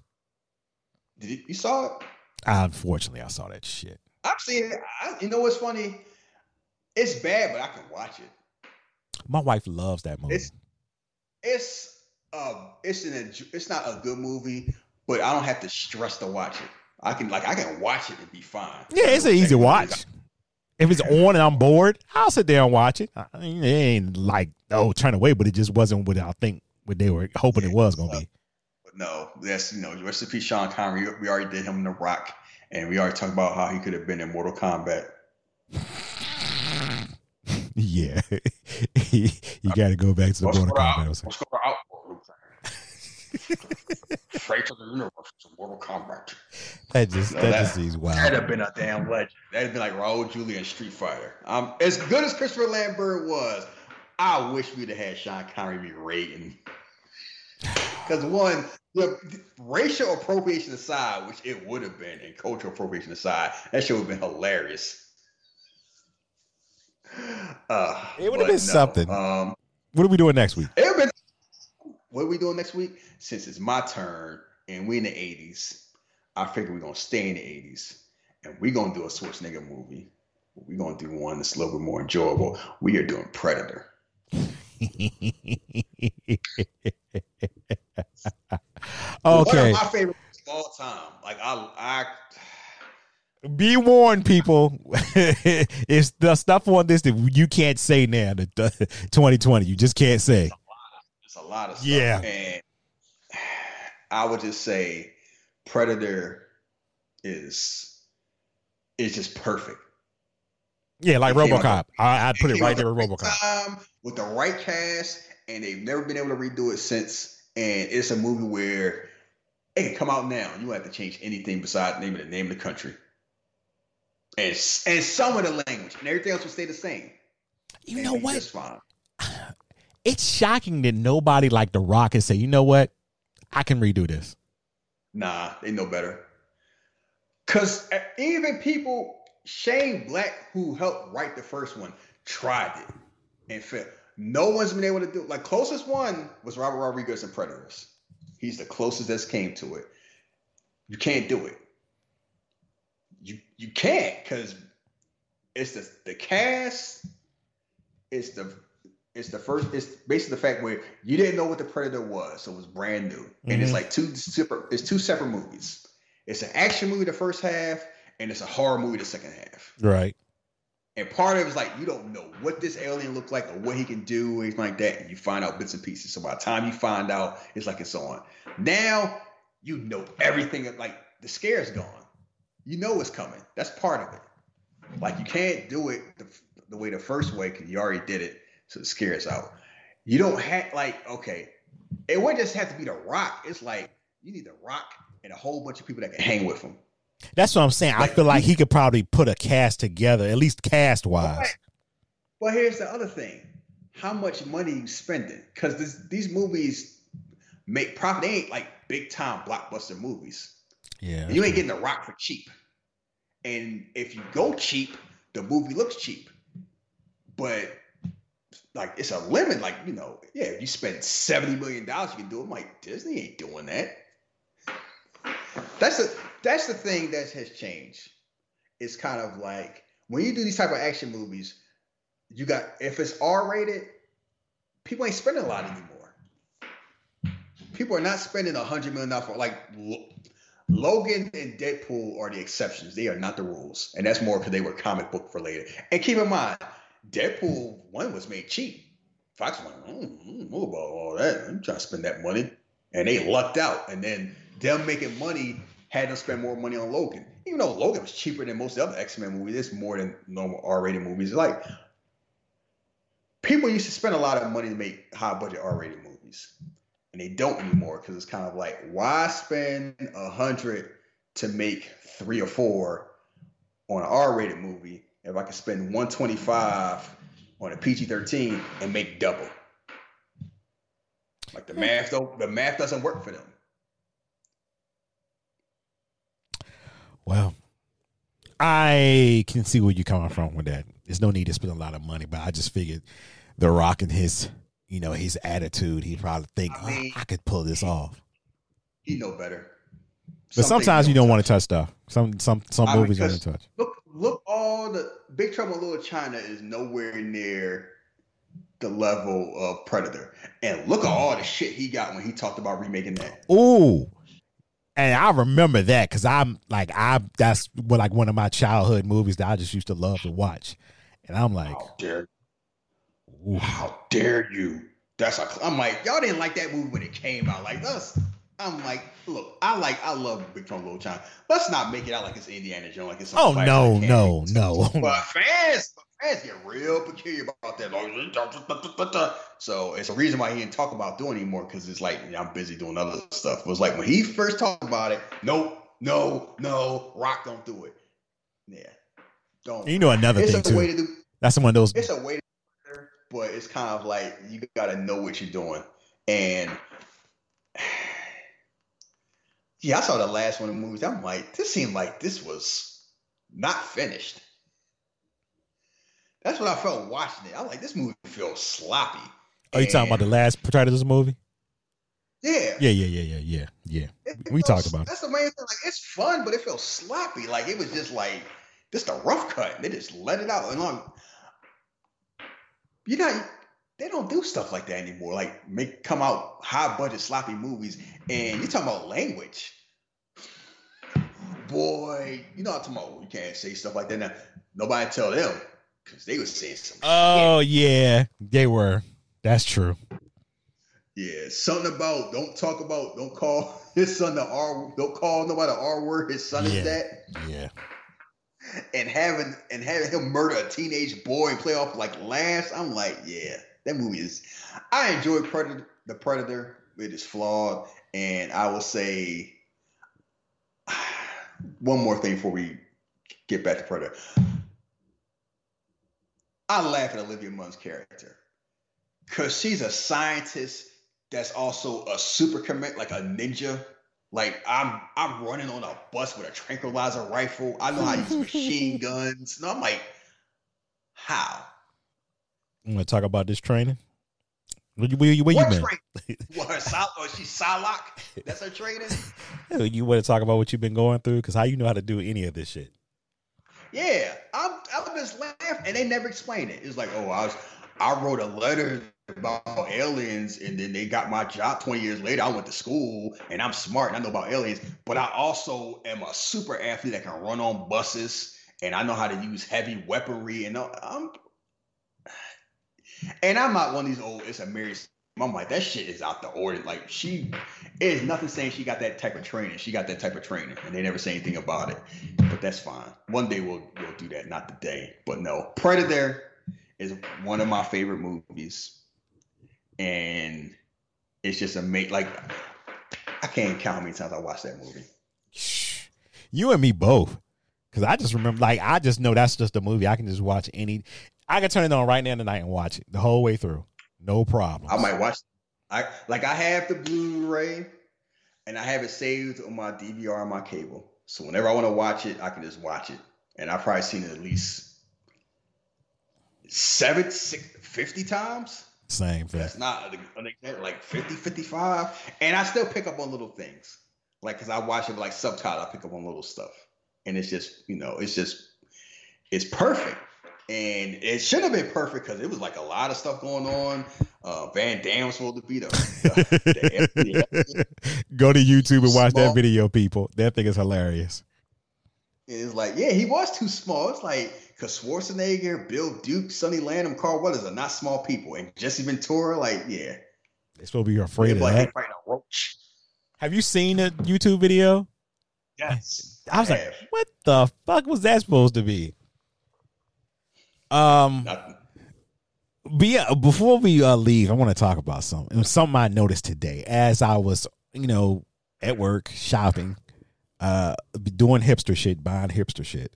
Did you, you saw it?
Unfortunately, I saw that shit.
I've seen it. I, you know what's funny? It's bad, but I can watch it.
My wife loves that movie.
It's it's um it's an it's not a good movie, but I don't have to stress to watch it. I can like I can watch it and be fine.
yeah, it's an easy watch. If it's on and I'm bored, I'll sit there and watch it. I mean, it ain't like oh turn away, but it just wasn't what I think what they were hoping it was gonna be.
But no, that's you know, recipe Sean Connery. We already did him in The Rock, and we already talked about how he could have been in Mortal Kombat. (laughs)
Yeah, (laughs) you got to go back to the Mortal Kombat.
Let's go out. Straight to the universe to Mortal Kombat.
That just
No,
that
that-
just seems wild.
That'd have been a damn legend. That'd have been like Raul Julia in Street Fighter. Um, as good as Christopher Lambert was, I wish we'd have had Sean Connery be Raiden. Because one, the, racial appropriation aside, which it would have been, and cultural appropriation aside, that shit would have been hilarious. (sighs) Uh,
It would have been something.
Um,
What are we doing next week?
been. What are we doing next week? Since it's my turn and we in the 80s, I figure we're gonna stay in the 80s and we're gonna do a Schwarzenegger movie. We're gonna do one that's a little bit more enjoyable. We are doing Predator. (laughs) One
okay.
of my favorite all time. Like I, I
Be warned, people. (laughs) it's the stuff on this that you can't say now. The, (laughs) the 2020, you just can't say.
it's a lot of stuff.
Yeah.
And I would just say Predator is is just perfect.
Yeah, like
It
RoboCop. I, I'd put it right there with RoboCop.
Time, with the right cast, and they've never been able to redo it since. And it's a movie where it can come out now. You don't have to change anything besides the name of the name of the country. And, and some of the language and everything else will stay the same.
You
And
know what? (sighs) It's shocking that nobody like The Rock can say, you know what? I can redo this.
Nah, they know better. Cause uh, even people, Shane Black, who helped write the first one, tried it and failed. No one's been able to do it. Like closest one was Robert Rodriguez in Predators. He's the closest that's came to it. You can't do it. You you can't because it's the the cast. It's the it's the first. It's basically the fact where you didn't know what the Predator was, so it was brand new, and it's
Mhm.
like two separate. It's two separate movies. It's an action movie the first half, and it's a horror movie the second half.
Right.
And part of it is like you don't know what this alien looked like or what he can do, anything like that. And you find out bits and pieces. So by the time you find out, it's like it's on. Now you know everything. Like the scare's gone. You know what's coming. That's part of it. Like you can't do it the, the way the first way because you already did it, so the scare is out. You don't have like okay, it wouldn't just have to be the Rock. It's like you need the Rock and a whole bunch of people that can hang with him.
That's what I'm saying. I feel like he could probably put a cast together, at least cast wise.
Right. Well, here's the other thing: how much money you spending? Because these movies make profit. They ain't like big time blockbuster movies.
Yeah.
You ain't getting the Rock for cheap. And if you go cheap, the movie looks cheap. But like it's a limit. Like you know, yeah, if you spend seventy million dollars, you can do it. I'm like Disney ain't doing that. That's the that's the thing that has changed. It's kind of like when you do these type of action movies, you got if it's R rated, people ain't spending a lot anymore. People are not spending a hundred million dollars for like Logan and Deadpool are the exceptions. They are not the rules, and that's more because they were comic book related. And keep in mind, Deadpool one was made cheap. Fox went, mm, mm, about all that. I'm trying to spend that money, and they lucked out. And then them making money had them spend more money on Logan, even though Logan was cheaper than most of the other X Men movies. It's more than normal R rated movies. Like people used to spend a lot of money to make high budget R rated movies, and they don't anymore because it's kind of like why spend a hundred to make three or four on an R rated movie if I could spend one twenty five on a PG thirteen and make double. Like the hmm. math don't the math doesn't work for them.
Well, I can see where you're coming from with that. There's no need to spend a lot of money, but I just figured The Rock and his, you know, his attitude, he'd probably think,
I oh, mean-
oh, I could pull this off.
He know better.
But
Some
sometimes you don't
touch.
want to touch stuff. Some some some
I mean,
movies you
because-
touch.
Look, look, all the Big Trouble in Little China is nowhere near the level of Predator. And look at mm. all the shit he got when he talked about remaking that.
Ooh. And I remember that because I'm like I that's what like one of my childhood movies that I just used to love to watch. And I'm like,
How dare,
ooh.
how dare you? That's a, I'm like, y'all didn't like that movie when it came out. Like us, I'm like, look, I like, I love Big Trouble Little China. Let's not make it out like it's Indiana Jones, like it's
Oh
Flash
no, no, no.
But fans, fans get real peculiar about that. Uh, so it's a reason why he didn't talk about doing it anymore because it's like I'm busy doing other stuff. It was like when he first talked about it, nope, no, no, Rock don't do it. Yeah, don't.
you know another
it's
thing
a way
too.
to do.
That's one of those
It's a way, to do but it's kind of like you got to know what you're doing. And (sighs) yeah, I saw the last one of the movies. I'm like, this seemed like this was not finished. That's what I felt watching it. I'm like, this movie feels sloppy.
Are you talking about the
And-
last Predators movie?
Yeah.
Yeah, yeah, yeah, yeah, yeah, yeah.
It- it
We
feels-
talked about it.
That's the main thing. Like, it's fun, but it feels sloppy. Like it was just like just a rough cut. They just let it out. And I'm, you know, they don't do stuff like that anymore. Like make come out high budget sloppy movies, and you're talking about language. boy. You know I'm talking about? You can't say stuff like that now. Nobody tell them because they was saying some.
Oh yeah, they were. That's true.
Yeah, something about don't talk about don't call (laughs) his son the R don't call nobody the R word. His son
Yeah.
is that,
Yeah.
and having and having him murder a teenage boy and play off like last. I'm like, yeah, that movie is. I enjoy Predator. The Predator. It is flawed, and I will say (sighs) one more thing before we get back to Predator. I laugh at Olivia Munn's character because she's a scientist that's also a super commit, like a ninja. Like I'm, I'm running on a bus with a tranquilizer rifle. I know how to use (laughs) machine guns. No, I'm like, how?
I'm gonna talk about this training. Where you, where you, where you
What
been?
What her Sol- or oh, she Psylocke? That's her training. (laughs)
You want to talk about what you've been going through? Because how you know how to do any of this shit?
Yeah, I'm. I was just laughing, and they never explained it. It's like, oh, I was, I wrote a letter about aliens, and then they got my job. Twenty years later, I went to school, and I'm smart, and I know about aliens. But I also am a super athlete that can run on buses, and I know how to use heavy weaponry. And I'm, and I'm not one of these old. It's a Mary. I'm like that shit is out the order. Like she, is nothing saying she got that type of training. She got that type of training, and they never say anything about it. But that's fine. One day we'll we'll do that. Not today, but no. Predator is one of my favorite movies, and it's just amazing. Like I can't count how many times I watched that movie. (sighs)
You and me both. Because I just remember, like, I just know that's just a movie I can just watch any. I can turn it on right now tonight and watch it the whole way through, no problem.
I might watch. I like I have the Blu-ray, and I have it saved on my DVR on my cable. So whenever I want to watch it, I can just watch it. And I've probably seen it at least seven, six, 50 times.
Same thing.
That's not an example, like 50, 55. And I still pick up on little things. Like, because I watch it with like subtitle, I pick up on little stuff. And it's just, you know, it's just, it's perfect. And it should have been perfect because it was like a lot of stuff going on. Uh, Van Damme's supposed to be the, the, the (laughs)
Go to YouTube and watch that video, people. That thing is hilarious.
It's like, yeah, he was too small. It's like because Schwarzenegger, Bill Duke, Sonny Landham, Carl Weathers are not small people, and Jesse Ventura, like, yeah,
They're supposed to be afraid of
like
that.
a roach.
Have you seen the YouTube video?
Yes,
I was like,
have.
what the fuck was that supposed to be? Um,
Nothing.
but yeah, before we uh, leave, I want to talk about something. It was something I noticed today as I was, you know, at work shopping, uh, doing hipster shit, buying hipster shit.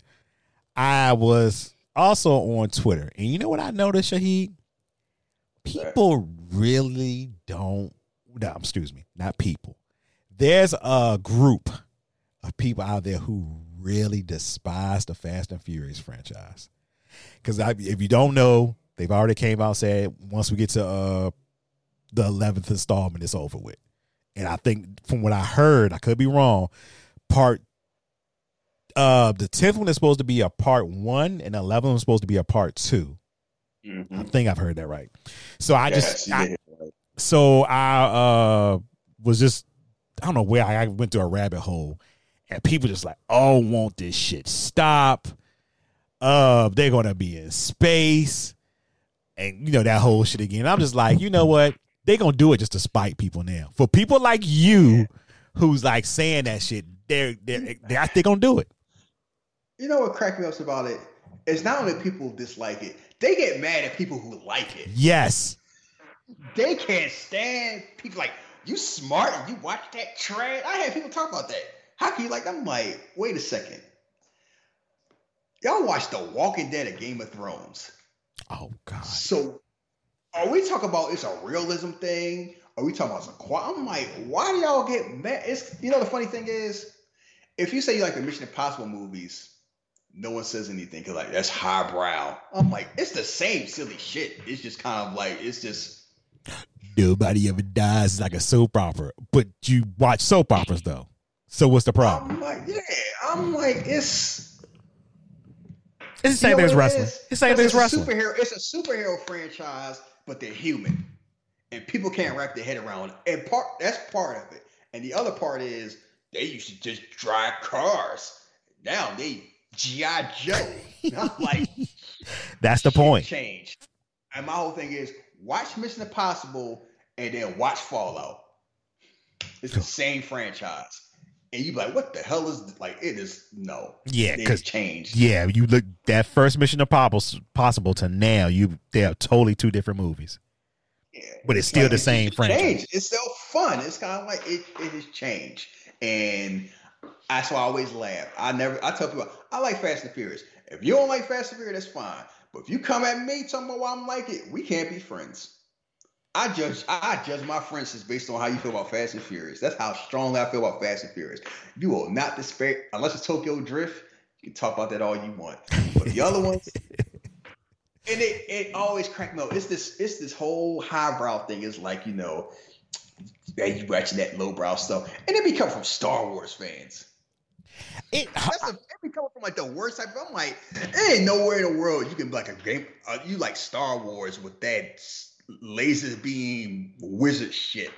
I was also on Twitter, and you know what I noticed, Shahid? People really don't. No, excuse me, not people. There's a group of people out there who really despise the Fast and Furious franchise. Because if you don't know, they've already came out and said once we get to uh, the eleventh installment, it's over with. And I think from what I heard, I could be wrong. Part uh the tenth one is supposed to be a part one, and the eleventh one is supposed to be a part two. I
Mhm.
think I've heard that right. So I just
Yes, you
I, so I uh was just I don't know where I, I went through a rabbit hole and people just like, oh, won't this shit stop? Uh they're gonna be in space and you know that whole shit again. I'm just like, you know what? They're gonna do it just to spite people now. For people like you who's like saying that shit, they're they're they're, out there gonna do it.
You know what cracked me up about it? It's not only people dislike it; they get mad at people who like it.
Yes.
They can't stand people like you. Smart? You watch that trash? I had people talk about that. How can you like? that? I'm like, wait a second. Y'all watch The Walking Dead and Game of Thrones.
Oh God.
So, are we talking about it's a realism thing? Are we talking about some quiet? I'm like, why do y'all get mad? It's you know the funny thing is, if you say you like the Mission Impossible movies, no one says anything because like that's highbrow. I'm like, it's the same silly shit. It's just kind of like it's just
Nobody ever dies like a soap opera, but you watch soap operas though. So what's the problem?
I'm like, yeah. I'm like, it's
It's the
you
same
know
thing as wrestling. It's the same thing as wrestling.
Superhero. It's a superhero franchise, but they're human, and people can't wrap their head around it. And part that's part of it. And the other part is they used to just drive cars. Now they GI Joe. I'm (laughs) like,
That's the point.
change. And my whole thing is watch Mission Impossible and then watch Fallout. It's the same franchise. And you be like, what the hell is this? like it is no.
Yeah, because
changed.
Yeah, you look that first Mission Impossible possible to now, you they are totally two different movies.
Yeah.
But it's still the
it's-
same
it's
franchise.
changed. It's still fun. It's kind of like it, it has changed. And that's why I always laugh. I never I tell people I like Fast and Furious. If you don't like Fast and Furious, that's fine. But if you come at me talking about why I'm like it, we can't be friends. I judge I judge my friends is based on how you feel about Fast and Furious. That's how strongly I feel about Fast and Furious. You will not despair unless it's Tokyo Drift. You can talk about that all you want. But the other ones, (laughs) and it, it always cracked me up. It's this it's this whole highbrow thing. It's like you know, yeah, you watching that lowbrow stuff, and it be coming from Star Wars fans.
It,
That's a, it be coming from like the worst type. I'm like, there ain't nowhere in the world you can be like a game. Uh, you like Star Wars with that laser beam wizard shit.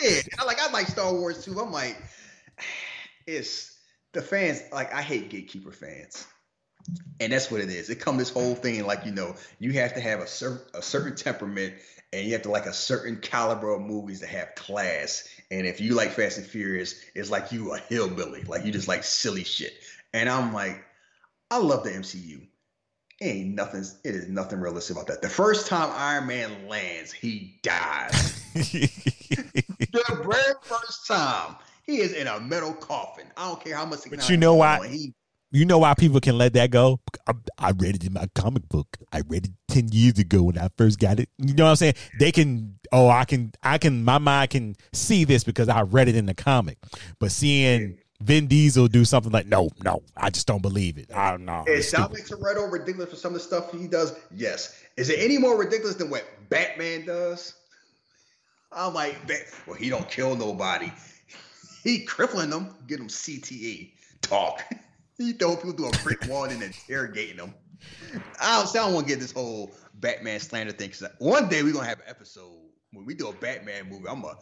Yeah, I like I like Star Wars too. I'm like, it's the fans. Like I hate gatekeeper fans, and that's what it is. It come this whole thing like you know you have to have a certain a certain temperament, and you have to like a certain caliber of movies to have class. And if you like Fast and Furious, it's like you a hillbilly, like you just like silly shit. And I'm like, I love the MCU. Ain't nothing. It is nothing realistic about that. The first time Iron Man lands, he dies (laughs) the very first time he is in a metal coffin. I don't care how much.
But you know why-
He,
you know why people can let that go? I, I read it in my comic book. I read it ten years ago when I first got it. You know what I'm saying? They can. Oh, I can. I can. My mind can see this because I read it in the comic. But seeing Vin Diesel do something like, no, no, I just don't believe it. I don't know.
is
It's stupid.
Dominic Toretto ridiculous for some of the stuff he does? Yes. Is it any more ridiculous than what Batman does? I'm like, Bat- well, he don't kill nobody. He crippling them, get them CTE. Talk. (laughs) he throw people through a brick wall and interrogating them. I don't, I don't want to get this whole Batman slander thing. Cause one day we're gonna have an episode when we do a Batman movie. I'm a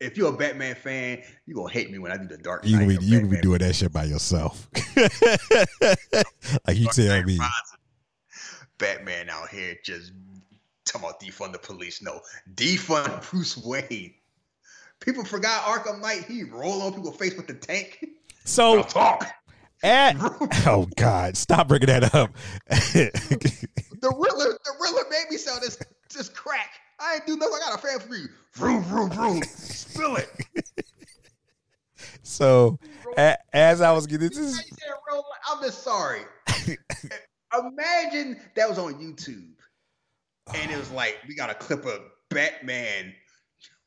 if you're a Batman fan, you're gonna hate me when I do the Dark Knight.
You can be, you be doing that shit by yourself. (laughs) like you
Dark
tell me.
Batman out here just talking about defund the police. No, defund Bruce Wayne. People forgot Arkham Knight. He roll on people's face with the tank.
So
talk.
at (laughs) (laughs) oh god, stop bringing that up.
The Riddler, the Riddler made me sell this this crack. I ain't do nothing. I got a fan for you. Vroom, vroom, vroom. Spill it.
so a, as I was getting this,
I'm just sorry. (laughs) Imagine that was on YouTube, and it was oh. like we got a clip of Batman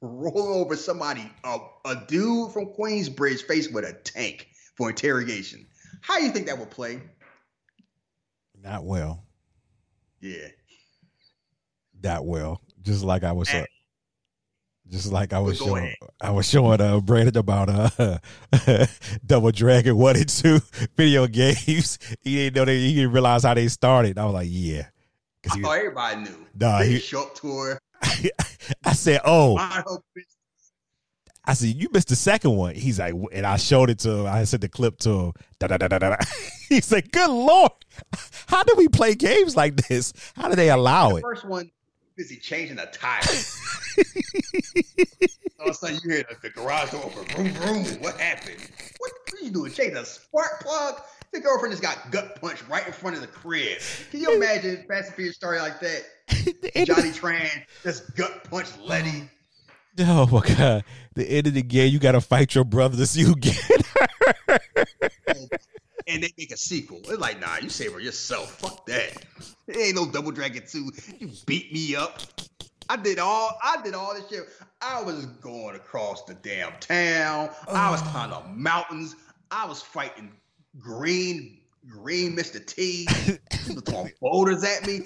roll over somebody, a, a dude from Queensbridge faced with a tank for interrogation. How do you think that would play?
not well,
Yeah,
not well. Just like I was, uh, just like I was showing,
ahead.
I was showing uh Brandon about uh (laughs) Double Dragon one and two (laughs) video games. (laughs) He didn't know they, he didn't realize how they started. I was like, yeah, because
I thought everybody knew.
Nah, he-
show up to.
I said, oh,
mind her business.
I said, you missed the second one. He's like, and I showed it to him. I sent the clip to him. Da, da, da, da, da. He said, good Lord, how do we play games like this? How do they allow it?
First one busy changing a tire. (laughs) All of a sudden you hear the, the garage door open. Vroom, vroom. What happened? What, what are you doing? Change a spark plug? The girlfriend just got gut punched right in front of the crib. Can you imagine Fast and Furious story like that? (laughs) Johnny Tran just gut punched Letty. (gasps)
Oh my God. The end of the game, you got to fight your brother to see who get her.
And they make a sequel. It's like, nah, you save her yourself. Fuck that. There ain't no Double Dragon 2. You beat me up. I did all I did all this shit. I was going across the damn town. I was climbing mountains. I was fighting green, green Mr. T. He was throwing (laughs) boulders at me.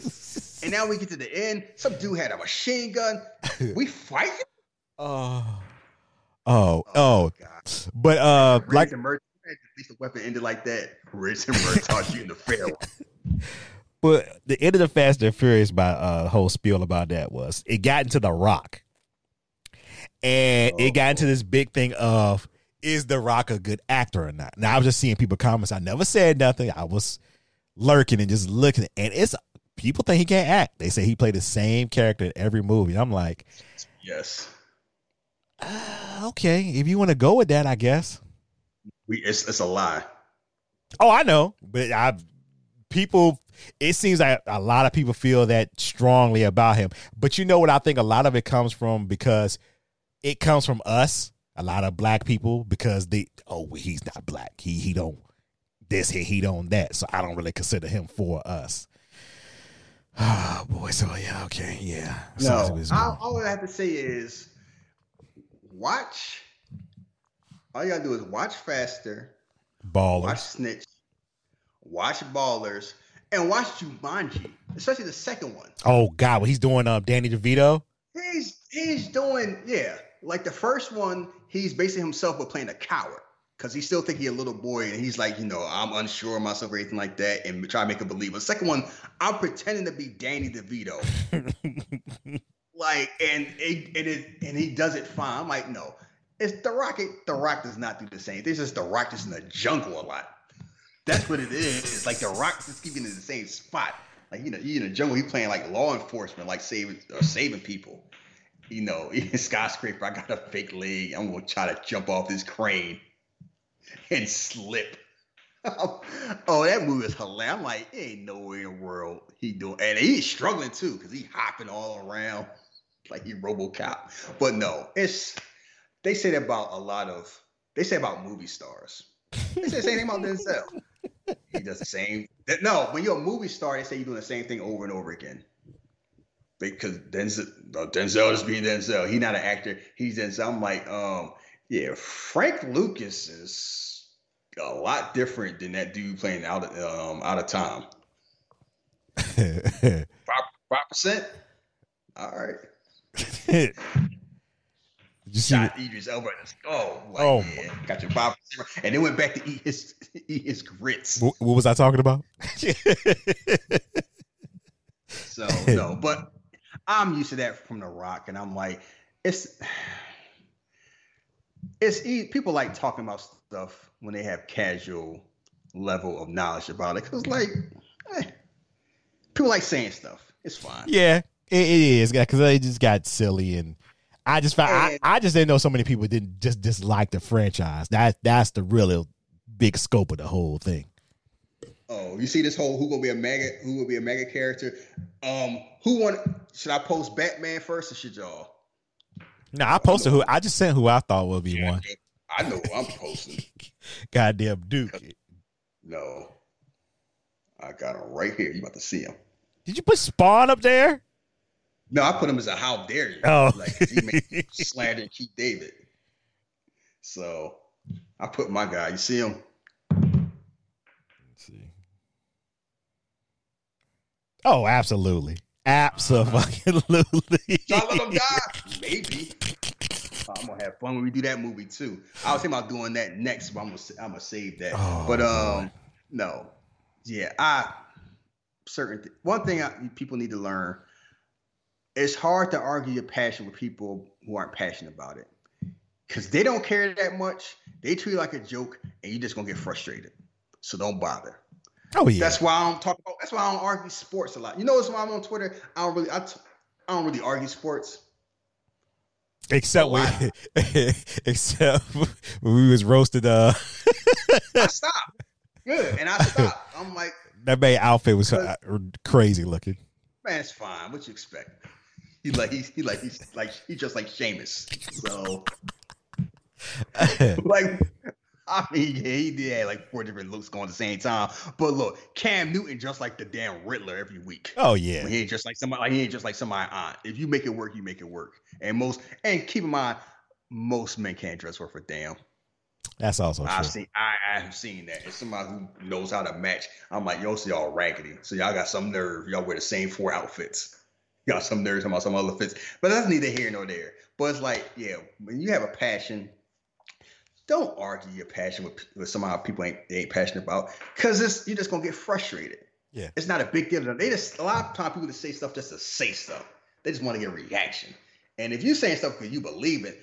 And now we get to the end. Some dude had a machine gun. We (laughs) fighting?
Oh. Oh, oh.
God.
But uh like.
At least the weapon ended like that. Raise and merch (laughs) taught you in the fair one.
but the end of the Fast and Furious by uh whole spiel about that was it got into the rock. And it got into this big thing of is The Rock a good actor or not? Now I was just seeing people comments. I never said nothing. I was lurking and just looking, and it's people think he can't act. They say he played the same character in every movie. I'm like,
Yes.
uh, okay, if you want to go with that, I guess.
We it's it's a lie.
Oh, I know, but I people. It seems like a lot of people feel that strongly about him. But you know what? I think a lot of it comes from because it comes from us, a lot of black people, because they oh he's not black. He he don't this he he don't that. So I don't really consider him for us. Oh (sighs) boy, so yeah, okay, yeah. So it
all, all I have to say is watch. All you gotta do is watch faster,
ballers.
watch Snitch, watch Ballers, and watch Jumanji, especially the second one.
Oh God, what he's doing um Danny DeVito.
He's he's doing yeah, like the first one, he's basing himself but playing a coward because he still think he a little boy and he's like you know I'm unsure of myself or anything like that and try to make him believe. The second one, I'm pretending to be Danny DeVito, (laughs) like and it, and it and he does it fine. I'm like no, it's the Rocket. The Rock does not do the same. This is the Rock just in the jungle a lot. That's what it is. It's like the Rock just keeping in the same spot. Like you know, he in the jungle, he playing like law enforcement, like saving or saving people. You know, (laughs) skyscraper, I got a fake leg. I'm gonna try to jump off this crane and slip. (laughs) oh, that movie is hilarious. I'm like, ain't nowhere in the world he doing, and he's struggling too because he hopping all around like he RoboCop. But no, it's they say that about a lot of they say about movie stars. They say the same thing about Denzel. He does the same. No, when you're a movie star, they say you're doing the same thing over and over again. Because Denzel, uh, Denzel is being Denzel. He's not an actor. He's Denzel. I'm like, um, yeah, Frank Lucas is a lot different than that dude playing out of um out of time. (laughs) Five five percent. All right. (laughs)
You see?
Shot Idris Elba in the skull. Like,
Oh,
yeah, got your percent, and then went back to eat his (laughs) eat his grits.
What, what was I talking about?
So (laughs) no, but I'm used to that from The Rock, and I'm like, it's it's e- people like talking about stuff when they have casual level of knowledge about it. Cause like, eh, people like saying stuff. It's fine.
yeah, it, it is because they just got silly and. I just found I,
And-
I just didn't know so many people didn't just dislike the franchise. That that's the really big scope of the whole thing.
Oh, you see this whole who gonna be a mega who will be a mega character? Um, who want? Should I post Batman first, or should y'all?
No, I posted who I just sent who I thought would be one.
I know who I'm posting. (laughs)
Goddamn Duke.
No, I got him right here. You about to see him?
Did you put Spawn up there?
No, I put him as a how dare you?
Oh.
like he made (laughs) slander Keith David. So I put my guy. You see him?
Let's see. Oh, absolutely. Absolutely.
Should I let him die? Maybe. I'm gonna have fun when we do that movie too. I was thinking about doing that next, but I'm gonna I'm gonna save that.
Oh,
but um, no, yeah, I certain th- one thing I, people need to learn. It's hard to argue your passion with people who aren't passionate about it because they don't care that much. They treat it like a joke, and you're just gonna get frustrated. So don't bother.
Oh yeah.
That's why I don't talk about. That's why I don't argue sports a lot. You know, that's why I'm on Twitter. I don't really. I, t- I don't really argue sports.
except when (laughs) except when we was roasted uh (laughs)
I stop. Good, and I stop. I'm like,
that man outfit was uh, crazy looking.
man, it's fine. What you expect? He like he's he like he's like he just like Seamus. So (laughs) like, I mean, yeah, he did have like four different looks going at the same time. But look, Cam Newton just like the damn Riddler every week.
oh yeah.
He ain't just like somebody. Like, he ain't just like somebody aunt. If you make it work, you make it work. And most and keep in mind, most men can't dress worth a damn.
That's also
I've
true.
seen I, I have seen that. It's somebody who knows how to match. I'm like, yo, so y'all raggedy. So y'all got some nerve. Y'all wear the same four outfits. Y'all some talking about some other fits. But that's neither here nor there. But it's like, yeah, when you have a passion, don't argue your passion with, with somehow people ain't they ain't passionate about. Cause it's you're just gonna get frustrated.
Yeah.
It's not a big deal. They just a lot of time people just say stuff just to say stuff. They just want to get a reaction. And if you're saying stuff because you believe it,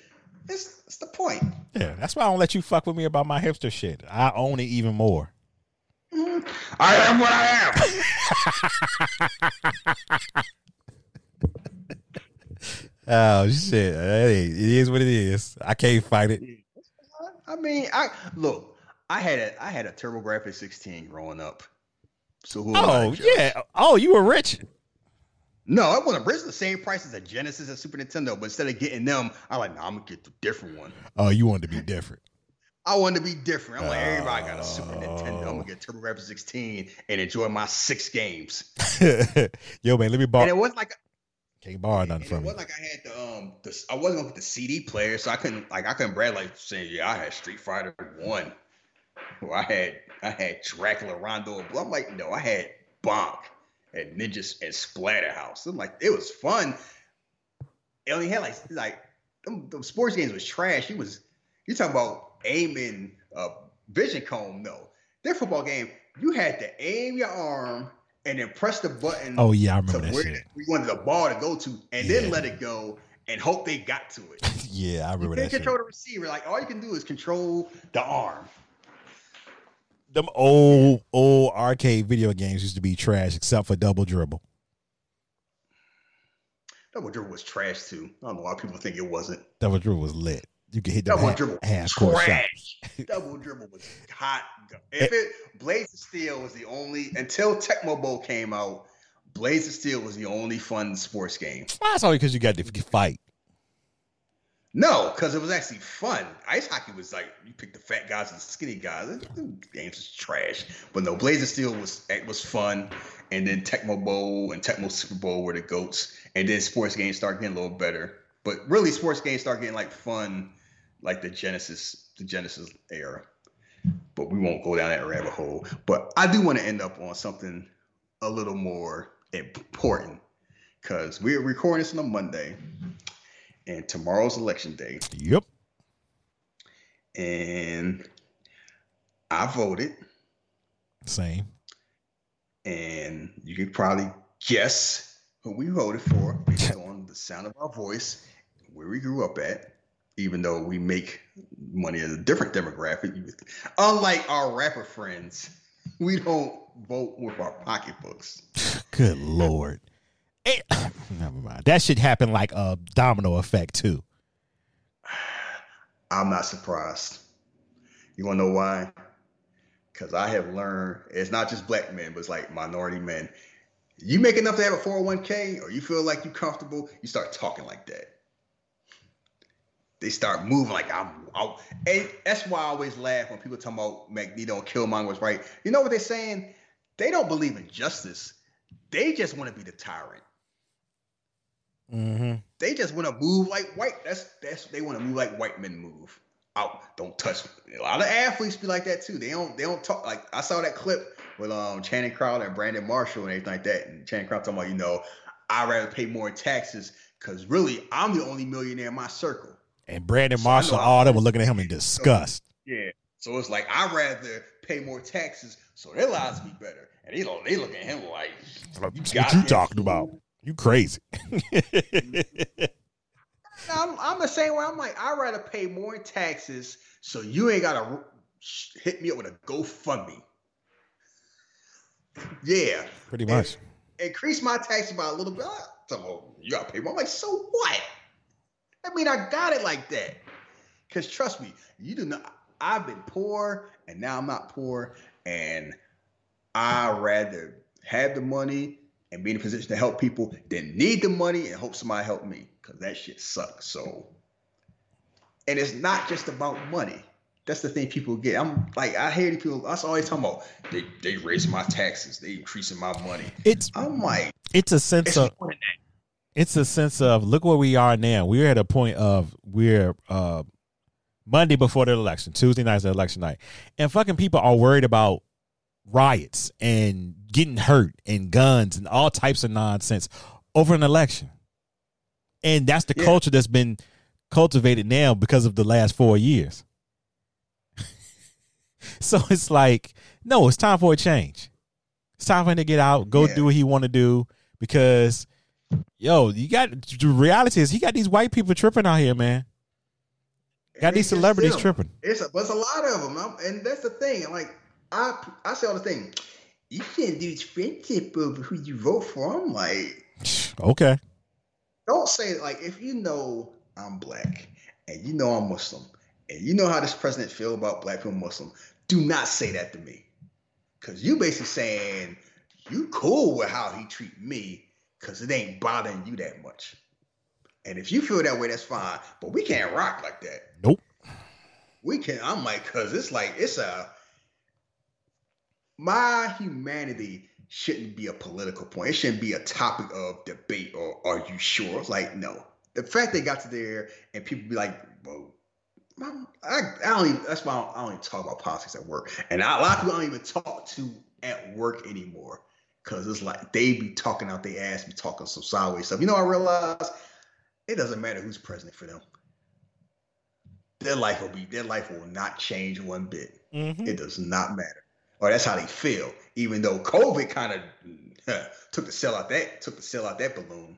it's, it's the point.
Yeah, that's why I don't let you fuck with me about my hipster shit. I own it even more. Mm-hmm.
I am what I am. (laughs)
Oh shit! It is what it is. I can't fight it.
I mean, I look. I had a I had a TurboGrafx 16 growing up. So who
Oh yeah. Oh, you were rich.
No, I wasn't. It's the same price as a Genesis and Super Nintendo, but instead of getting them, I like, nah, I'm gonna get the different one.
Oh, you wanted to be different. (laughs)
I wanted to be different. I'm like, oh. everybody got a Super Nintendo. I'm
Oh.
gonna get TurboGrafx 16 and enjoy my six games. (laughs)
Yo, man, let me
And it wasn't like
Can't borrow nothing
it
from you.
wasn't like I had the um the I wasn't gonna get the CD player, so I couldn't like I couldn't brag like saying, yeah, I had Street Fighter one. Or I had I had Dracula Rondo. and I'm like, no, I had Bonk and Ninjas and Splatterhouse. I'm like, it was fun. It only had like like them, them sports games was trash. He was you talking about aiming a vision cone? No, their football game, you had to aim your arm and then press the button
Oh yeah, I remember that shit.
we wanted the ball to go to, and
Yeah.
then let it go and hope they got to it. (laughs)
Yeah, I
You
remember
can't
that shit.
control the receiver. Like all you can do is control the arm.
Them old old arcade video games used to be trash, except for Double Dribble.
Double dribble was trash too. I don't know why people think it wasn't.
Double Dribble was lit. You could hit
Double
half,
dribble
half court shots.
Double dribble was hot. If eh. it Blades of Steel was the only until Tecmo Bowl came out. Blades of Steel was the only fun sports game.
Well, that's only because you got to fight.
No, because it was actually fun. Ice hockey was like you pick the fat guys and the skinny guys. Them games was trash. But no, Blades of Steel was was fun. And then Tecmo Bowl and Tecmo Super Bowl were the goats. And then sports games start getting a little better. But really, sports games start getting like fun, like the Genesis, the Genesis era. But we won't go down that rabbit hole. But I do want to end up on something a little more important because we're recording this on a Monday, and tomorrow's election day
Yep.
and I voted,
Same.
and you can probably guess who we voted for based (laughs) on the sound of our voice, where we grew up at. Even though we make money as a different demographic, unlike our rapper friends, we don't vote with our pocketbooks. (laughs)
Good lord. Eh, (coughs) never mind. That shit happened like a domino effect too. (sighs)
I'm not surprised. You want to know why? Because I have learned it's not just black men, but it's like minority men. You make enough to have a 401k or you feel like you're comfortable, you start talking like that. They start moving like I'm out. And that's why I always laugh when people talk about Magneto and Killmonger was right. You know what they're saying? They don't believe in justice. They just want to be the tyrant.
Mm-hmm.
They just want to move like white. That's that's they want to move like white men move. Out, don't touch me. A lot of athletes be like that too. They don't they don't talk like I saw that clip with um Channing Crowder and Brandon Marshall and everything like that. And Channing Crowder talking about, you know, I'd rather pay more in taxes because really I'm the only millionaire in my circle.
And Brandon Marshall, all them were looking at him in disgust.
Yeah. So it's like I'd rather pay more taxes so their lives be better. And they don't they look at him like
What you talking about? You crazy?
I'm, I'm the same way. I'm like, I'd rather pay more in taxes so you ain't got to hit me up with a GoFundMe. Yeah.
Pretty much.
Increase my taxes by a little bit. Ah, So, well, you got to pay more. I'm like, so what? I mean, I got it like that. Because trust me, you do not. I've been poor and now I'm not poor. And I'd rather have the money and be in a position to help people than need the money and hope somebody help me because that shit sucks. So, and it's not just about money. That's the thing people get. I'm like, I hear people. That's always talking about. They they raising my taxes. They increasing my money.
It's
I'm like,
it's a sense
it's
of
more than that.
It's a sense of look where we are now. We're at a point of we're uh Monday before the election, Tuesday night's the election night, and fucking people are worried about riots and getting hurt and guns and all types of nonsense over an election. And that's the
Yeah.
culture that's been cultivated now because of the last four years. (laughs) so it's like, no, it's time for a change. It's time for him to get out, go
Yeah.
do what he want to do because, yo, you got the reality is he got these white people tripping out here, man. Got these celebrities tripping.
It's a, but it's a lot of them, I'm- and that's the thing. Like I, I say all the thing. You can't do friendship over who you vote for. I'm like, (sighs)
Okay.
don't say like if you know I'm black and you know I'm Muslim and you know how this president feel about black people Muslim, do not say that to me. Cause you basically saying you cool with how he treat me because it ain't bothering you that much. And if you feel that way, that's fine. But we can't rock like that.
Nope.
We can. I'm like, cause it's like it's a my humanity shouldn't be a political point. It shouldn't be a topic of debate or are you sure? It's like, no. The fact they got to there and people be like, well, I, I don't even, that's why I don't, I don't even talk about politics at work. And a lot of people I don't even talk to at work anymore. Cause it's like they be talking out their ass, be talking some sideways stuff. You know, I realize it doesn't matter who's president for them. Their life will be, their life will not change one bit.
Mhm.
It does not matter. Or that's how they feel. Even though COVID kind of (laughs) took the sell out that took the sell out that balloon.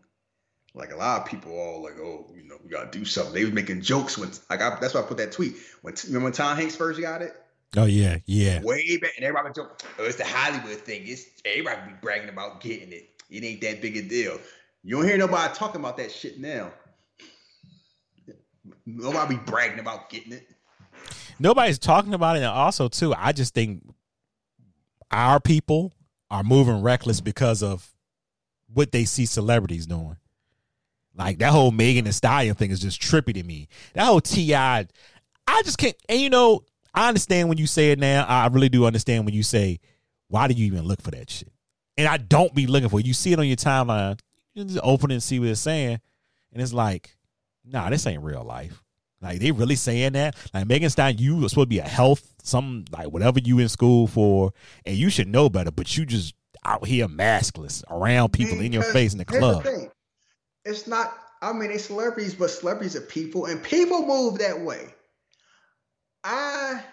Like a lot of people all like, oh, you know, we gotta do something. They was making jokes when like I, that's why I put that tweet. When remember when Tom Hanks first got it?
Oh yeah, yeah.
Way back and everybody was joking, oh, it's the Hollywood thing. It's everybody be bragging about getting it. It ain't that big a deal. You don't hear nobody talking about that shit now. Nobody be bragging about getting it.
Nobody's talking about it. And also, too, I just think our people are moving reckless because of what they see celebrities doing. Like that whole Megan Thee Stallion thing is just trippy to me. That whole T.I., I just can't. And you know, I understand when you say it now. I really do understand when you say, "Why do you even look for that shit?" And I don't be looking for it. You see it on your timeline, you just open it and see what it's saying, and it's like, nah, this ain't real life. Like they really saying that? Like Megan Stein, you were supposed to be a health, some like whatever you in school for, and you should know better, but you just out here maskless around people in your face in the club.
thing. It's not. I mean, they celebrities, but celebrities are people, and people move that way. I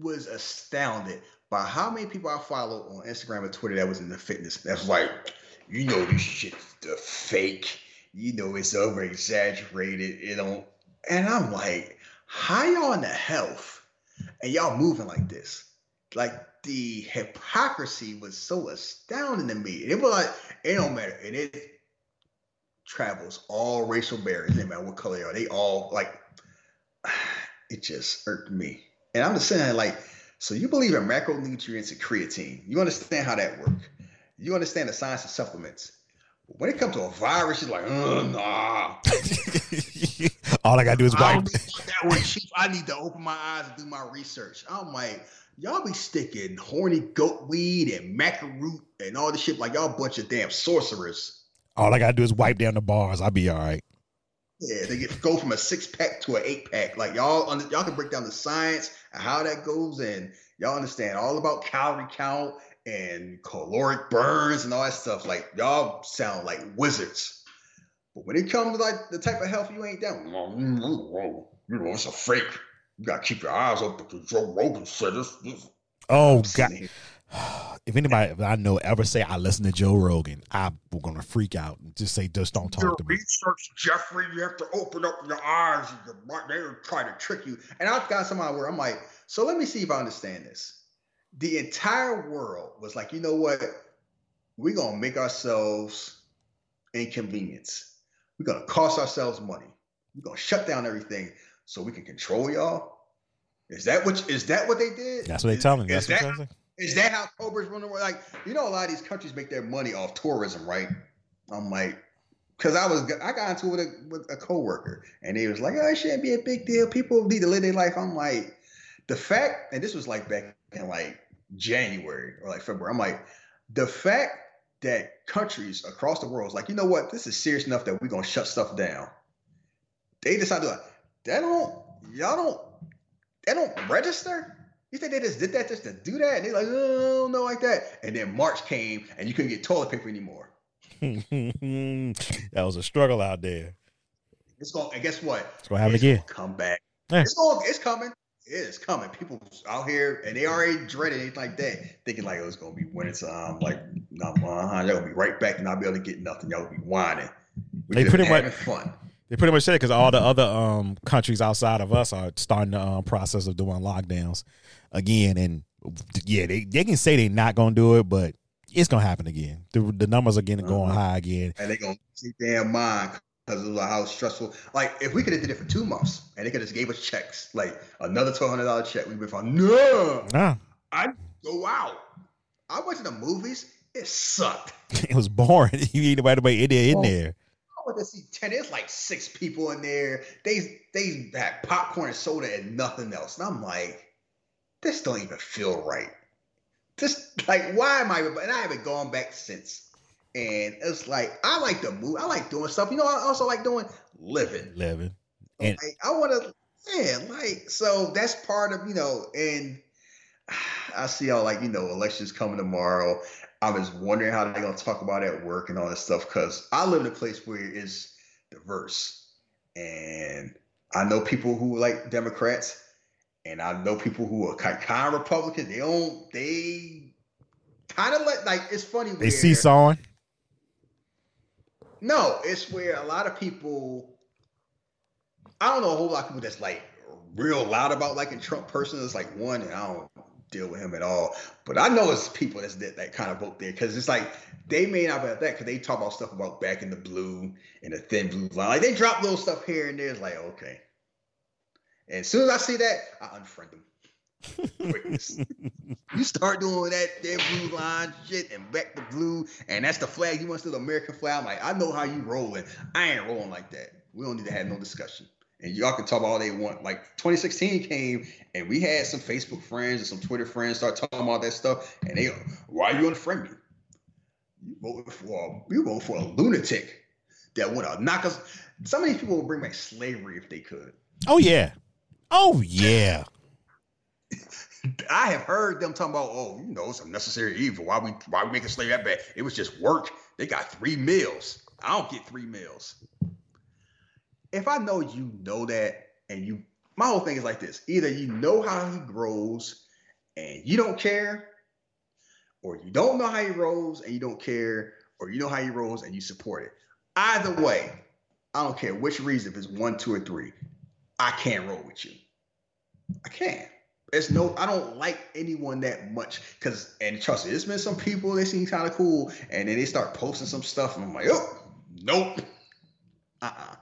was astounded by how many people I follow on Instagram and Twitter that was in the fitness. That's like, you know, this shit's the fake. You know, it's over exaggerated. It. And I'm like, how y'all in the health, and y'all moving like this? Like the hypocrisy was so astounding to me. It was like it don't matter, and it travels all racial barriers. No matter what color they are, they all like. It just irked me, and I'm just saying, like, so you believe in macronutrients and creatine? You understand how that works? You understand the science of supplements? But when it comes to a virus, you're like, uh, nah. (laughs)
All I gotta do is
I
wipe.
don't that one, Chief. I need to open my eyes and do my research. I'm like, y'all be sticking horny goat weed and maca root and all this shit like y'all a bunch of damn sorcerers.
All I gotta do is wipe down the bars. I'll be all right.
Yeah, they get go from a six pack to an eight pack. Like y'all, under, y'all can break down the science and how that goes, and y'all understand all about calorie count and caloric burns and all that stuff. Like y'all sound like wizards. But when it comes to like the type of health you ain't down, you know, it's a fake. You gotta keep your eyes open because Joe Rogan said this. this.
Oh God! (sighs) If anybody I know ever say I listen to Joe Rogan, I'm gonna freak out and just say, just don't
Your
talk to me.
research, Jeffrey. You have to open up your eyes. They're trying to trick you. And I've got somebody where I'm like, so let me see if I understand this. The entire world was like, you know what? We're gonna make ourselves inconvenience. We're gonna cost ourselves money. We're gonna shut down everything so we can control y'all. Is that what is that what they did?
That's what they telling me. That's what
that
they're saying.
Is that how Cobra's run the world? Like, you know, a lot of these countries make their money off tourism, right? I'm like, because I was, I got into it with a, with a coworker, and he was like, "Oh, it shouldn't be a big deal. People need to live their life." I'm like, the fact, and this was like back in like January or like February. I'm like, the fact that countries across the world is like, you know what, this is serious enough that we're gonna shut stuff down. They decided like, that don't, y'all don't, they don't register. You think they just did that just to do that? And they're like, oh, no, like that. And then March came and you couldn't get toilet paper anymore. (laughs)
that was a struggle out there.
It's going, and guess what?
It's gonna happen
It's
again.
gonna come back.
Yeah.
It's going, it's coming. It is coming. People out here and they already dreading it like that, thinking like, oh, it's gonna be winter time. Like, no, uh-huh, y'all be right back and I'll be able to get nothing. Y'all be whining. We
They pretty much-
having fun.
They pretty much said because all the other um countries outside of us are starting the um, process of doing lockdowns again, and yeah, they they can say they're not gonna do it, but it's gonna happen again. The, the numbers are getting going
Uh-huh.
high again.
and they're gonna keep their mind because of how stressful. Like if we could have did it for two months and they could have just gave us checks, like another twelve hundred dollar check, we'd be fine. No,
Nah,
I go out. I went to the movies. It sucked. (laughs)
it was boring. (laughs) you ain't nobody in there in there.
I went to see ten. There's like six people in there. They they had popcorn and soda and nothing else. And I'm like, this don't even feel right. This like why am I? And I haven't gone back since. And it's like I like to move. I like doing stuff. You know, I also like doing living.
Living. And-
like, I want to, man. Like so, that's part of you know. And (sighs) I see how like you know elections coming tomorrow. I was wondering how they're gonna talk about it at work and all that stuff because I live in a place where it's diverse, and I know people who like Democrats, and I know people who are kind of Republicans. They don't. They kind of like like it's funny.
They
where-
see sawing.
no, it's where a lot of people. I don't know a whole lot of people that's like real loud about liking Trump person. It's like one, and I don't deal with him at all. But I know it's people that's that, that kind of vote there because it's like they may not be at that because they talk about stuff about back in the blue and the thin blue line. Like they drop little stuff here and there. It's like okay. And as soon as I see that, I unfriend them. (laughs) You start doing that that blue line shit and back to blue, and that's the flag you want to the American flag. I'm like, I know how you rolling. I ain't rolling like that. We don't need to have no discussion. And y'all can talk all they want. Like 2016 came, and we had some Facebook friends and some Twitter friends start talking about that stuff, and they, why are you unfriend me? You voted for you voted for a lunatic that would have knock us. Some of these people would bring back slavery if they could.
Oh yeah. Oh yeah. (laughs)
I have heard them talking about, oh, you know, it's a necessary evil. Why we why we making slavery that bad? It was just work. They got three meals. I don't get three meals. If I know you know that, and you, my whole thing is like this: either you know how he grows and you don't care, or you don't know how he rolls and you don't care, or you know how he rolls and you support it. Either way, I don't care which reason. If it's one, two, or three, I can't roll with you. I can't. It's no, I don't like anyone that much because, and trust me, there's been some people they seem kind of cool, and then they start posting some stuff, and I'm like, oh, nope, uh, uh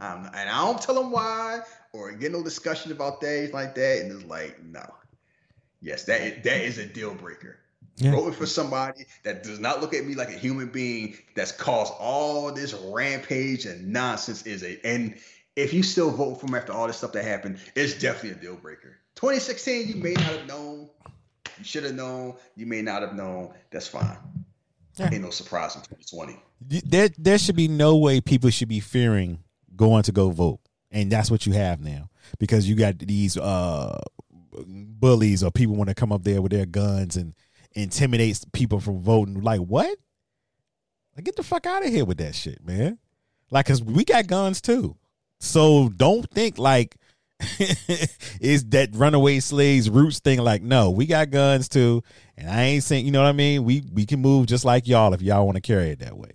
um, and I don't tell them why or get no discussion about things like that, and it's like, no, yes, that is, that is a deal breaker.
Yeah.
Voting for somebody that does not look at me like a human being that's caused all this rampage and nonsense is a and if you still vote for him after all this stuff that happened, it's definitely a deal breaker. 2016, you may not have known. You should have known. You may not have known. That's fine.
Yeah.
Ain't no surprise in 2020.
There there should be no way people should be fearing going to go vote. And that's what you have now. Because you got these uh bullies or people want to come up there with their guns and intimidate people from voting. Like what? Like get the fuck out of here with that shit, man. Like cause we got guns too. So don't think like (laughs) is that runaway slaves roots thing like no we got guns too and i ain't saying you know what i mean we we can move just like y'all if y'all want to carry it that way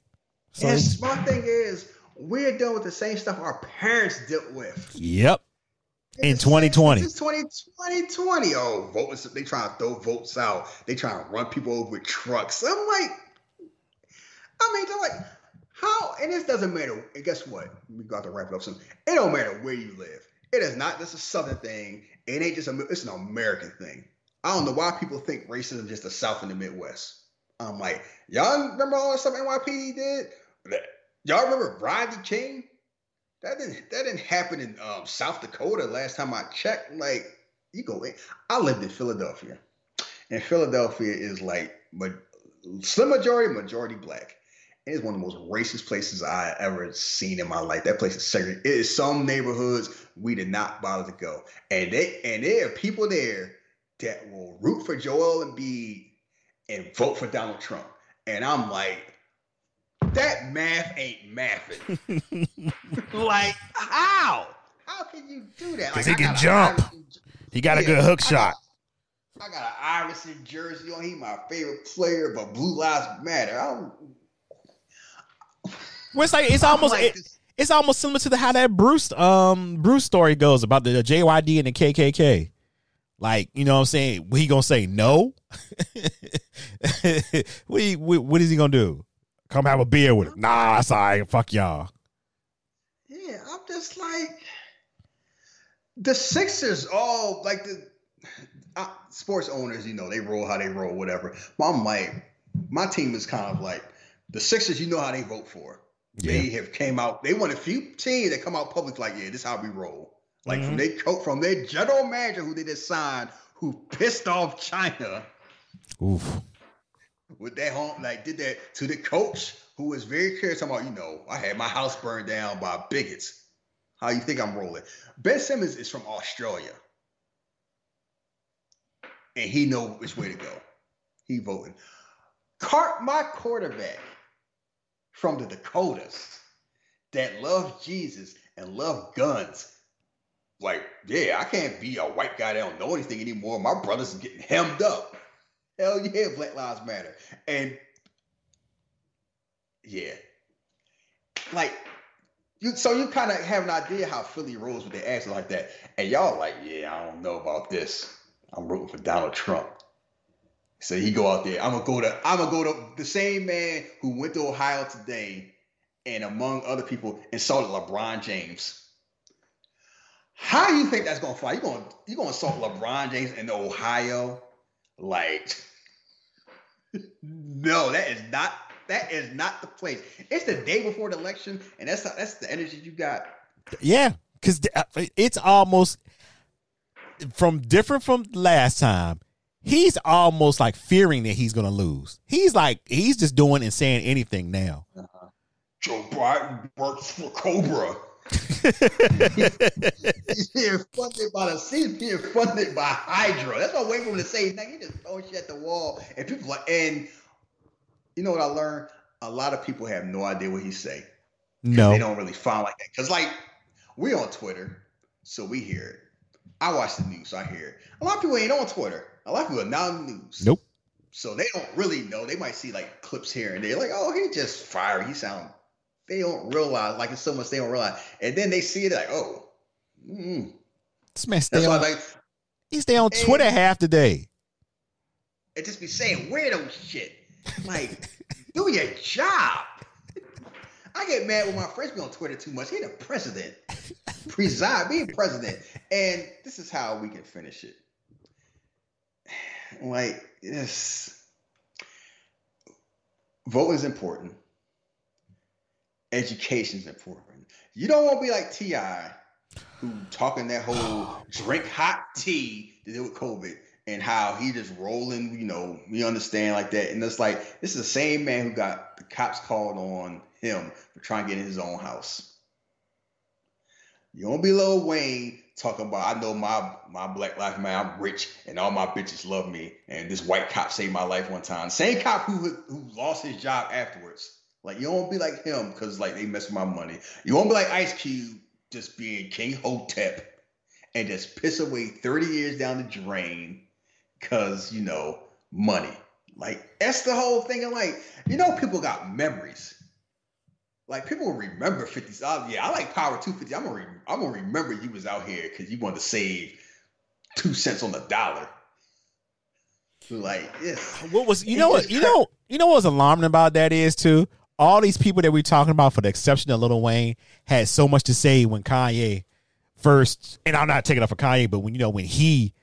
so
and my thing is, we're dealing with the same stuff our parents dealt with.
yep In
It's
2020.
stuff. It's 20, 2020. Oh, votes. They trying to throw votes out. They trying to run people over with trucks. I'm like, I mean, they're like, how? And this doesn't matter. And guess what? We got to wrap it up soon. It don't matter where you live. It is not just a Southern thing. It ain't just a. It's an American thing. I don't know why people think racism is just the South and the Midwest. I'm like, y'all remember all the stuff NYPD did? Y'all remember Rodney King? That didn't that didn't happen in um, South Dakota last time I checked. Like, you go in. I lived in Philadelphia, and Philadelphia is like ma- slim majority, majority black. It is one of the most racist places I ever seen in my life. That place is segregated. It is some neighborhoods we did not bother to go, and they and there are people there that will root for Joel Embiid and vote for Donald Trump. And I'm like, that math ain't mathing. (laughs) like, how? How can you do that?
'Cause
Like,
he
I
can jump.
Iverson-
he got a good hook
I
shot
got- I got an Iverson jersey on. He my favorite player, but Blue Lives Matter. I don't,
well, it's like it's
I'm
almost
like
it,
this-
it's almost similar to the how that Bruce um Bruce story goes about the, the JYD and the KKK. Like, you know what I'm saying? He gonna say no? (laughs) what, he, what, what is he gonna do? Come have a beer with him? Nah, it's all right. Fuck y'all.
Yeah, I'm just like the Sixers. All like the uh, sports owners, you know, they roll how they roll, whatever. But I'm like, my team is kind of like the Sixers. You know how they vote for.
Yeah.
They have came out. They want a few teams that come out public like, yeah, this is how we roll. Like
Mhm.
from their coach, from their general manager who they just signed, who pissed off China
Oof.
With that home, like did that to the coach who was very talking about, you know, I had my house burned down by bigots. How you think I'm rolling? Ben Simmons is from Australia. And he know which way to go. He voting. Cart my quarterback from the Dakotas that love Jesus and love guns. Like, yeah, I can't be a white guy that don't know anything anymore. My brothers getting hemmed up. Hell yeah, Black Lives Matter. And yeah. Like you so you kind of have an idea how Philly rolls with their accent like that. And y'all like, yeah, I don't know about this. I'm rooting for Donald Trump. So he go out there. I'm gonna go to I'm gonna go to the same man who went to Ohio today and among other people insulted LeBron James. How do you think that's gonna fly? You gonna you gonna insult LeBron James in Ohio? Like, no, that is not that is not the place. It's the day before the election, and that's that's the energy you got.
Yeah, because uh, it's almost from different from last time. He's almost like fearing that he's gonna lose. He's like he's just doing and saying anything now. Uh-huh.
Joe Biden works for Cobra. He's being funded by the he's being funded by Hydra. That's what I wait for him to say. Now he just throwing shit at the wall, and people like, and you know what I learned? A lot of people have no idea what he say.
No.
They don't really find like that. Cause like we on Twitter, so we hear it. I watch the news, so I hear it. A lot of people ain't on Twitter. A lot of people are not on the news.
Nope.
So they don't really know. They might see like clips here and there, like, oh, he just fire. He sound. They don't realize, like it's so much they don't realize, and then they see it like, oh, mm.
this man stay on.
like
He stay on Twitter half the day.
And just be saying weirdo shit. Like, (laughs) do your job. I get mad when my friends be on Twitter too much. He the president. Preside, being president. And this is how we can finish it. Like, this voting is important. Education is important. You don't want to be like T.I., who talking that whole drink hot tea to deal with COVID and how he just rolling, you know, we understand like that. And it's like, this is the same man who got the cops called on him for trying to get in his own house. You don't be Lil Wayne talking about, I know my my black life, man, I'm rich and all my bitches love me. And this white cop saved my life one time. Same cop who who lost his job afterwards. Like you won't be like him because like they mess with my money. You won't be like Ice Cube just being King Hotep and just piss away 30 years down the drain because you know money. Like that's the whole thing. And like, you know, people got memories. Like people remember 50. Uh, yeah, I like Power 250. I'm gonna re- I'm gonna remember you was out here because you wanted to save two cents on the dollar. So like, yes.
What was you know what you know you know what's alarming about that is too. All these people that we're talking about, for the exception of Lil Wayne, had so much to say when Kanye first. And I'm not taking it up for Kanye, but when you know when he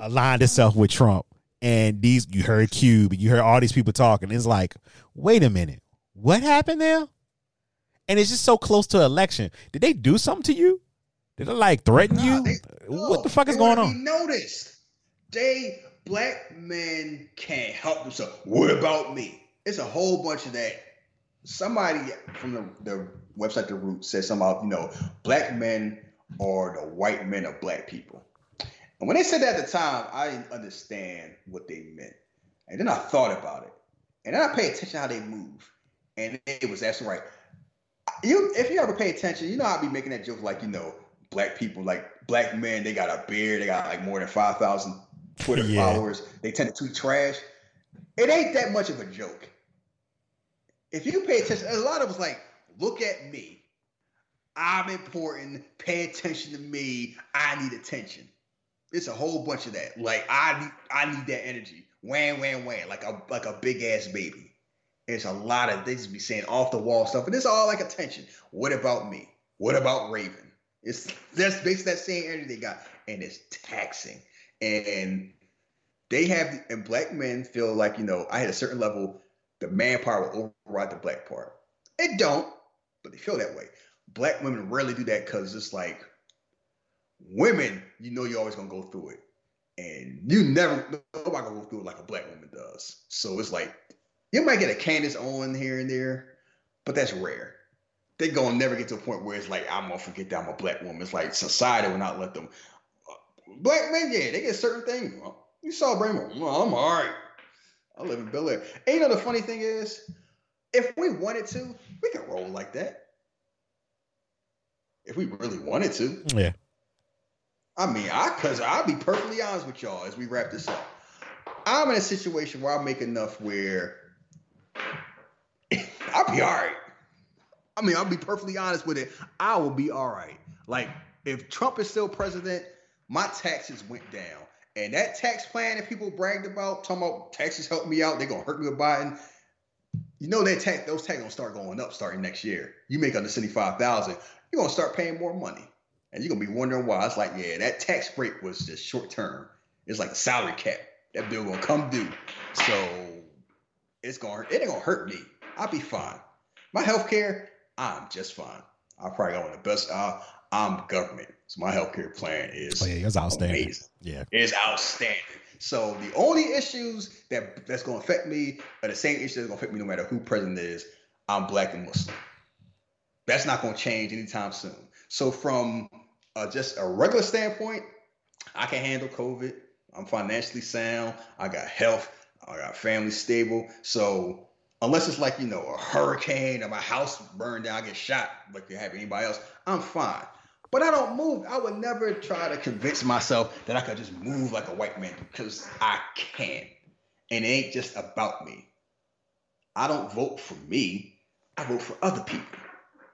aligned himself with Trump, and these you heard Cube, and you heard all these people talking. It's like, wait a minute, what happened there? And it's just so close to election. Did they do something to you? Did they like threaten
Nah,
you?
they-
what the fuck is going on?
Noticed. They black men can't help themselves. What about me? It's a whole bunch of that. Somebody from the, the website The Root said something about, you know, black men are the white men of black people. And when they said that at the time, I didn't understand what they meant. And then I thought about it. And then I paid attention how they move. And it was absolutely right. You if you ever pay attention, you know I'll be making that joke like, you know, black people, like black men, they got a beard, they got like more than five thousand Twitter
Yeah.
followers. They tend to tweet trash. It ain't that much of a joke. If you pay attention, a lot of us like, look at me. I'm important. Pay attention to me. I need attention. It's a whole bunch of that. Like I need, I need that energy. Wham, wham, wham. Like a like a big ass baby. It's a lot of things to be saying off the wall stuff, and it's all like attention. What about me? What about Raven? It's that's basically that same energy they got, and it's taxing. And they have, and black men feel like you know, I had a certain level, the man part will override the black part. It don't, but they feel that way. Black women rarely do that because it's like women, you know, you're always gonna go through it, and you never nobody gonna go through it like a black woman does. So it's like you might get a Candace Owens here and there, but that's rare. They gonna never get to a point where it's like I'm gonna forget that I'm a black woman. It's like society will not let them. Black men, yeah, they get certain things. You saw Braymore. I'm all right. I live in Bel Air. And you know the funny thing is, if we wanted to, we could roll like that. If we really wanted to.
Yeah.
I mean, I cause I'll be perfectly honest with y'all as we wrap this up. I'm in a situation where I make enough where (laughs) I'll be all right. I mean, I'll be perfectly honest with it. I will be all right. Like, if Trump is still president, my taxes went down. And that tax plan that people bragged about, talking about taxes help me out, they're gonna hurt me with Biden. You know that tax, those taxes gonna start going up starting next year. You make under 75,000, you're gonna start paying more money. And you're gonna be wondering why. It's like, yeah, that tax break was just short term. It's like a salary cap. That bill gonna come due. So it's gonna it ain't gonna hurt me. I'll be fine. My health care, I'm just fine. I probably got one of the best. Uh, I'm government, so my health care plan is
Oh yeah, it's outstanding.
amazing.
Yeah.
It's outstanding. So the only issues that that's gonna affect me are the same issues that's gonna affect me no matter who president is. I'm black and Muslim. That's not gonna change anytime soon. So from uh, just a regular standpoint, I can handle COVID. I'm financially sound. I got health. I got family stable. So unless it's like you know a hurricane or my house burned down, I get shot like you have anybody else, I'm fine. But I don't move. I would never try to convince myself that I could just move like a white man because I can't. And it ain't just about me. I don't vote for me. I vote for other people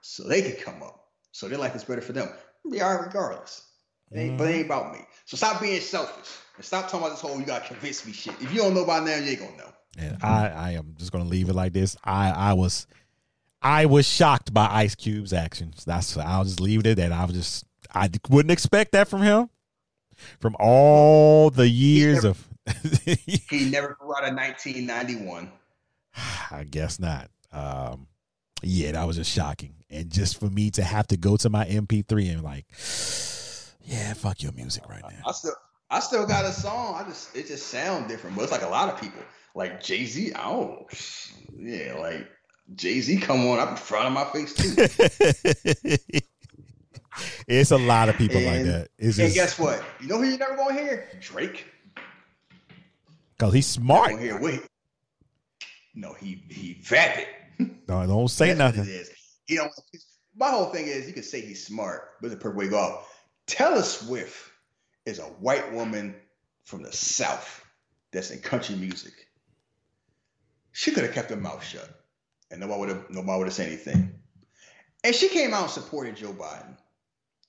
so they can come up. So their life is better for them. They are regardless. It ain't, But it mm-hmm. ain't about me. So stop being selfish and stop talking about this whole you gotta convince me shit. If you don't know by now, you ain't gonna know.
And I, I am just gonna leave it like this. I, I was, I was shocked by Ice Cube's actions. That's I'll just leave it at that. I was just, I wouldn't expect that from him. From all the years
never-
of,
He never grew (laughs) out of 1991. (sighs)
I guess not. Um, yeah, that was just shocking, and just for me to have to go to my MP3 and like, (sighs) yeah, fuck your music right now.
I still I still got a song. I just it just sound different, but it's like a lot of people. Like Jay Z, I don't yeah, like Jay Z come on, I be front of my face too. (laughs)
it's a lot of people like that. It's
and
just
guess what? You know who you're never gonna hear? Drake.
because he's smart.
hear wait. No, he he vapid. (laughs)
No, don't say nothing.
You know, my whole thing is you can say he's smart, but the perfect way to go out. Taylor Swift is a white woman from the South that's in country music. She could have kept her mouth shut, and nobody would have nobody would have said anything. And she came out and supported Joe Biden.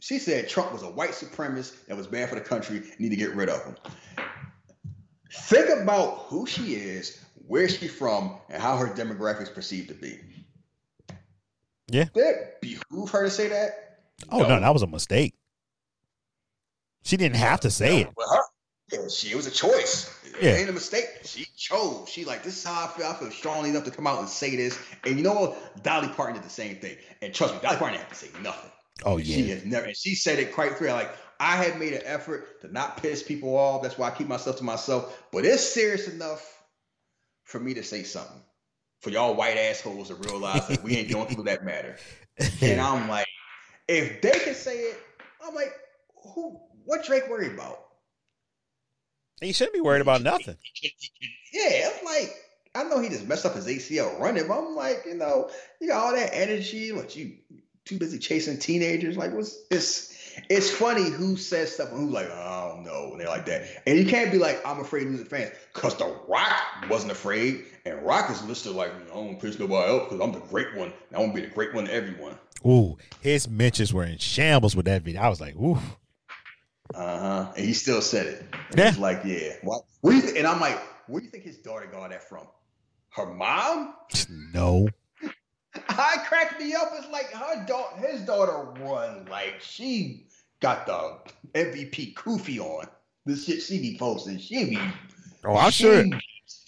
She said Trump was a white supremacist that was bad for the country, need to get rid of him. Think about who she is, where she's from, and how her demographics perceived to be.
Yeah.
That behoove her to say that?
Oh no, that was a mistake. She didn't have to say it.
Well, her, yeah, she it was a choice.
Yeah.
It ain't a mistake. She chose. She like this is how I feel. I feel strongly enough to come out and say this. And you know what? Dolly Parton did the same thing. And trust me, Dolly Parton didn't have to say nothing.
Oh yeah.
She has never. And she said it quite clear. Like I had made an effort to not piss people off. That's why I keep myself to myself. But it's serious enough for me to say something. For y'all white assholes to realize that we ain't going through that matter. (laughs) And I'm like, if they can say it, I'm like, who? What Drake worried about?
He shouldn't be worried about nothing.
Yeah, I'm like, I know he just messed up his ACL running, but I'm like, you know, you got all that energy, what you too busy chasing teenagers? Like, what's it's it's funny who says stuff and who's like, I don't know, and they're like that. And you can't be like, I'm afraid of losing fans, because The Rock wasn't afraid, and Rock is listed like, I don't piss nobody up because I'm the great one. and I want to be the great one to everyone.
Ooh, his mentions were in shambles with that video. I was like, ooh.
Uh huh. And he still said it. And
Yeah.
He's like, yeah. What? Where you th- and I'm like, where do you think his daughter got that from? Her mom?
No.
I cracked me up. It's like her daughter, his daughter run like she got the MVP Koofy on. The shit she be posting, she be.
Oh, I'm
she
sure.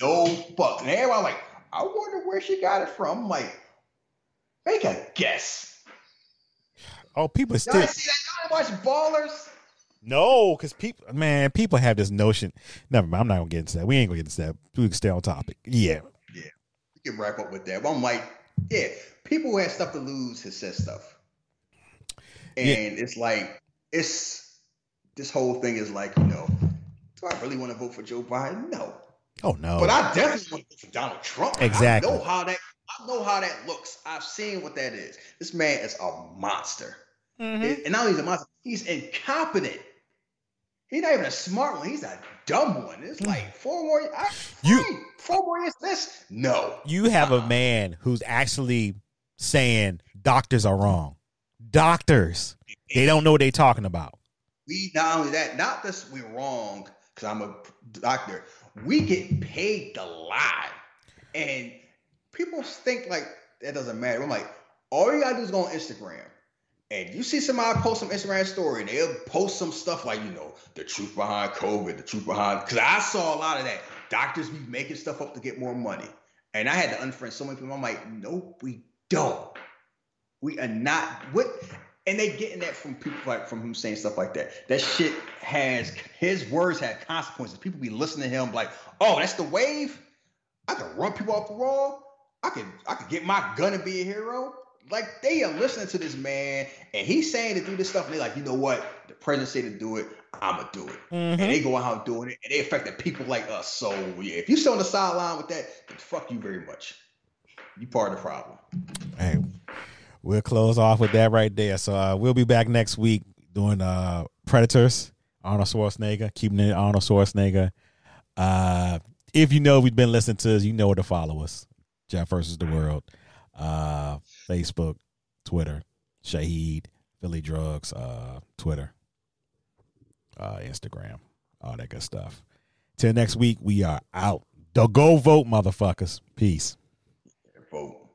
No fuck. And everybody like, I wonder where she got it from. I'm like, make a guess.
Oh, people
Y'all
still
see that? Y'all watch Ballers?
No, because people, man, people have this notion. Never mind. I'm not gonna get into that. We ain't gonna get into that. We can stay on topic. Yeah. Yeah.
We can wrap up with that. But I'm like, yeah, people who have stuff to lose has said stuff. And
Yeah.
it's like, it's this whole thing is like, you know, do I really want to vote for Joe Biden? No.
Oh no.
But I definitely want to vote for Donald Trump.
Exactly.
I know how that I know how that looks. I've seen what that is. This man is a monster.
Mhm.
And and not only is a monster, he's incompetent. He's not even a smart one. He's a dumb one. It's like hmm. four more. I,
You-
fine, four more years. This no.
you have a man who's actually saying doctors are wrong. Doctors, they don't know what they're talking about.
we not only that, not that we're wrong because I'm a doctor. We get paid to lie, and people think like that doesn't matter. I'm like, all you gotta do is go on Instagram, and you see somebody post some Instagram story, and they'll post some stuff like you know the truth behind COVID, the truth behind. Because I saw a lot of that. Doctors be making stuff up to get more money, and I had to unfriend so many people. I'm like, nope, we don't. We are not what and they getting that from people like from him saying stuff like that. That shit has his words have consequences. People be listening to him like, oh, that's the wave. I can run people off the wall. I could I could get my gun and be a hero. Like they are listening to this man and he's saying to do this stuff, and they're like, you know what? The president said to do it, I'ma do it. And they go out doing it, and they affecting people like us. So yeah, if you're still on the sideline with that, then fuck you very much. You part of the problem.
Hey, we'll close off with that right there. So uh, we'll be back next week doing uh, Predators, Arnold Schwarzenegger, keeping it Arnold Schwarzenegger. Uh, if you know we've been listening to us, you know where to follow us. Jeff versus the world. Uh, Facebook, Twitter, Shahid, Philly Drugs, uh, Twitter, uh, Instagram, all that good stuff. Till next week, we are out. Go vote, motherfuckers. Peace.
Vote.